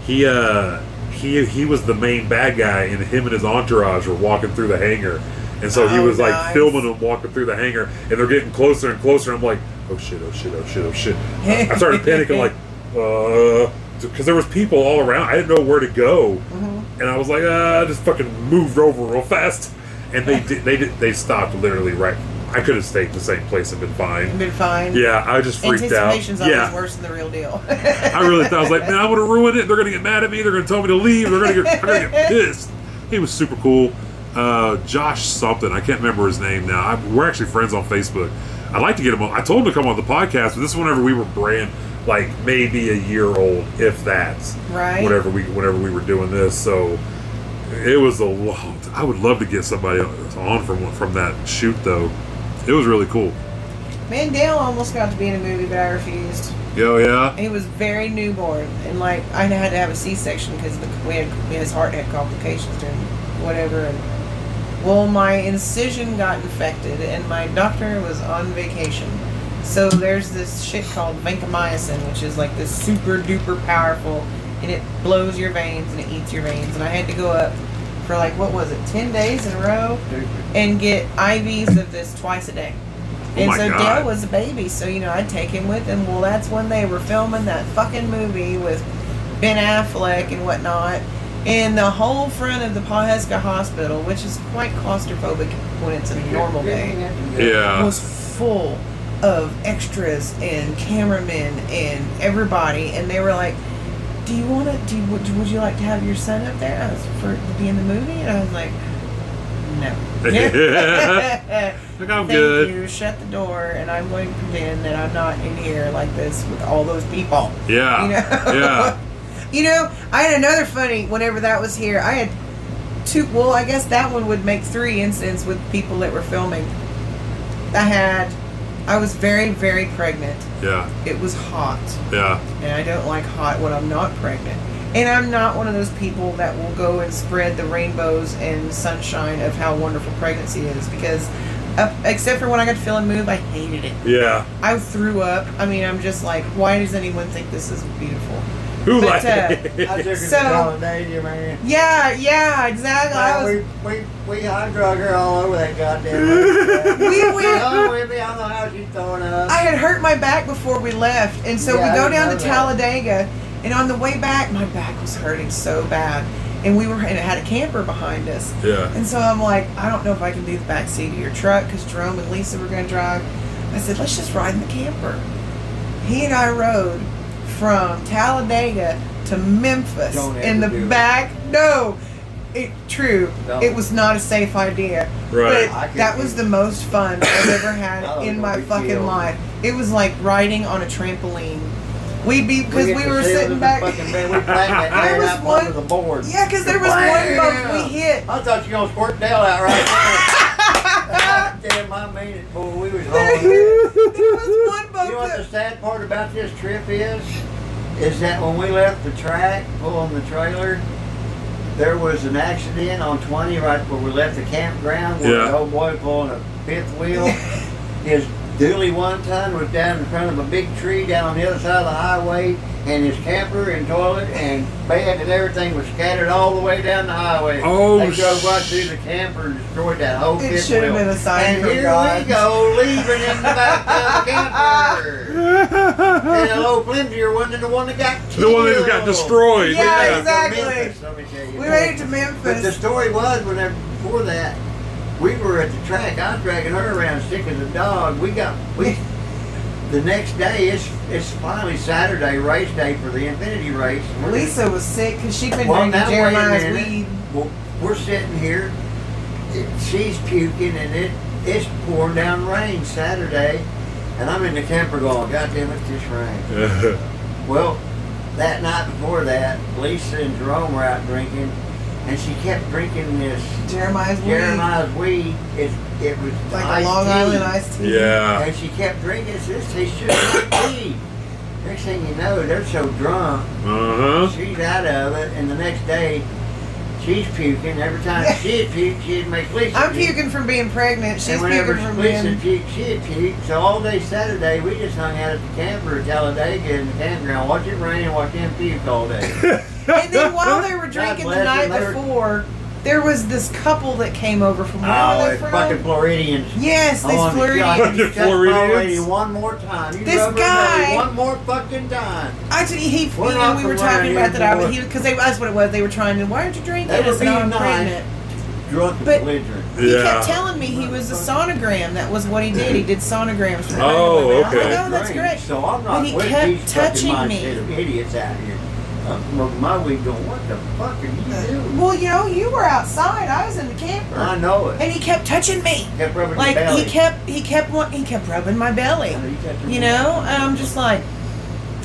He uh, he he was the main bad guy, and him and his entourage were walking through the hangar. And so he Oh, was like filming them walking through the hangar, and they're getting closer and closer. I'm like, oh shit, oh shit, oh shit, oh shit. I started panicking, like, uh, because there was people all around. I didn't know where to go, Mm-hmm. and I was like, uh, I just fucking moved over real fast, and they did, they did, they stopped literally right. I could have stayed in the same place and been fine. Been fine. Yeah, I just freaked out. Anticipation's always Yeah, worse than the real deal. I really thought I was like, man, I would have ruined it. They're gonna get mad at me. They're gonna tell me to leave. They're gonna get, they're gonna get pissed. He was super cool. Uh, Josh something. I can't remember his name now. I, we're actually friends on Facebook. I'd like to get him on. I told him to come on the podcast, but this is whenever we were brand like maybe a year old, if that. Right. Whenever we whenever we were doing this, so it was a long. I would love to get somebody on from from that shoot though. It was really cool. Man, Dale almost got to be in a movie, but I refused. Yo, yeah. He was very newborn, and like I had to have a C-section because we had his heart had complications during whatever. And well, my incision got infected, and my doctor was on vacation. So there's this shit called vancomycin, which is like this super duper powerful, and it blows your veins and it eats your veins. And I had to go up for like what was it, ten days in a row, and get IVs of this twice a day. Oh And so God. Dale was a baby, so you know I'd take him with him. Well, that's when they were filming that fucking movie with Ben Affleck and whatnot. And the whole front of the Pawhuska Hospital, which is quite claustrophobic when it's a normal day, Yeah. was full of extras and cameramen and everybody. And they were like, "Do you want to? Do you, would, would you like to have your son up there for to be in the movie?" And I was like, "No." Like, I'm Thank good. you. Shut the door, and I'm going to pretend that I'm not in here like this with all those people. Yeah. You know? Yeah. you know, I had another funny. Whenever that was here, I had two. Well, I guess that one would make three incidents with people that were filming. I had. I was very, very pregnant. Yeah. It was hot, Yeah. and I don't like hot when I'm not pregnant. And I'm not one of those people that will go and spread the rainbows and sunshine of how wonderful pregnancy is because, uh, except for when I got to feel and move, I hated it. Yeah. I threw up. I mean, I'm just like, why does anyone think this is beautiful? Who But, like uh, I took her So- man. Yeah, yeah, exactly. I was, we, we, we hot drug her all over that goddamn place. We went- on with me. I don't know how she's throwing up. I had hurt my back before we left, and so Yeah, we go down to that. Talladega, and on the way back, my back was hurting so bad, and we were and it had a camper behind us, Yeah. and so I'm like, I don't know if I can do the back seat of your truck because Jerome and Lisa were going to drive. I said, let's just ride in the camper. He and I rode from Talladega to Memphis in the ever do it. back. No, it true. Don't. It was not a safe idea. Right. But that was the most fun I've ever had in my fucking deal. life. It was like riding on a trampoline. We'd be because we, get to were sitting back. Fucking bed. We There was one- under the board. Yeah, because there was one bump we hit. I thought you were gonna squirt Dale out right there. Damn, I mean it, boy. We was There hauling was one You know what the sad part about this trip is? Is that when we left the track, pulling the trailer, there was an accident on 20 right where we left the campground where Yeah. the old boy pulling a fifth wheel. His dually one ton was down in front of a big tree down on the other side of the highway, and his camper and toilet and bed and everything was scattered all the way down the highway. Oh, they drove sh- right through the camper and destroyed that whole It should have been a sign And from here God. we go, leaving in the back of the camper. And the low flimsier one than the one that got The one that got destroyed. Yeah, We made it to exactly. Memphis, let me tell you. We made it to Memphis. But the story was, whenever before that, we were at the track. I was dragging her around, sick as a dog. We got we. The next day, it's it's finally Saturday race day for the Xfinity race. We're- Lisa was sick because she'd been Well, drinking now Jeremiah's weed. Well, we're sitting here. It, she's puking, and it it's pouring down rain Saturday, and I'm in the camper going, God damn it, this rain. Well, that night before that, Lisa and Jerome were out drinking, and she kept drinking this Jeremiah's weed. Jeremiah's weed. It, it was Like iced a Long tea. Island iced tea. Yeah. And she kept drinking it. This tastes just like weed. Next thing you know, they're so drunk, Uh huh. she's out of it, and the next day, she's puking. Every time she'd puke, she'd make Lisa I'm puke. puking from being pregnant. She's and whenever puking from Lisa being. puked, she'd puke. So all day Saturday, we just hung out at the camper Talladega in the campground, watch it rain and watch them puke all day. And then while they were drinking the night before, there was this couple that came over from where oh, were they it's from? fucking Floridians. Yes, these Oh, my God, Floridians. Fucking you Floridians. lady one more time. You This guy- one more fucking time. I actually, he, We're you know, we were talking about that. I, he because that's what it was. They were trying to. Why aren't you drinking? They were "Oh, being I'm nice. pregnant. Drunk But- belligerent. He Yeah. kept telling me he was a sonogram. That was what he did. He did sonograms. For Oh, women. I'm like, okay. oh, that's great. So I'm not When he kept touching me. idiots out here. I'm my weed going, what the fuck are you doing? Well, you know, you were outside. I was in the camper. I know it. And he kept touching me. kept rubbing Like your belly. he kept, he kept, wa- he kept rubbing my belly. I know you You know, and I'm just like,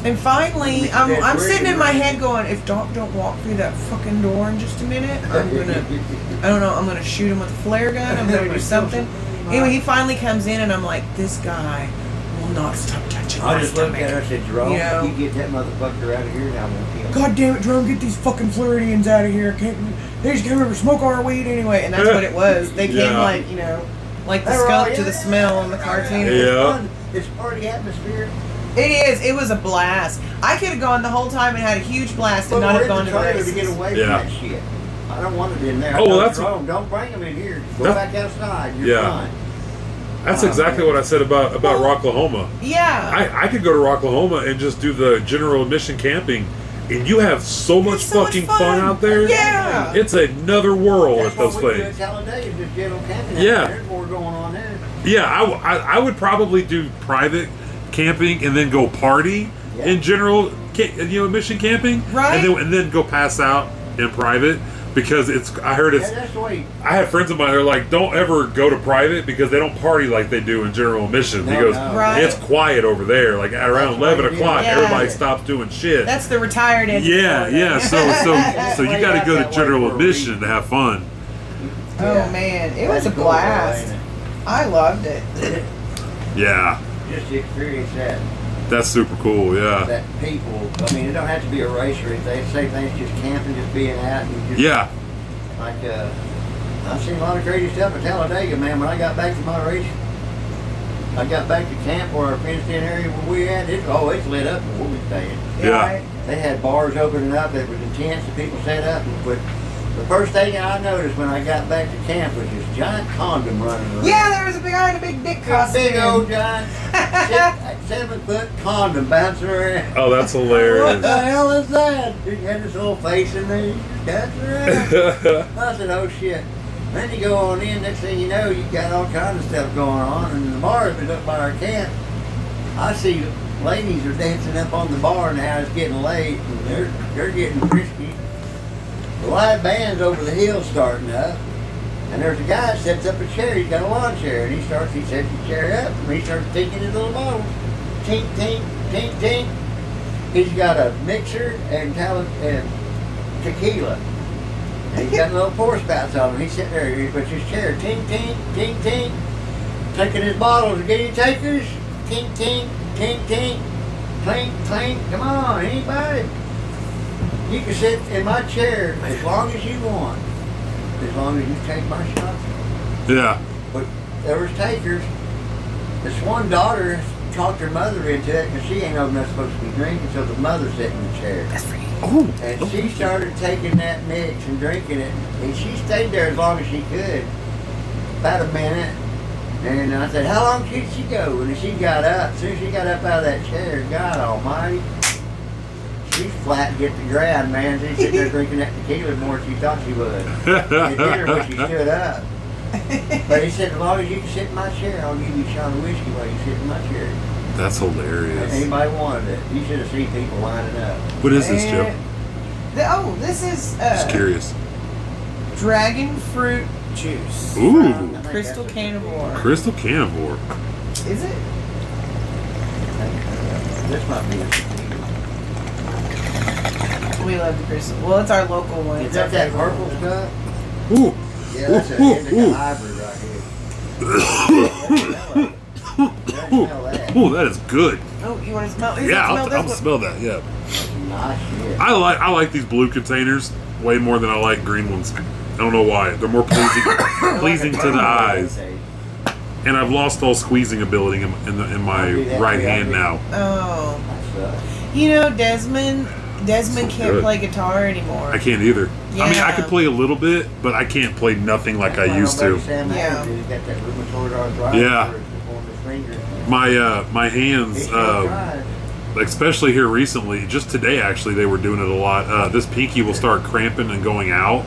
and finally, I'm, I'm sitting in my head going, if Doc don't walk through that fucking door in just a minute, I'm gonna, I don't know, I'm gonna shoot him with a flare gun. I'm gonna do something. Anyway, he finally comes in, and I'm like, this guy will not stop touching I just looked at her and said, Jerome, You know. you get that motherfucker out of here and I'm gonna kill him. God damn it, Drone, get these fucking Floridians out of here. Can't, they just came over to smoke our weed anyway. And that's what it was. They came Yeah. like, you know, like the They were skunk to the smell in the cartoon. Yeah. It's fun. It's party atmosphere. It is. It was a blast. I could have gone the whole time and had a huge blast But and not have gone the to the trailer to get away Yeah. from that shit. I don't want it in there. Oh, well, that's- wrong. Don't bring them in here. Go That's- back outside. You're Yeah. fine. That's Oh, exactly man. what I said about about Well- Rocklahoma. Yeah. I, I could go to Rocklahoma and just do the general admission camping, and you have so much It's so much fucking fun. fun. out there. Yeah. It's another world That's at those what we do at just. Yeah. There's more going on there. Yeah, I, w- I- I would probably do private camping and then go party Yeah. in general, ca- you know, mission camping, Right. And then and then go pass out in private because it's. I heard it's. Yeah, that's the way. I had friends of mine that are like, don't ever go to private because they don't party like they do in general admission. he No, goes, no. Right. it's quiet over there. Like at around That's eleven you o'clock, it. everybody stops doing shit. That's the retired yeah, yeah. So so so you got to go to general for admission to have fun. Oh man, it was a blast. I loved it. Yeah. Just to experience that. That's super cool. Yeah, That people. I mean, it don't have to be a race or anything. Same thing. Just camping, just being out and just yeah. Like, uh, I've seen a lot of crazy stuff at Talladega, man. When I got back to my race, I got back to camp where our fenced in area where we at. It, oh, it's lit up where we staying. Yeah. right? They had bars opening up. It was intense. The people set up. But the first thing I noticed when I got back to camp was this giant condom running around. Yeah, there was a big guy in a big dick A costume. big old giant seven, seven foot condom bouncing around. Oh, that's hilarious. What the hell is that? He had his little face in there. He just around. I said, oh shit. Then you go on in, next thing you know, you got all kinds of stuff going on. And the bar was up by our camp. I see ladies are dancing up on the bar now. It's getting late, and they're they're getting frisky. The live band's over the hill starting up, and there's a guy sets up a chair. He's got a lawn chair, and he starts. He sets the chair up, and he starts taking his little bottle, tink tink tink tink. He's got a mixer and and tequila. And he's got little pour spouts on him. He's sitting there he puts his chair, tink tink tink tink, taking his bottles. Get any takers? Tink tink tink tink, clink clink. Come on, anybody? You can sit in my chair as long as you want, as long as you take my shot. yeah. But there was takers. This one daughter talked her mother into it because she ain't old enough supposed to be drinking, so the mother sat in the chair. That's right. Oh, And she started taking that mix and drinking it, and she stayed there as long as she could, about a minute. And I said, "How long should she go?" And she got up. As soon as she got up out of that chair, God Almighty, she's flat to get the ground, man. She's sitting there drinking that tequila more than she thought she would. It hit her when she stood up. But he said, as long as you can sit in my chair, I'll give you a shot of whiskey while you sit in my chair. that's hilarious. Anybody wanted it. You should have seen people lining up. What is this, Jo? The- oh, this is Just uh, curious. dragon fruit juice. Ooh. I Crystal that's- Carnivore. Crystal Carnivore. Is it? This might be a We love the crystal. Well, it's our local one. Is that that purple stuff? Ooh. Yeah, that's an Ooh, indica ooh. hybrid right here. Yeah, smell that. Ooh, that is good. Oh, you want to smell? you Yeah, wanna I'll, smell I'll smell that. Yeah, Nice shit. I like I like these blue containers way more than I like green ones. I don't know why. They're more pleasing pleasing to the eyes. And I've lost all squeezing ability in, in, the, in my right hand now. Oh, you know Desmond. Desmond So can't good. play guitar anymore. I can't either. I mean, I Yeah. could play a little bit, but I can't play nothing like I That's why used to. Yeah. Adams, he's got that rheumatoid arthritis Yeah. where it's on his fingers. My uh, my hands, uh, especially here recently, just today actually, they were doing it a lot. Uh, this pinky will start cramping and going out.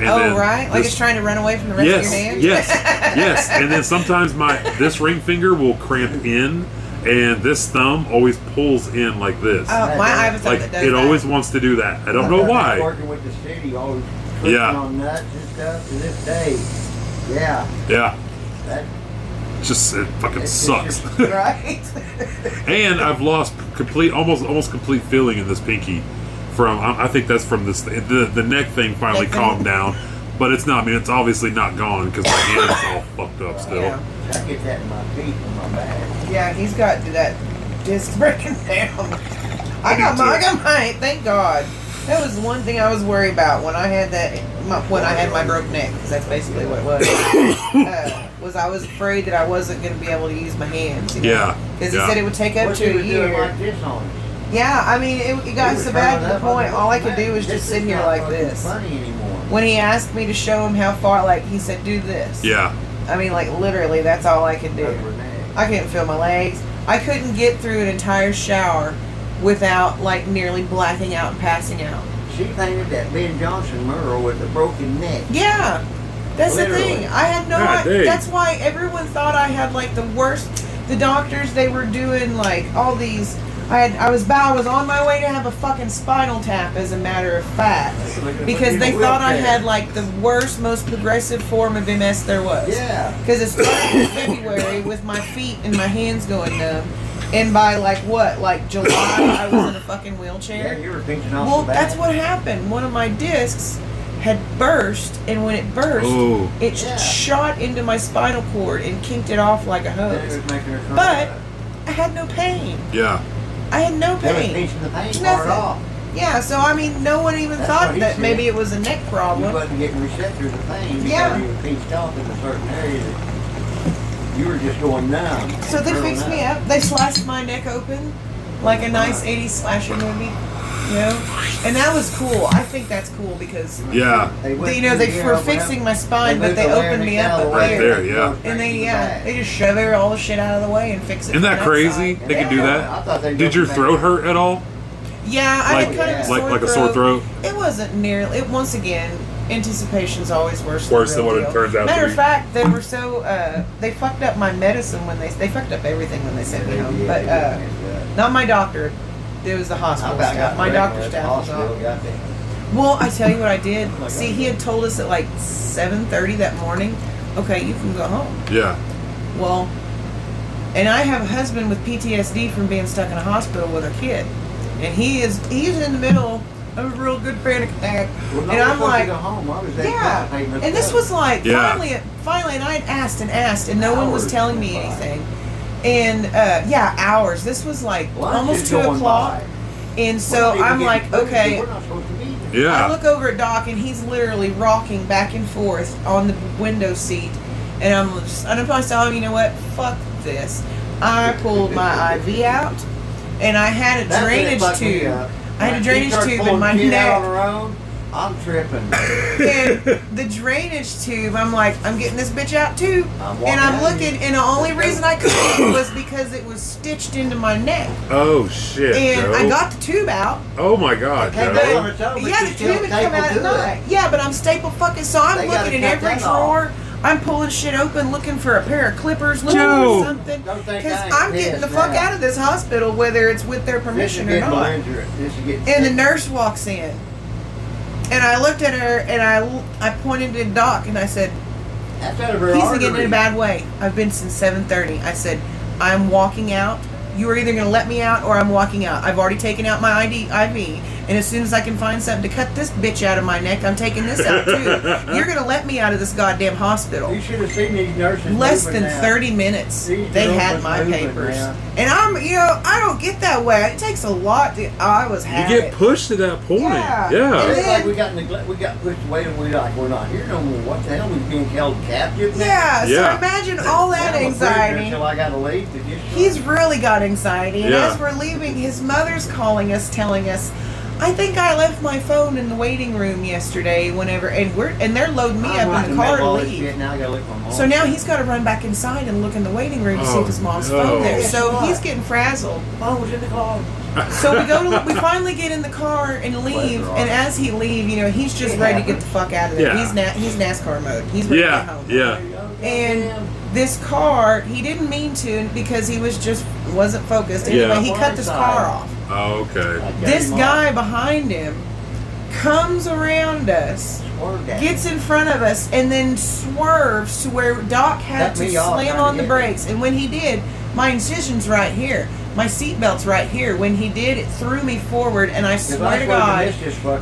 And oh, then right. Like this- it's trying to run away from the rest yes, of your hand. yes, yes. And then sometimes my this ring finger will cramp in, and this thumb always pulls in like this. Oh, my I have a thumb like that does it that. always wants to do that. I don't know thought that why. Working with the city, always pushing Yeah. on nuts and stuff to this day. Yeah, Yeah, that just it fucking It's sucks. just- right. and I've lost complete, almost almost complete feeling in this pinky. From I I think that's from this the the neck thing finally calmed down, but it's not. I mean, it's obviously not gone because my hand is all fucked up still. Yeah. I get that in my feet and my back. Yeah, he's got that disc breaking down. I got my, I got mine. Thank God. That was one thing I was worried about when I had that. My, when I had my broke neck, because that's basically what it was. uh, was I was afraid that I wasn't going to be able to use my hands. You know? Yeah, Because yeah. he said it would take up What to a was doing year. like this on us? Yeah, I mean, it, it got so bad throwing to the point. All I could do was just sit here like this. Funny anymore. When he asked me to show him how far, like he said, do this. Yeah, I mean, like literally, that's all I could do. Over neck. I couldn't feel my legs. I couldn't get through an entire shower without like nearly blacking out and passing out. She painted that Ben Johnson mural with a broken neck. Yeah, that's the thing. I had no. God I, dang. that's why everyone thought I had like the worst. The doctors they were doing like all these. I had. I was. I was on my way to have a fucking spinal tap, as a matter of fact, because they thought I had like the worst, most progressive form of MS there was. Yeah. Because it started in February with my feet and my hands going numb. And by like what? Like July, I was in a fucking wheelchair. Yeah, wheelchair. you were pinching off Well, the back. that's what happened. One of my discs had burst, and when it burst, Oh. it Yeah. shot into my spinal cord and kinked it off like a Then hose. was making her cry. But I had no pain. yeah. I had no They was pain. pinching the pain part Nothing. off. Yeah, so I mean, no one even That's thought he that said. maybe it was a neck You problem. wasn't getting receptors of pain because Yeah. you were pinched off in a certain area that you were just going numb. So they fixed me up. They sliced my neck open like a nice 80s slasher movie. You know? And that was cool. I think that's cool because, Yeah. They went you know, they through were fixing my spine, they but they the opened me up larynx up out of the Right way. there, yeah. And they, Straight to the yeah, they just shove every- all the shit out of the way and fix it. Isn't from that crazy? side. They can do that. I thought they'd Did your throat and- hurt at all? Yeah, I Like had kind of a like like a sore throat? It wasn't nearly. It once again, anticipation's always worse. Worse than, than what real it turns out Matter of fact, they were so uh, they fucked up my medicine when they they fucked up everything when they sent me home. But uh, not my doctor. It was the hospital about staff. got My wrecked doctor staff was hospital, off. Well, I tell you what I did. See, he had told us at like seven thirty that morning. Okay, you can go home. Yeah. Well, and I have a husband with PTSD from being stuck in a hospital with a kid, and he is he's in the middle of a real good panic attack, Well, no, and I'm supposed to like, go home. I was yeah. contemplating And this was like Yeah. finally, finally, and I had asked and asked, and no one was telling me went by. anything. And uh, yeah, hours. This was like Lunch almost is two going o'clock, by. and so I'm like, okay. We're not supposed to be there. Yeah. I look over at Doc and he's literally rocking back and forth on the window seat, and I'm just, and I'm probably telling you know what, fuck this. I pulled my IV out, and I had a That's when it drainage fucked me tube. up. I had a When drainage she tube in pulling my the kid out neck. on own, I'm tripping. and the drainage tube, I'm like, I'm getting this bitch out too. I'm and I'm looking, and the only reason I couldn't was because it was stitched into my neck. Oh shit. And Jo. I got the tube out. Oh my god, Okay, Jo. they- on its own, but yeah, the tube had come out at night. Yeah, but I'm staple fucking. So I'm They gotta looking in cut every that off. drawer. I'm pulling shit open, looking for a pair of clippers, looking Jo. for something. Don't think Because I ain't I'm getting the pissed fuck now. out of this hospital, whether it's with their This is permission or getting not. belligerent. This is getting And the nurse walks in, and I looked at her and I I pointed to Doc and I said, That's out of her He's artery. getting in a bad way. I've been since 7:30. I said, I'm walking out. You are either going to let me out or I'm walking out. I've already taken out my ID, IV, And as soon as I can find something to cut this bitch out of my neck, I'm taking this out too. You're gonna let me out of this goddamn hospital. You should have seen these nurses. Less than now. 30 minutes, These they had my papers. now. And I'm, you know, I don't get that way. It takes a lot to. I was happy. You happy. get pushed to that point. Yeah. Yeah. And It's like we got neglect, we got pushed away, and we like we're not here no more. What the hell? We being held captive? now? Yeah, Yeah. so imagine all that Now I'm anxiety. Until I gotta leave to get. He's really got anxiety, and Yeah. as we're leaving, his mother's calling us, telling us, "I think I left my phone in the waiting room yesterday. Whenever, and we're and they're loading me I'm up in the car to middle of all this leave. Now I gotta look for mom. So now he's got to run back inside and look in the waiting room to see Oh, if his mom's no. phone there. Guess So what? he's getting frazzled. mom was in the car. So we go to, we finally get in the car and leave. And as he leave, you know, he's just It ready to get the fuck out of there. Yeah. He's na- he's NASCAR mode. He's ready to Yeah. get home. Yeah. And this car, he didn't mean to because he was just wasn't focused. Anyway, Yeah. he cut this car off. Oh, okay. This guy behind him comes around us, gets in front of us, and then swerves to where Doc had Cut to slam on the hit me. brakes. And when he did, my incision's right here. My seatbelt's right here. When he did, it threw me forward, and I swear to God,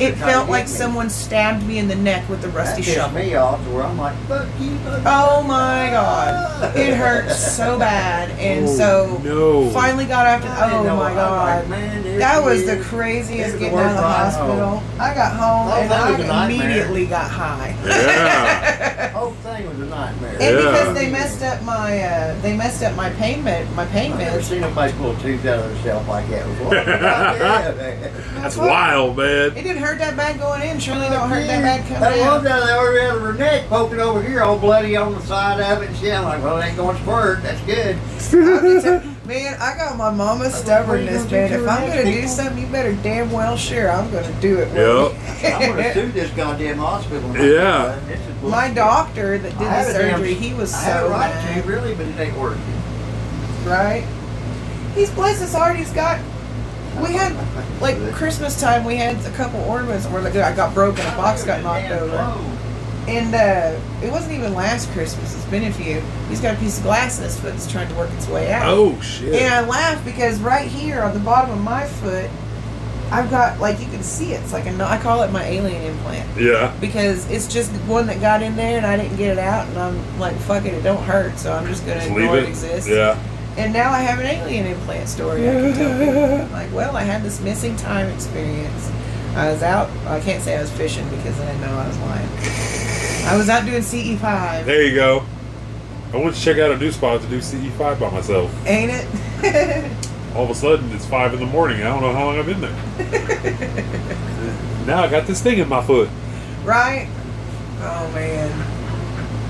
it felt like someone stabbed me in the neck with a rusty that pissed shovel. me off to where I'm like, fuck you. fuck. Oh my god. It hurt so bad. And Oh, so no. finally got after I didn't oh my what- I'm like, god. That she was the craziest Here's the getting out of the hospital. home. I got home Oh, and that was nightmare. immediately got high. Yeah. Oh, The thing was a nightmare. And Yeah. because they messed up my uh, they messed up my pain med my pain I've never meds. seen nobody pull a tooth out of themselves like that before. Yeah, man. That's wild, man. It didn't hurt that bad going in. Surely it don't hurt that bad coming That out. one down there over out of her neck, poking over here, all bloody on the side of it and shit. I'm like, well, it ain't going to squirt. That's good. Man, I got my mama's stubbornness, man. If I'm gonna do something, you better damn well sure I'm gonna do it. Yep. I'm going to sue this goddamn hospital. Yeah. This is bullshit. My doctor that did I the a damn- surgery, he was I had a so right to, really, but it ain't working. right? He's bless his heart. He's got. We had like Christmas time. We had a couple ornaments where like I got broken. A box got knocked Damn over. And uh, it wasn't even last Christmas. It's been a few. He's got a piece of glass in his foot that's trying to work its way out. Oh shit. And I laugh because right here on the bottom of my foot, I've got like you can see it. It's like a no- I call it my alien implant Yeah. because it's just one that got in there and I didn't get it out and I'm like fuck it, it don't hurt, so I'm just gonna Just ignore leave it it. exists. Yeah. And now I have an alien implant story I can tell people. Like, well, I had this missing time experience. I was out. I can't say I was fishing because I didn't know I was lying. I was out doing CE5. There you go. I went to check out a new spot to do CE5 by myself. Ain't it? All of a sudden, it's five in the morning. I don't know how long I've been there. now I got this thing in my foot. right? Oh man.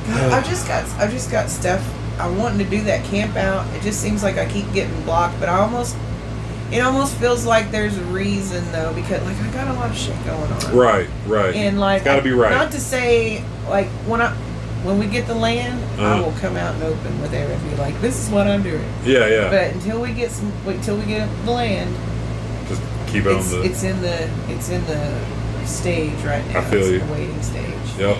God, I've just got I've just got stuff. I'm wanting to do that camp out. It just seems like I keep getting blocked, but I almost it almost feels like there's a reason though because like I got a lot of shit going on. Right, right. And like it's got to be right. Not to say like when I when we get the land, I Uh-huh. will come out and open with everything. Be like, this is what I'm doing. yeah, yeah. But until we get some, wait till we get the land, Just keep it it's on the. it's in the it's in the stage right now. I feel it's you. the waiting stage. yep.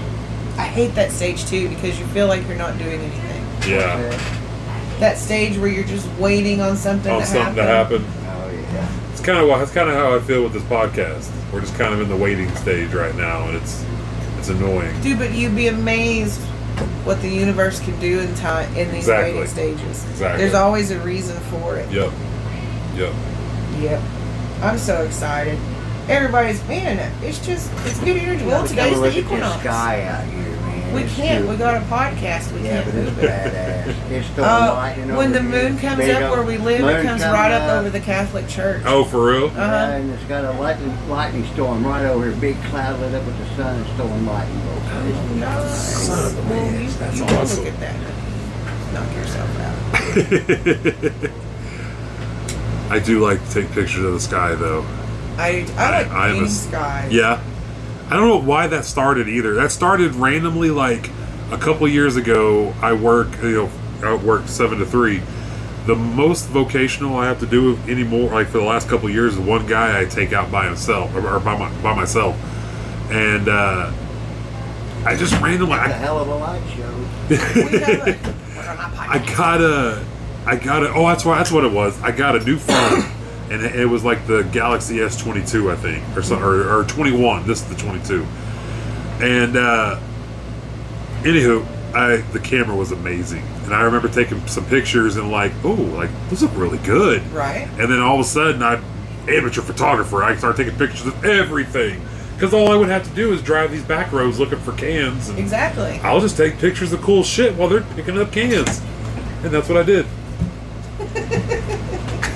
I hate that stage too because you feel like you're not doing anything. Yeah. That stage where you're just waiting on something, On to, something happen. to happen. Yeah. It's kind of that's kind of how I feel with this podcast. We're just kind of in the waiting stage right now, and it's it's annoying. Dude, but you'd be amazed what the universe can do in time in these Exactly. waiting stages. Exactly. There's always a reason for it. Yep. Yep. Yep. I'm so excited. Everybody's man, it's just it's good energy. Well, Gotta today's come the look equinox. sky out here, man. We It's can't. We got a podcast. We Yeah, can't but it's move it. badass. It's storm Uh, lightning when over the here. moon comes up where we live, it comes coming right up over the Catholic Church. Oh, for real? Uh-huh. Yeah, and it's got a lightning, lightning storm right over here. Big cloud lit up with the sun and storm lightning bolts. It's nice. Son of a man, Well, you, that's you awesome. Look at that. Knock yourself out. I do like to take pictures of the sky, though. I I like I- I'm a painting s- skies. Yeah. I don't know why that started either. That started randomly like a couple years ago. I work, you know, I work seven to three. The most vocational I have to do anymore, like for the last couple years, is one guy I take out by himself or, or by my, by myself, and uh, I just randomly. A I, hell of a light show. We have a, we're on my I gotta, I gotta. Oh, that's why. That's what it was. I got a new phone, and it, it was like the Galaxy S22, I think, or or, or 21. This is the 22. And uh, anywho, I the camera was amazing, and I remember taking some pictures and like, oh, like those look really good. Right. And then all of a sudden, I'm amateur photographer. I started taking pictures of everything because all I would have to do is drive these back roads looking for cans. And Exactly. I'll just take pictures of cool shit while they're picking up cans, and that's what I did.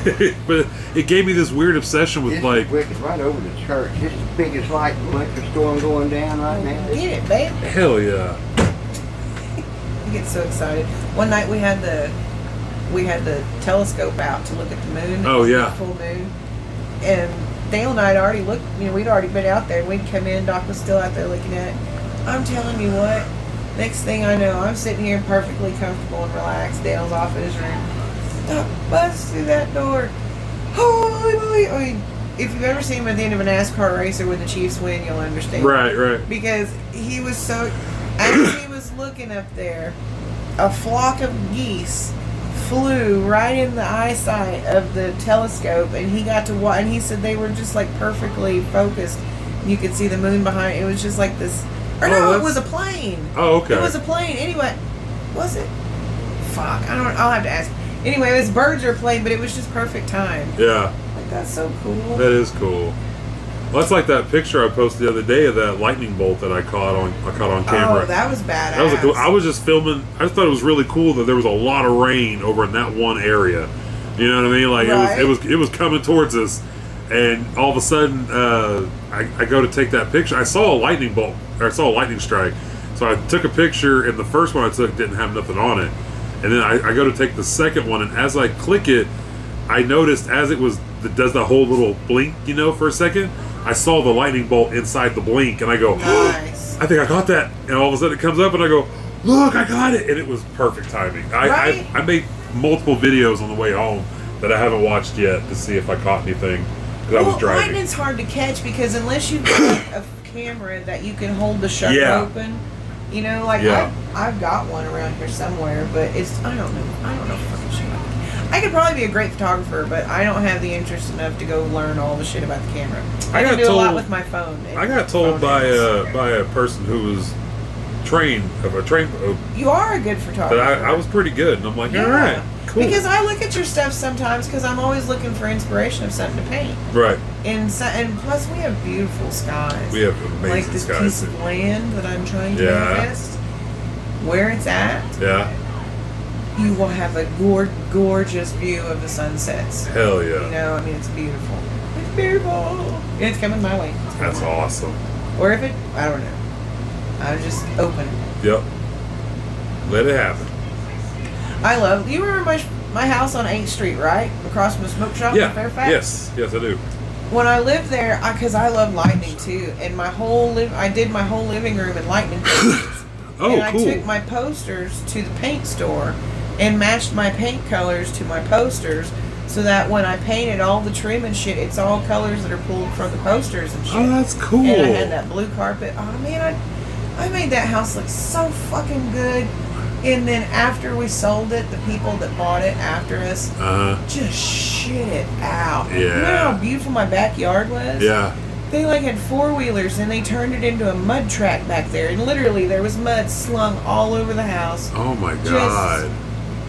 but it gave me this weird obsession with This like, wicked right over the church. This is the biggest light electric storm going down right now. Get it, babe. hell yeah, I get so excited. One night we had the we had the telescope out to look at the moon. Oh, yeah. full moon. And Dale and I had already looked. You know, we'd already been out there. and We'd come in. Doc was still out there looking at it. I'm telling you what. Next thing I know, I'm sitting here perfectly comfortable and relaxed. Dale's off in his room. Busts through that door. Holy moly! I mean, if you've ever seen him at the end of a NASCAR racer when the Chiefs win, you'll understand. Right, right, because he was so as he was looking up there a flock of geese flew right in the eyesight of the telescope and he got to watch and he said they were just like perfectly focused. You could see the moon behind it was just like this or Oh, no it was a plane. Oh, okay. it was a plane. Anyway was it? Fuck i don't i'll have to ask anyway it was birds or playing, but it was just perfect time yeah, like that's so cool that is cool. Well, that's like that picture I posted the other day of that lightning bolt that I caught on I caught on camera. oh that was badass That was a cool. I was just filming. I just thought it was really cool that there was a lot of rain over in that one area. You know what I mean? Like Right. it was, it was, it was coming towards us, and all of a sudden, uh, I, I go to take that picture. I saw a lightning bolt, or I saw a lightning strike. So I took a picture, and the first one I took didn't have nothing on it. And then I, I go to take the second one, and as I click it, I noticed as it was that does the whole little blink, you know, for a second. I saw the lightning bolt inside the blink, and I go, nice I think I caught that. And all of a sudden it comes up and I go, look, I got it. And it was perfect timing. I, Right? I, I made multiple videos on the way home that I haven't watched yet to see if I caught anything because I was driving. lightning's hard to catch because unless you've got a camera that you can hold the shutter Yeah. open, you know, like Yeah. I've, I've got one around here somewhere, but it's I don't know, I don't know fucking shit. about. I could probably be a great photographer, but I don't have the interest enough to go learn all the shit about the camera. I, I can got do a lot with my phone. I got told by a, by a person who was trained, of a train. you are a good photographer. but I, I was pretty good. And I'm like, Yeah. all right, cool. Because I look at your stuff sometimes because I'm always looking for inspiration of something to paint. right. And so, and plus we have beautiful skies. We have amazing like this skies. piece of land that I'm trying to Yeah. manifest. Where it's at, yeah. you will have a gor- gorgeous view of the sunsets. Hell yeah! You know, I mean, it's beautiful. It's beautiful. And it's coming my way. Coming That's way. awesome. Or if it, I don't know. I'm just open. Yep. Let it happen. I love. You remember my my house on 8th Street, right? Across from the smoke shop Yeah. in Fairfax. Yes. Yes, I do. When I lived there, because I, love lightning too, and my whole live, I did my whole living room in lightning. Oh, and I cool. took my posters to the paint store and matched my paint colors to my posters, so that when I painted all the trim and shit, it's all colors that are pulled from the posters and shit. oh, that's cool. And I had that blue carpet. Oh man, I, I made that house look so fucking good. And then after we sold it, the people that bought it after us Uh just shit it out. You know how beautiful my backyard was? Yeah. They like had four wheelers and they turned it into a mud track back there. And literally there was mud slung all over the house. Oh my god.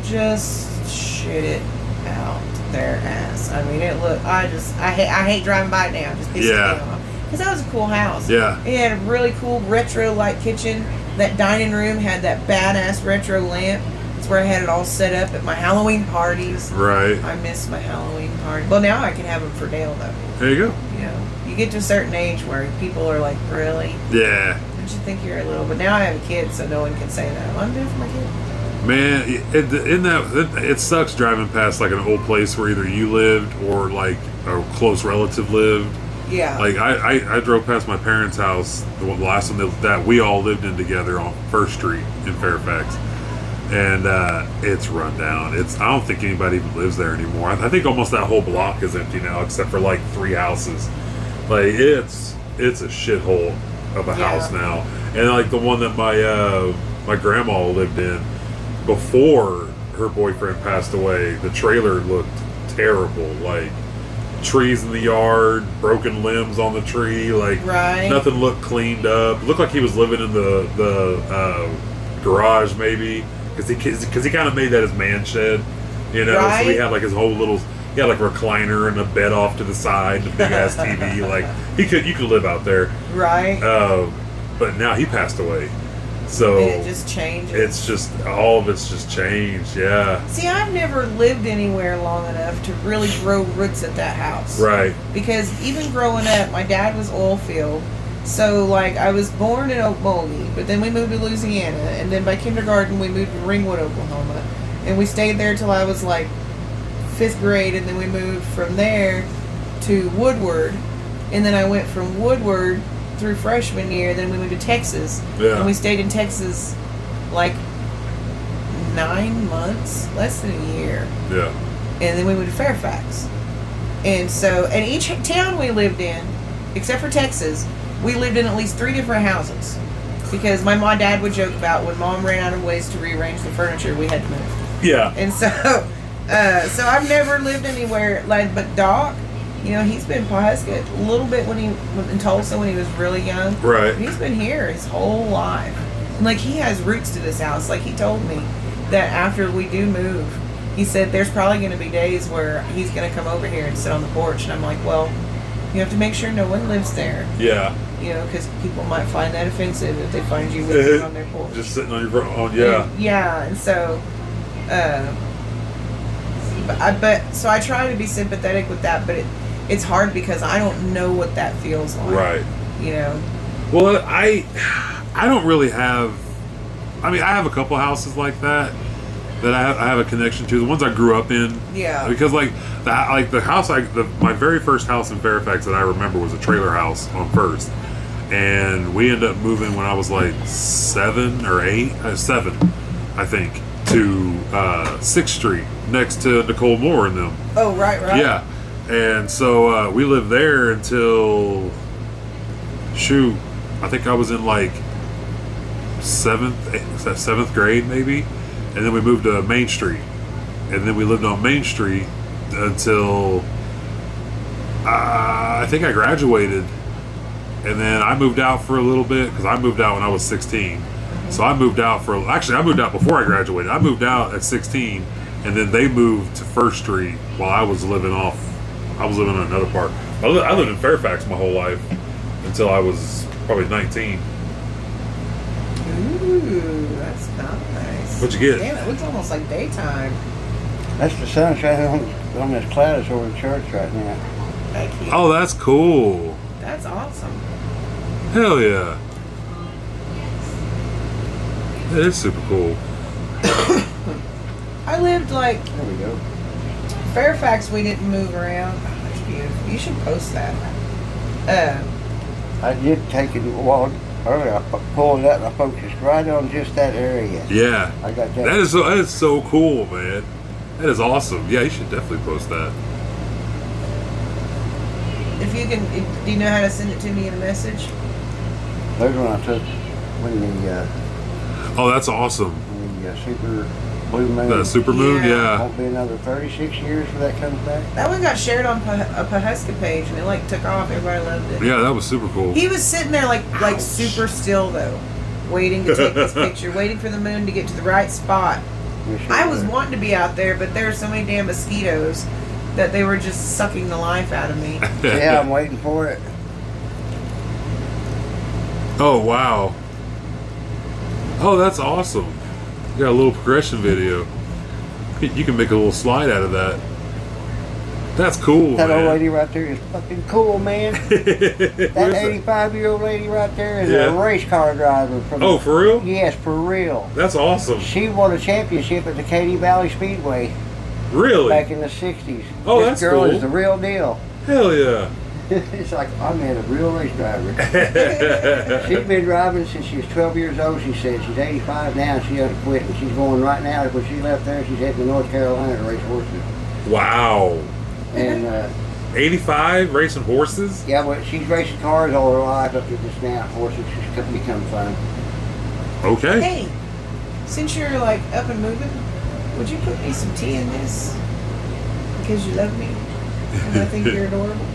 Just shit it out their ass. I mean, it looked. I just. I hate. I hate driving by it now. Just Yeah. Because that was a cool house. Yeah. It had a really cool retro like kitchen. That dining room had that badass retro lamp. That's where I had it all set up at my Halloween parties. Right. I miss my Halloween party. Well, now I can have them for Dale though. There you go. You know, you get to a certain age where people are like, "Really? Yeah. Don't you think you're a little?" But now I have a kid, so no one can say that. Well, I'm doing for my kid. Man, it, in that it, it sucks driving past like an old place where either you lived or like a close relative lived. Yeah. Like I, I, I drove past my parents' house the last one that, that we all lived in together on First Street in Fairfax, and uh, it's run down. It's I don't think anybody even lives there anymore. I, I think almost that whole block is empty now, except for like three houses. Like it's it's a shithole of a Yeah. house now, and like the one that my uh, my grandma lived in before her boyfriend passed away. The trailer looked terrible, like trees in the yard, broken limbs on the tree, like Right. nothing looked cleaned up. Looked like he was living in the the uh, garage maybe because he because he kind of made that his man shed, you know. So he had like his whole little he had like recliner and a bed off to the side, and a big ass TV. Like he could you could live out there, Right. uh, but now he passed away, so and it just changes. it's just all of it's just changed. Yeah, See, I've never lived anywhere long enough to really grow roots at that house. right. Because even growing up, my dad was oil field. So, like, I was born in Okmulgee, but then we moved to Louisiana. And then by kindergarten, we moved to Ringwood, Oklahoma. And we stayed there till I was like fifth grade. And then we moved from there to Woodward. And then I went from Woodward through freshman year. Then we moved to Texas. Yeah. And we stayed in Texas like nine months, less than a year Yeah, and then we moved to Fairfax. And so, and each town we lived in, except for Texas, we lived in at least three different houses. Because my mom and dad would joke about when mom ran out of ways to rearrange the furniture, we had to move. yeah, And so, uh, so I've never lived anywhere like, but Doc, you know, he's been Pawhuska a little bit when he in Tulsa when he was really young. right. He's been here his whole life. And like he has roots to this house. Like he told me that after we do move, he said there's probably going to be days where he's going to come over here and sit on the porch. And I'm like, well, you have to make sure no one lives there, Yeah. you know, because people might find that offensive if they find you living on their porch. Just sitting on your front. On yeah. And- yeah, and so, uh, but, I, but so I try to be sympathetic with that, but it, it's hard because I don't know what that feels like. Right. You know. Well, I I don't really have. I mean, I have a couple houses like that that I have, I have a connection to. The ones I grew up in. Yeah. Because like the like the house I the, my very first house in Fairfax that I remember was a trailer house on First, and we ended up moving when I was like seven or eight, uh, seven, I think, to uh, Sixth Street next to Nicole Moore and them. Oh right, right. Yeah, and so uh, we lived there until shoot, I think I was in like seventh, eh, seventh grade maybe, and then we moved to Main Street, and then we lived on Main Street until uh, I think I graduated, and then I moved out for a little bit because I moved out when I was 16. So I moved out for actually I moved out before I graduated. I moved out at 16, and then they moved to First Street while I was living off. I was living in another part. I, li- I lived in Fairfax my whole life until I was probably 19. Ooh, that's not nice. What'd you get? Damn, it looks almost like daytime. That's the sun shining on, on this cloud that's over the church right now. Thank you. Oh, that's cool. That's awesome. Hell yeah. That is super cool. I lived like There we go. Fairfax. We didn't move around. Oh, that's beautiful. You should post that. Uh, I did take it a while earlier. I pulled it up and I focused right on just that area. Yeah. I got that. That is so, that is so cool, man. That is awesome. Yeah, you should definitely post that. if you can, if, do you know how to send it to me in a message? There's one I took when the uh, Oh, that's awesome. when the uh, super blue moon. The super moon, Yeah. yeah. Won't be another 36 years before that comes back. That one got shared on Pah- a Pawhuska page, and it like took off. Everybody loved it. Yeah, that was super cool. He was sitting there like like super still though, waiting to take this picture, waiting for the moon to get to the right spot. We should, I was wanting to be out there, but there were so many damn mosquitoes that they were just sucking the life out of me. Yeah, I'm waiting for it. Oh wow. Oh, that's awesome. You got a little progression video. You can make a little slide out of that. That's cool, That old lady right there is fucking cool, man. That that? 85 year old lady right there is Yeah. a race car driver from. Oh, for real? Yes, for real. That's awesome. She won a championship at the Katy Valley Speedway Really? back in the 60s. Oh, this that's girl cool. is the real deal. Hell yeah. it's like, I'm in a real race driver. She's been driving since she was 12 years old, she said. She's 85 now, she had to quit, and she's going right now. When she left there, she's heading to North Carolina to race horses. wow. And, uh, 85 racing horses? yeah, well, she's racing cars all her life up to this now. Horses just become fun. Okay. Hey, since you're like up and moving, would you put me some tea in this? Because you love me. and I think you're adorable.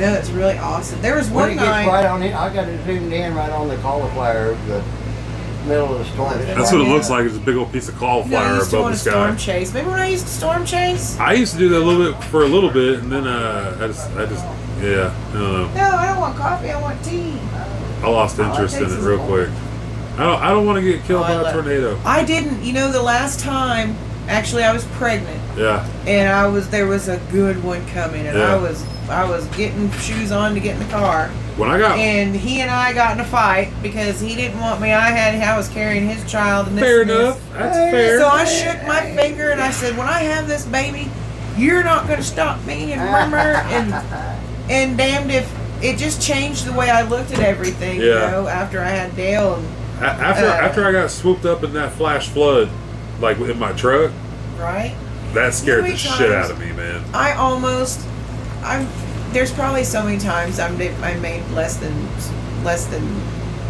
I know it's really awesome. There was When one it gets night. right on it, I got it zoomed in right on the cauliflower, the middle of the storm. That's what it looks like. It's a big old piece of You know, I cauliflower used above want the to storm chase. Remember when I used to storm chase? I used to do that a little bit for a little bit, and then uh, I just, I just, yeah, I don't know. No, I don't want coffee. I want tea. I lost All it interest in it real one. quick. I don't, I don't want to get killed Oh, by a love- tornado. I didn't. You know, the last time, actually, I was pregnant, Yeah, and I was there was a good one coming, and Yeah. I was I was getting shoes on to get in the car, when I got and he and I got in a fight because he didn't want me. I had I was carrying his child. And this fair and this. enough, that's fair. So I shook my finger and I said, "When I have this baby, you're not going to stop me." And murmur and and damned if it just changed the way I looked at everything. You Yeah. know, after I had Dale and A- after uh, after I got swooped up in that flash flood, like in my truck, right. that scared the shit out of me, man. I almost, I'm. There's probably so many times I'm I made less than less than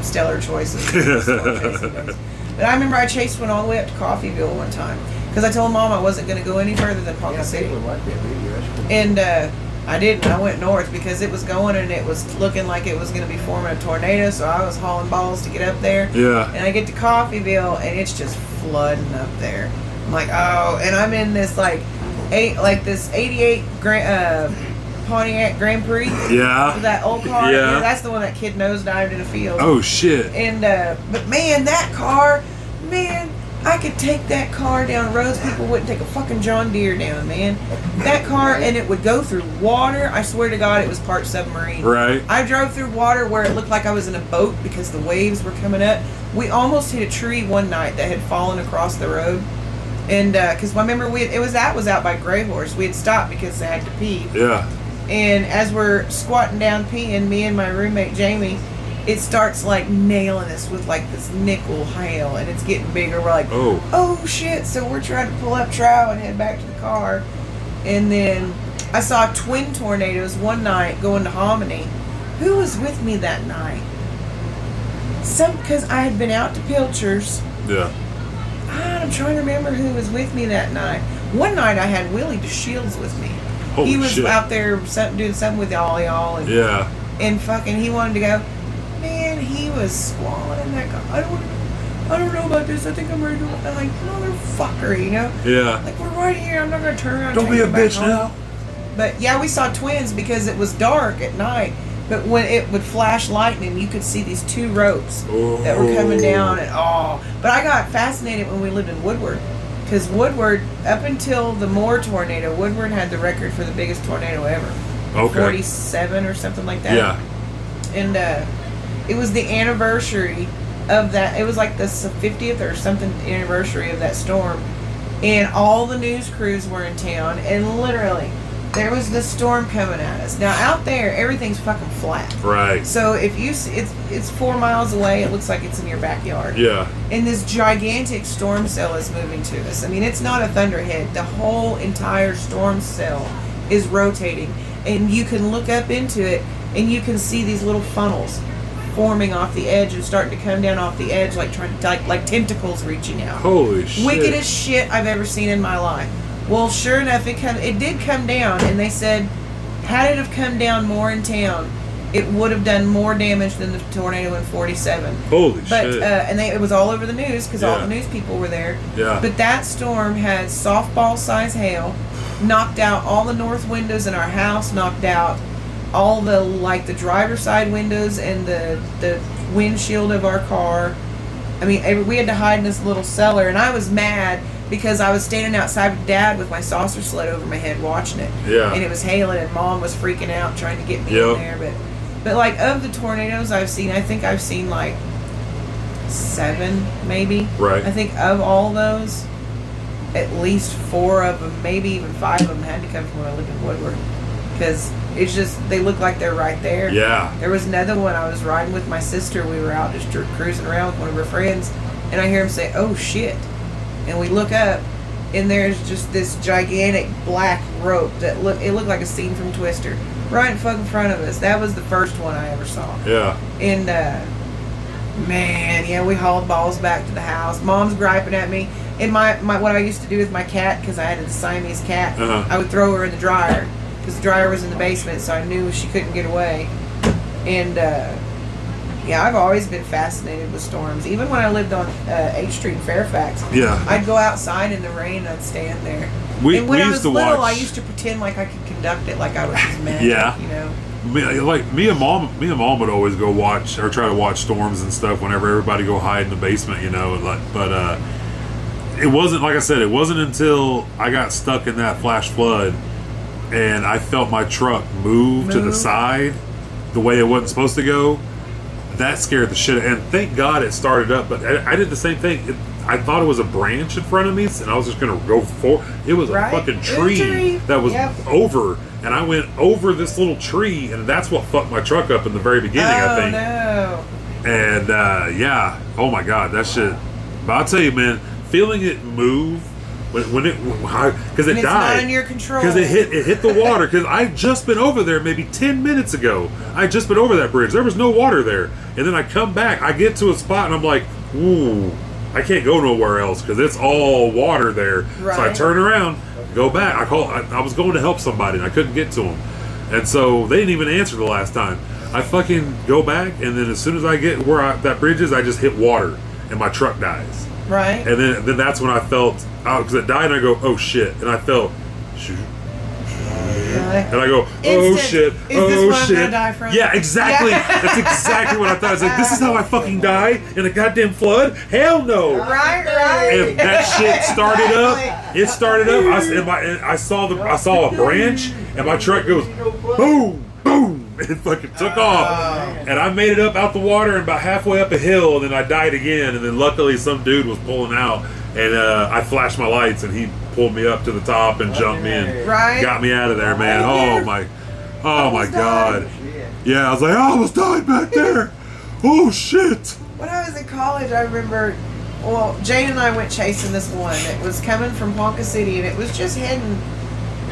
stellar choices. with storm chasing days. but I remember I chased one all the way up to Coffeyville one time because I told mom I wasn't going to go any further than Ponca Yeah, City, like that video. That's cool. and uh, I didn't. I went north because it was going and it was looking like it was going to be forming a tornado. So I was hauling balls to get up there. Yeah, And I get to Coffeyville and it's just flooding up there. I'm like, oh, and I'm in this like eight, like this '88 Grand, uh, Pontiac Grand Prix. yeah. That old car. Yeah. that's the one that kid nosedived in a field. Oh shit. And uh, but man, that car, man, I could take that car down roads people wouldn't take a fucking John Deere down, man. That car and it would go through water. I swear to God, it was part submarine. Right. I drove through water where it looked like I was in a boat because the waves were coming up. We almost hit a tree one night that had fallen across the road. And because I remember we it was that was out by Gray Horse. We had stopped because I had to pee. Yeah. And as we're squatting down peeing, me and my roommate Jamie, it starts like nailing us with like this nickel hail, and it's getting bigger. We're like, Oh. oh shit! So we're trying to pull up trow and head back to the car, and then I saw twin tornadoes one night going to Hominy. Who was with me that night? Some because I had been out to Pilchers. Yeah. Ah, I'm trying to remember who was with me that night. One night I had Willie DeShields with me. Holy he was shit. out there doing something with all y'all, and, Yeah. and fucking he wanted to go. Man, he was squalling in that car. I don't, I don't know about this. I think I'm ready to. I'm like motherfucker, you know. Yeah. Like we're right here. I'm not gonna turn around. Don't be a bitch home. now. But yeah, we saw twins because it was dark at night. But when it would flash lightning, you could see these two ropes that were coming Oh. down. And oh, but I got fascinated when we lived in Woodward, because Woodward, up until the Moore tornado, Woodward had the record for the biggest tornado ever. Okay. Forty-seven or something like that. Yeah. And uh, it was the anniversary of that. It was like the fiftieth or something anniversary of that storm, and all the news crews were in town, and literally. There was this storm coming at us. Now out there, everything's fucking flat. Right. So if you see, it's it's four miles away, it looks like it's in your backyard. Yeah. And this gigantic storm cell is moving to us. I mean, it's not a thunderhead. The whole entire storm cell is rotating, and you can look up into it, and you can see these little funnels forming off the edge and starting to come down off the edge, like trying to like, like tentacles reaching out. Holy shit. Wickedest shit I've ever seen in my life. Well, sure enough, it come it did come down, and they said, had it have come down more in town, it would have done more damage than the tornado in '47. Holy But shit. uh, and they, it was all over the news because all the news people were there. Yeah. But that storm had softball size hail, knocked out all the north windows in our house, knocked out all the like the driver's side windows and the the windshield of our car. I mean, we had to hide in this little cellar, and I was mad because I was standing outside with Dad with my saucer sled over my head watching it. Yeah. And it was hailing, and Mom was freaking out trying to get me Yep. in there. But, but like of the tornadoes I've seen, I think I've seen like seven, maybe. Right. I think of all those, at least four of them, maybe even five of them, had to come from where I live in Woodward, because it's just they look like they're right there. yeah. There was another one I was riding with my sister. We were out just cruising around with one of her friends, and I hear him say, "Oh shit!" And we look up, and there's just this gigantic black rope that look it looked like a scene from Twister, right in fucking front of us. That was the first one I ever saw, Yeah. and uh, Man, yeah, we hauled balls back to the house. Mom's griping at me. And my, my what I used to do with my cat, because I had a Siamese cat, Uh-huh. I would throw her in the dryer because the dryer was in the basement, so I knew she couldn't get away. And uh, yeah, I've always been fascinated with storms. Even when I lived on uh, H Street in Fairfax, Yeah. I'd go outside in the rain and I'd stand there. We- and when we I used was to little, watch- I used to pretend like I could conduct it, like I was his man. Yeah. you know. Me, like me and mom, me and mom would always go watch or try to watch storms and stuff whenever everybody go hide in the basement, you know. Like, but uh, it wasn't like I said. It wasn't until I got stuck in that flash flood and I felt my truck move, to the side the way it wasn't supposed to go. That scared the shit. And thank God it started up. But I, I did the same thing. It, I thought it was a branch in front of me, and I was just gonna go for. It was Right. a fucking It was a tree, tree. that was Yep. over, and I went over this little tree, and that's what fucked my truck up in the very beginning. oh I think. no! And uh, yeah, oh my god, that shit. But I'll tell you, man, feeling it move when, when it because it died not in your control. because it hit it hit the water because I just been over there maybe ten minutes ago. I just been over that bridge. There was no water there, and then I come back. I get to a spot and I'm like, ooh, I can't go nowhere else because it's all water there. So I turn around, go back. I call. I, I was going to help somebody and I couldn't get to them, and so they didn't even answer the last time. I fucking go back, and then as soon as I get where I, that bridge is, I just hit water, and my truck dies. Right. And then then that's when I felt because it died, and I go, oh shit, and I felt, shoot. And I go, oh Instant. shit, Is oh this what I'm shit. gonna die from? Yeah, exactly. Yeah. That's exactly what I thought. I was like, this is how I fucking die in a goddamn flood? Hell no. Right, right. And that shit started up. It started up. I, and my, and I saw the I saw a branch, and my truck goes boom, boom, and it fucking took off. And I made it up out the water and about halfway up a hill, and then I died again. And then luckily some dude was pulling out, and uh, I flashed my lights, and he pulled me up to the top and jumped me and Right. got me out of there, man. Oh my, oh my god. Yeah, I was like, I almost died back there. Oh shit. When I was in college, I remember, well, Jane and I went chasing this one. It was coming from Ponca City, and it was just heading,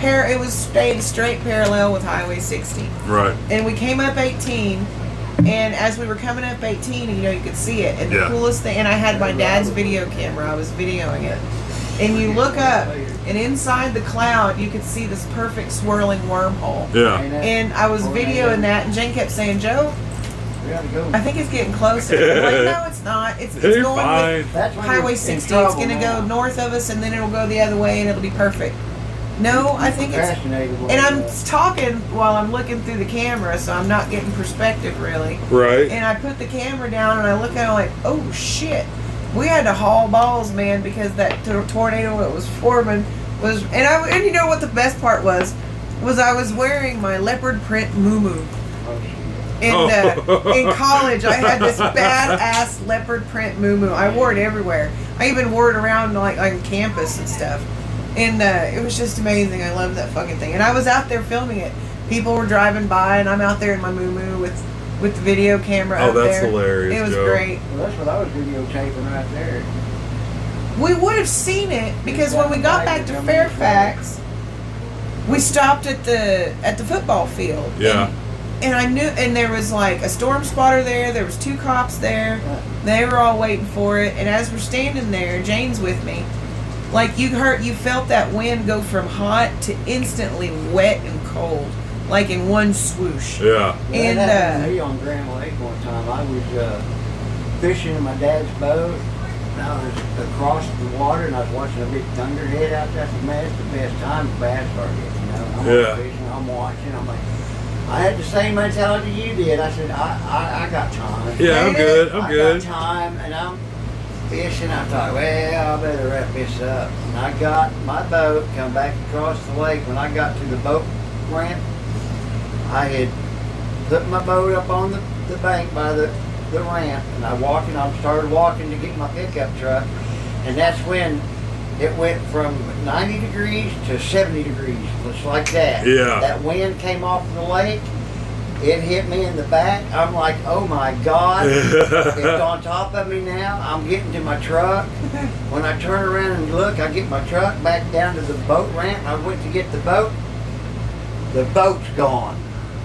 par- it was staying straight parallel with Highway 60. Right. And we came up 18, and as we were coming up 18, you know, you could see it. And the coolest thing, and I had my dad's video camera, I was videoing it. And you look up, and inside the cloud, you could see this perfect swirling wormhole. Yeah. And I was videoing that, and Jane kept saying, Jo, We gotta go. I think it's getting closer. I'm like, no, it's not. It's, it's going fine. with Highway 60. It's going to go north of us, and then it'll go the other way, and it'll be perfect. No, I think it's. Fascinated And I'm talking while I'm looking through the camera, so I'm not getting perspective really. Right. And I put the camera down, and I look at it like, oh shit. We had to haul balls, man, because that tor- tornado that was forming was. And I and you know what the best part was, was I was wearing my leopard print muumuu. Oh, shit. In, Oh. uh, in college, I had this badass leopard print muumuu. I wore it everywhere. I even wore it around like on campus and stuff. And uh, it was just amazing. I loved that fucking thing. And I was out there filming it. People were driving by, and I'm out there in my muumuu with with the video camera. Oh, up that's there. hilarious, It was Jo. great. Well, that's what I was videotaping right there. We would have seen it because when we got back to Fairfax, we stopped at the at the football field. Yeah. And, and I knew, and there was like a storm spotter there. There was two cops there. They were all waiting for it. And as we're standing there, Jane's with me. Like you heard, you felt that wind go from hot to instantly wet and cold, like in one swoosh. Yeah. And, that happened uh, to me on Grand Lake one time. I was uh, fishing in my dad's boat. And I was across the water and I was watching a big thunderhead out there. I said, man, it's the best time for bass start hitting. You know, I'm Yeah. fishing, I'm watching. I'm like, I had the same mentality you did. I said, I, I, I got time. Yeah, I'm good. I'm I good. got time, and I'm fishing. I thought, well, I better wrap this up. And I got my boat, come back across the lake. When I got to the boat ramp, I had put my boat up on the, the bank by the, the ramp, and I walked, and I started walking to get my pickup truck, and that's when it went from 90 degrees to 70 degrees, just like that. Yeah. That wind came off the lake. It hit me in the back. I'm like, oh my God. it's on top of me now. I'm getting to my truck. When I turn around and look, I get my truck back down to the boat ramp. I went to get the boat. The boat's gone.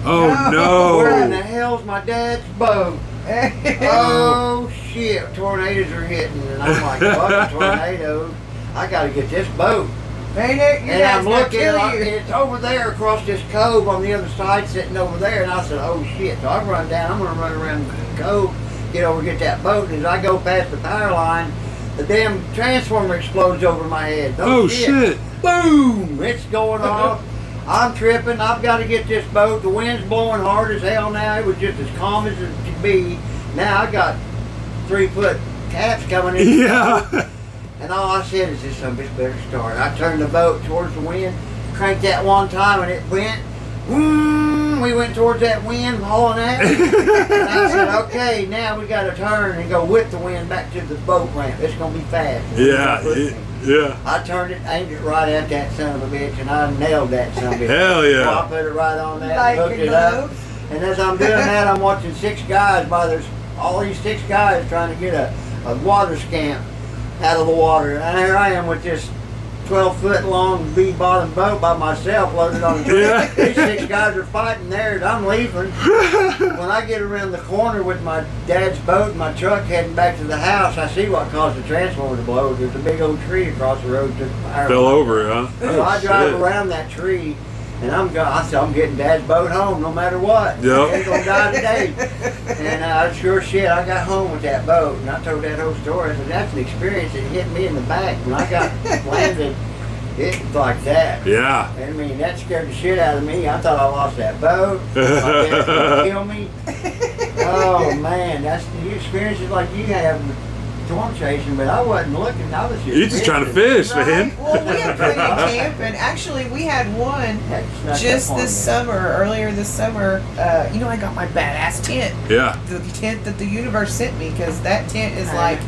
Oh no! Where in the hell's my dad's boat? oh shit, tornadoes are hitting, and I'm like, fuck tornadoes. I gotta get this boat. Ain't it? You And I'm gonna looking, kill and it's over there across this cove on the other side, sitting over there. And I said, "Oh shit!" So I run down. I'm gonna run around the cove, get over, get that boat. And as I go past the power line, the damn transformer explodes over my head. Oh shit! Boom! It's going off. I'm tripping. I've got to get this boat. The wind's blowing hard as hell now. It was just as calm as it could be. Now I got three foot caps coming in. Yeah. And all I said is, this some bitch better start. I turned the boat towards the wind, cranked that one time, and it went. Boom! We went towards that wind, hauling at it. and I said, okay, now we got to turn and go with the wind back to the boat ramp. It's going to be fast. Yeah. it- yeah. I turned it, aimed it right at that son of a bitch, and I nailed that son of a bitch. Hell yeah. So I put it right on that, Like and hooked it up. glove. And as I'm doing that, I'm watching six guys by there's all these six guys trying to get a, a water scamp out of the water. And here I am with this 12 foot long V bottom boat by myself loaded on the Yeah. These six guys are fighting there, and I'm leaving. when I get around the corner with my dad's boat and my truck heading back to the house, I see what caused the transformer to blow. There's a big old tree across the road to the power Fell over, huh? So I oh, drive Shit. around that tree, and I'm going, I said I'm getting Dad's boat home no matter what. Yep. Ain't gonna die today. and I sure shit, I got home with that boat, and I told that whole story. I said that's an experience that hit me in the back when I got landed. It was like that. Yeah. And I mean, that scared the shit out of me. I thought I lost that boat. My dad's gonna kill me. Oh man, that's the experiences like you have with storm chasing, but I wasn't looking. I was just. You're just trying to fishing. fish, man. Right? Well, we had plenty of camp, and actually, we had one just up on this me. summer, earlier this summer. Uh, you know, I got my badass tent, Yeah. the tent that the universe sent me, because that tent is like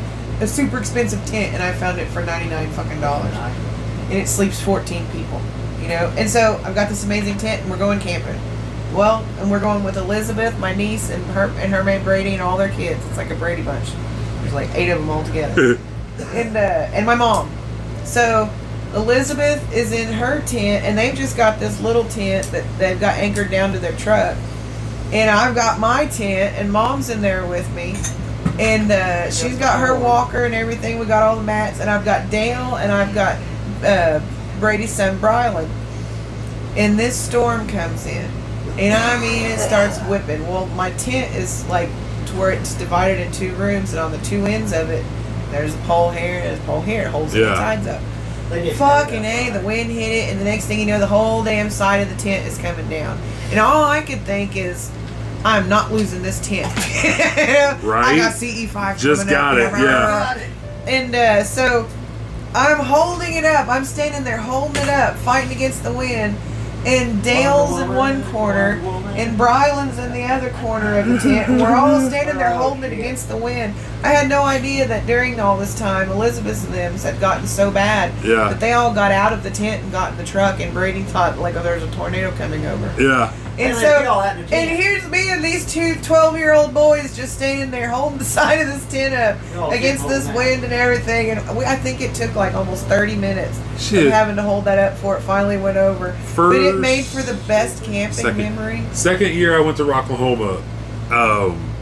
a super expensive tent, and I found it for ninety nine fucking dollars, and it sleeps fourteen people. You know, and so I've got this amazing tent, and we're going camping. Well, and we're going with Elizabeth, my niece, and her and her man Brady, and all their kids. It's like a Brady bunch. There's like eight of them all together and uh, and my mom. So Elizabeth is in her tent, and they've just got this little tent that they've got anchored down to their truck. And I've got my tent, and mom's in there with me. And uh, she's got her walker and everything. We got all the mats, and I've got Dale, and I've got uh, Brady's son Brylan. And this storm comes in, and I mean it starts whipping. Well, my tent is like where it's divided in two rooms, and on the two ends of it, there's a pole here and there's a pole here. It holds Yeah. the sides up. They Fucking have A, the wind hit it, and the next thing you know, the whole damn side of the tent is coming down. And all I could think is, I'm not losing this tent. Right? I got CE5 Just got up. it, yeah. Got it. And uh, so I'm holding it up. I'm standing there holding it up, fighting against the wind. And Dale's in one corner, and Brylan's in the other corner of the tent. And we're all standing there holding it against the wind. I had no idea that during all this time, Elizabeth and them had gotten so bad Yeah. that they all got out of the tent and got in the truck. And Brady thought like, oh, there's a tornado coming over. Yeah. And And so, they all had the tent. and here's me and these two 12 year old boys just standing there holding the side of this tent up against this wind and everything. And we, I think it took like almost 30 minutes Shit. of having to hold that up before it finally went over. but it made for the best camping second. memory. Second year I went to Rocklahoma, um,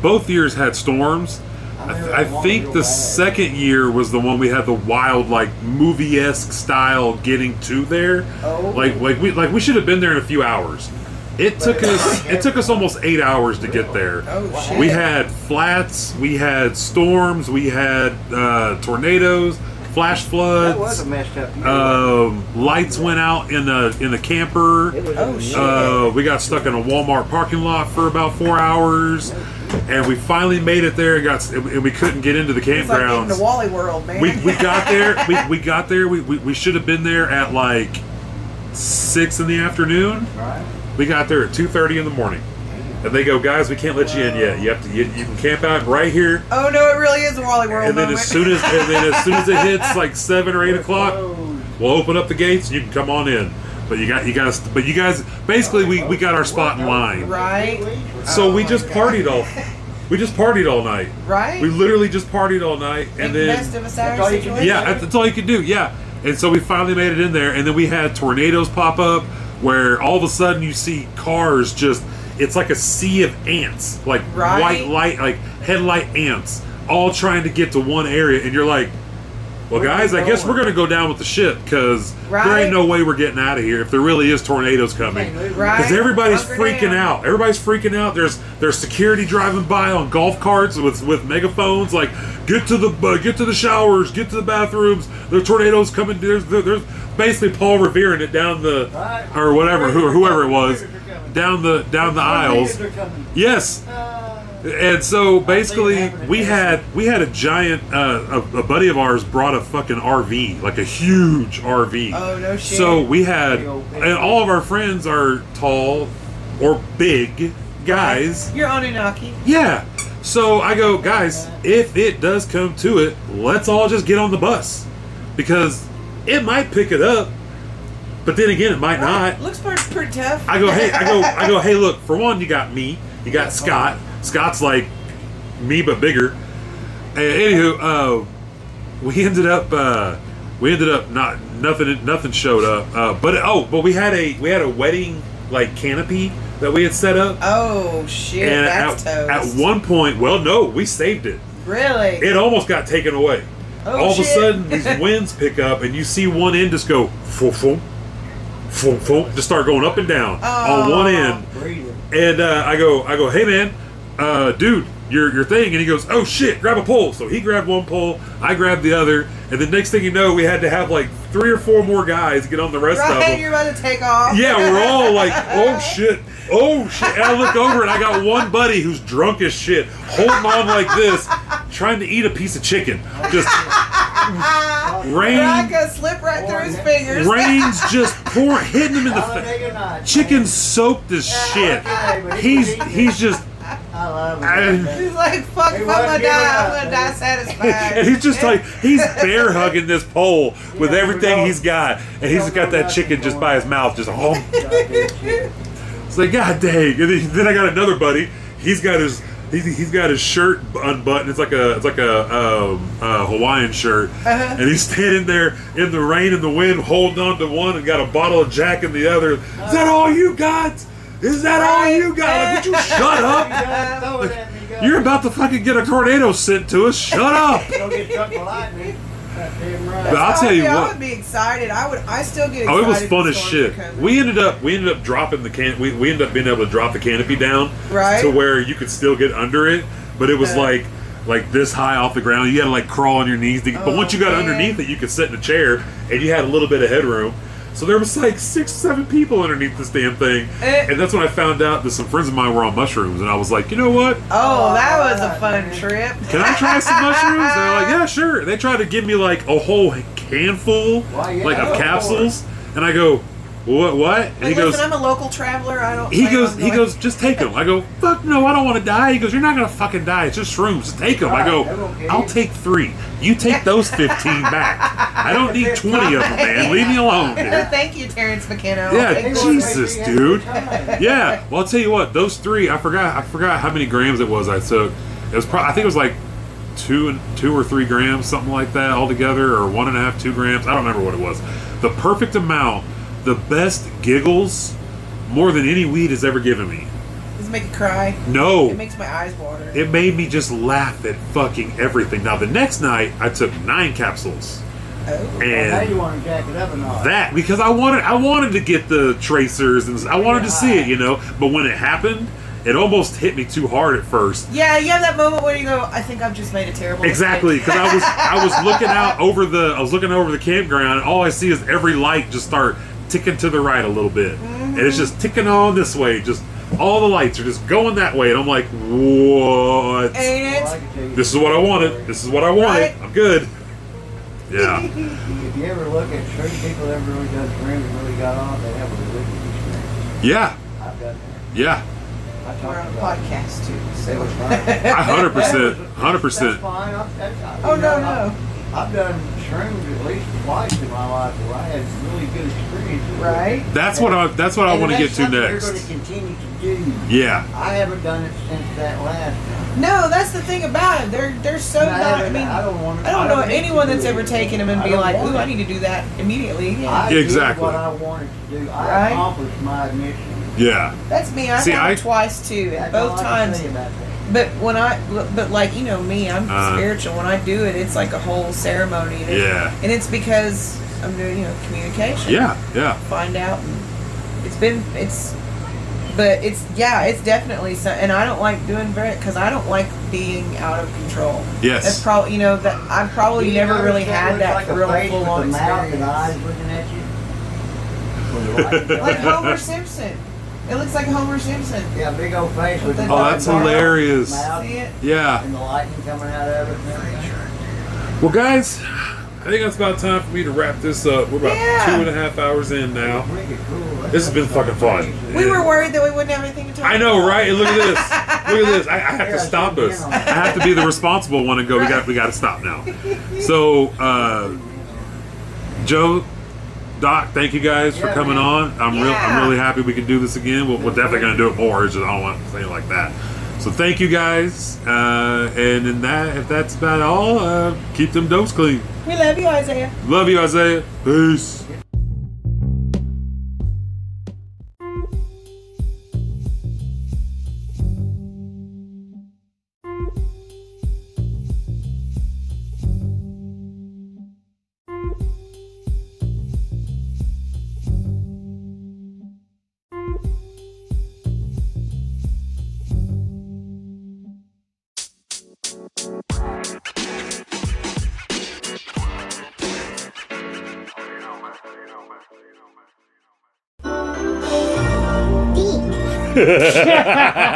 both years had storms. I, th- I think the second year was the one we had the wild, like movie esque style getting to there. Oh. Like, like we like we should have been there in a few hours. It took us it took us almost eight hours to get there. Oh, shit. We had flats, we had storms, we had uh, tornadoes, flash That was floods. a messed up year. Um, lights went out in the in the camper. It was Oh, a- shit. Uh, we got stuck in a Walmart parking lot for about four hours, and we finally made it there. And got and we couldn't get into the It's like getting to campgrounds. Wally World, man. we, we got there. We, we got there. We, we, we should have been there at like six in the afternoon. Right. We got there at two thirty in the morning, and they go, guys, we can't let you in yet. You have to. You, you can camp out right here. oh no, it really is a Wally World And then moment. as soon as and then as soon as it hits like seven or eight o'clock, Closed. We'll open up the gates and you can come on in. But you got you guys but you guys basically we, we got our spot in line. right, So Oh we my just God. partied all we just partied all night. right. We literally just partied all night and Make the then best of a That's Saturday all you can situation. yeah, that's, that's all you could do. Yeah. And so we finally made it in there and then we had tornadoes pop up where all of a sudden you see cars just it's like a sea of ants, like Right. white light, like headlight ants, all trying to get to one area, and you're like, well, guys, I guess we're gonna go down with the ship because there ain't no way we're getting out of here if there really is tornadoes coming. Right. Because everybody's Hunker freaking down. out. Everybody's freaking out. There's there's security driving by on golf carts with with megaphones, like get to the uh, get to the showers, get to the bathrooms. The tornadoes coming. There's there's basically Paul revering it down the Right. or whatever who, whoever it was Tornadoes are coming. down the down the aisles. Are. Yes. Uh, And so basically, we had we had a giant uh, a, a buddy of ours brought a fucking RV, like a huge RV. Oh, no shit. So we had, Big old big and all of our friends are tall or big guys. You're Anunnaki. Yeah. So I go, guys, if it does come to it, let's all just get on the bus because it might pick it up, but then again, it might not. Looks pretty, pretty tough. I go, hey, I go, I go, hey, look. For one, you got me. You got Scott. Scott's like me but bigger. And anywho, uh, we ended up, uh, we ended up not nothing. Nothing showed up. Uh, but oh, but we had a we had a wedding like canopy that we had set up. Oh shit, and that's at, toast. at one point, well, no, we saved it. really? It almost got taken away. Oh, All of a sudden, these winds pick up, and you see one end just go, foom, foom, foom, foom, just start going up and down on one Oh. end. breathing. And uh, I go, I go, hey man, uh, dude, your your thing. And he goes, oh shit, grab a pole. So he grabbed one pole, I grabbed the other, and the next thing you know, we had to have like three or four more guys get on the rest of right, them. you're about to take off. Yeah, we're all like, oh shit, oh shit. And I look over and I got one buddy who's drunk as shit, holding on like this, trying to eat a piece of chicken. Just rain, Raka slip right through his fingers. rain's just pouring, hitting him in the face. Chicken soaked as shit. He's he's just I love it. He's like, fuck, He if I'm gonna die, up, I'm gonna die satisfied. and he's just like he's bear hugging this pole with Yeah, everything we he's got, and he's don't got know that nothing chicken just going by his mouth, just oh. Goddamn. It's like God dang. And then, then I got another buddy. He's got his he's, he's got his shirt unbuttoned. It's like a it's like a, um, a Hawaiian shirt, Uh-huh. and he's standing there in the rain and the wind, holding on to one and got a bottle of Jack in the other. Is that all you got? Is that all you got? Like, would you shut up? gotta throw it at me, God. You're about to fucking get a tornado sent to us. Shut up. Don't get struck by lightning. But I'll tell would you be- I what. would be excited. I would. I still get excited. Oh, it was fun as shit. We ended up we ended up dropping the can. We, we ended up being able to drop the canopy down Right. to where you could still get under it, but it was Uh. like like this high off the ground. You had to like crawl on your knees. To, but Oh, once you got man. underneath it, you could sit in a chair and you had a little bit of headroom. So there was like six, seven people underneath this damn thing, Eh. and that's when I found out that some friends of mine were on mushrooms, and I was like, you know what? Oh, that was a Oh, fun trip. Can I try some mushrooms? They're like, yeah, sure. They tried to give me like a whole handful, Why, yeah, like of for capsules, and I go, what? What? And Like, he goes, listen, I'm a local traveler. I don't. he plan goes, on he goes, just take them. I go, fuck no, I don't want to die. He goes, you're not gonna fucking die. It's just shrooms. Just take them. I go, okay. I'll take three. You take those fifteen back. I don't need twenty of them, man. Leave me alone, dude. Thank you, Terence McKenna. Yeah, Jesus, dude. Yeah. Well, I'll tell you what. Those three, I forgot. I forgot how many grams it was I took. It was probably. I think it was like two and two or three grams, something like that, altogether, or one and a half, two grams. I don't remember what it was. The perfect amount. The best giggles, more than any weed has ever given me. Does it make you cry? No. It makes my eyes water. It made me just laugh at fucking everything. Now the next night, I took nine capsules, oh. Well, now and you want to jack it up a notch. that because I wanted I wanted to get the tracers and I wanted to see it, you know. But when it happened, it almost hit me too hard at first. Yeah, you have that moment where you go, I think I've just made a terrible Exactly, because I was I was looking out over the I was looking over the campground, and all I see is every light just start ticking to the right a little bit, and it's just mm-hmm. ticking on this way. Just all the lights are just going that way, and I'm like, what? Ain't it? can tell you This is what I wanted. This is what I wanted. Right. I'm good. Yeah. If you ever look at certain people that ever really done shrooms and really got on, they have a religious experience. Yeah. I've done that. Yeah. I We're talked on a about it. podcast too. It So. was fine. Hundred percent, hundred That's percent. fine. I'm, that's, Oh no know, no. I, I've done shrooms at least twice in my life where I had really good experiences. Right? That's what I. That's what I want to get to something You're next. going to continue to do. Yeah. I haven't done it since that last time. No, that's the thing about it. They're they're so And I not. I haven't- mean, I don't want. I don't know need to anyone that's it. ever taken them and I be like, want "Ooh, I need to do that immediately." Yeah. I Exactly. did what I wanted to do. I Right. accomplished my mission. Yeah. That's me. I've See, had I- it twice too, and That's all both I can times. Say about that. But when I, but like you know me, I'm Uh. spiritual. When I do it, it's like a whole ceremony. And it- Yeah. and it's because I'm doing you know communication. Yeah. Yeah. Find out. And it's been it's, but it's yeah, it's definitely so. And I don't like doing very because I don't like being out of control. Yes. That's probably you know that I've probably you never really had that like real full on the mouth and eyes looking at you. When the light Like. Homer Simpson. It looks like Homer Simpson. Yeah, big old face with Oh, that's hilarious. mouth See it? Yeah. And the lightning coming out of it. Well, guys, I think that's about time for me to wrap this up. We're about Yeah. two and a half hours in now. Cool. This has been fucking fun. We were worried that we wouldn't have anything to talk I know, about. right? Look at this. Look at this. I, I have Yeah, to stop zoom us. I have to be the responsible one and go. We got. We got to stop now. So, uh, Jo, Doc, thank you guys for coming man. on. I'm real. I'm really happy we can do this again. We're, we're definitely going to do it more. It's just I don't want to say it like that. So thank you guys. Uh, and in that, if that's about all, uh, keep them dopes clean. We love you, Isaiah. Love you, Isaiah. Peace. D.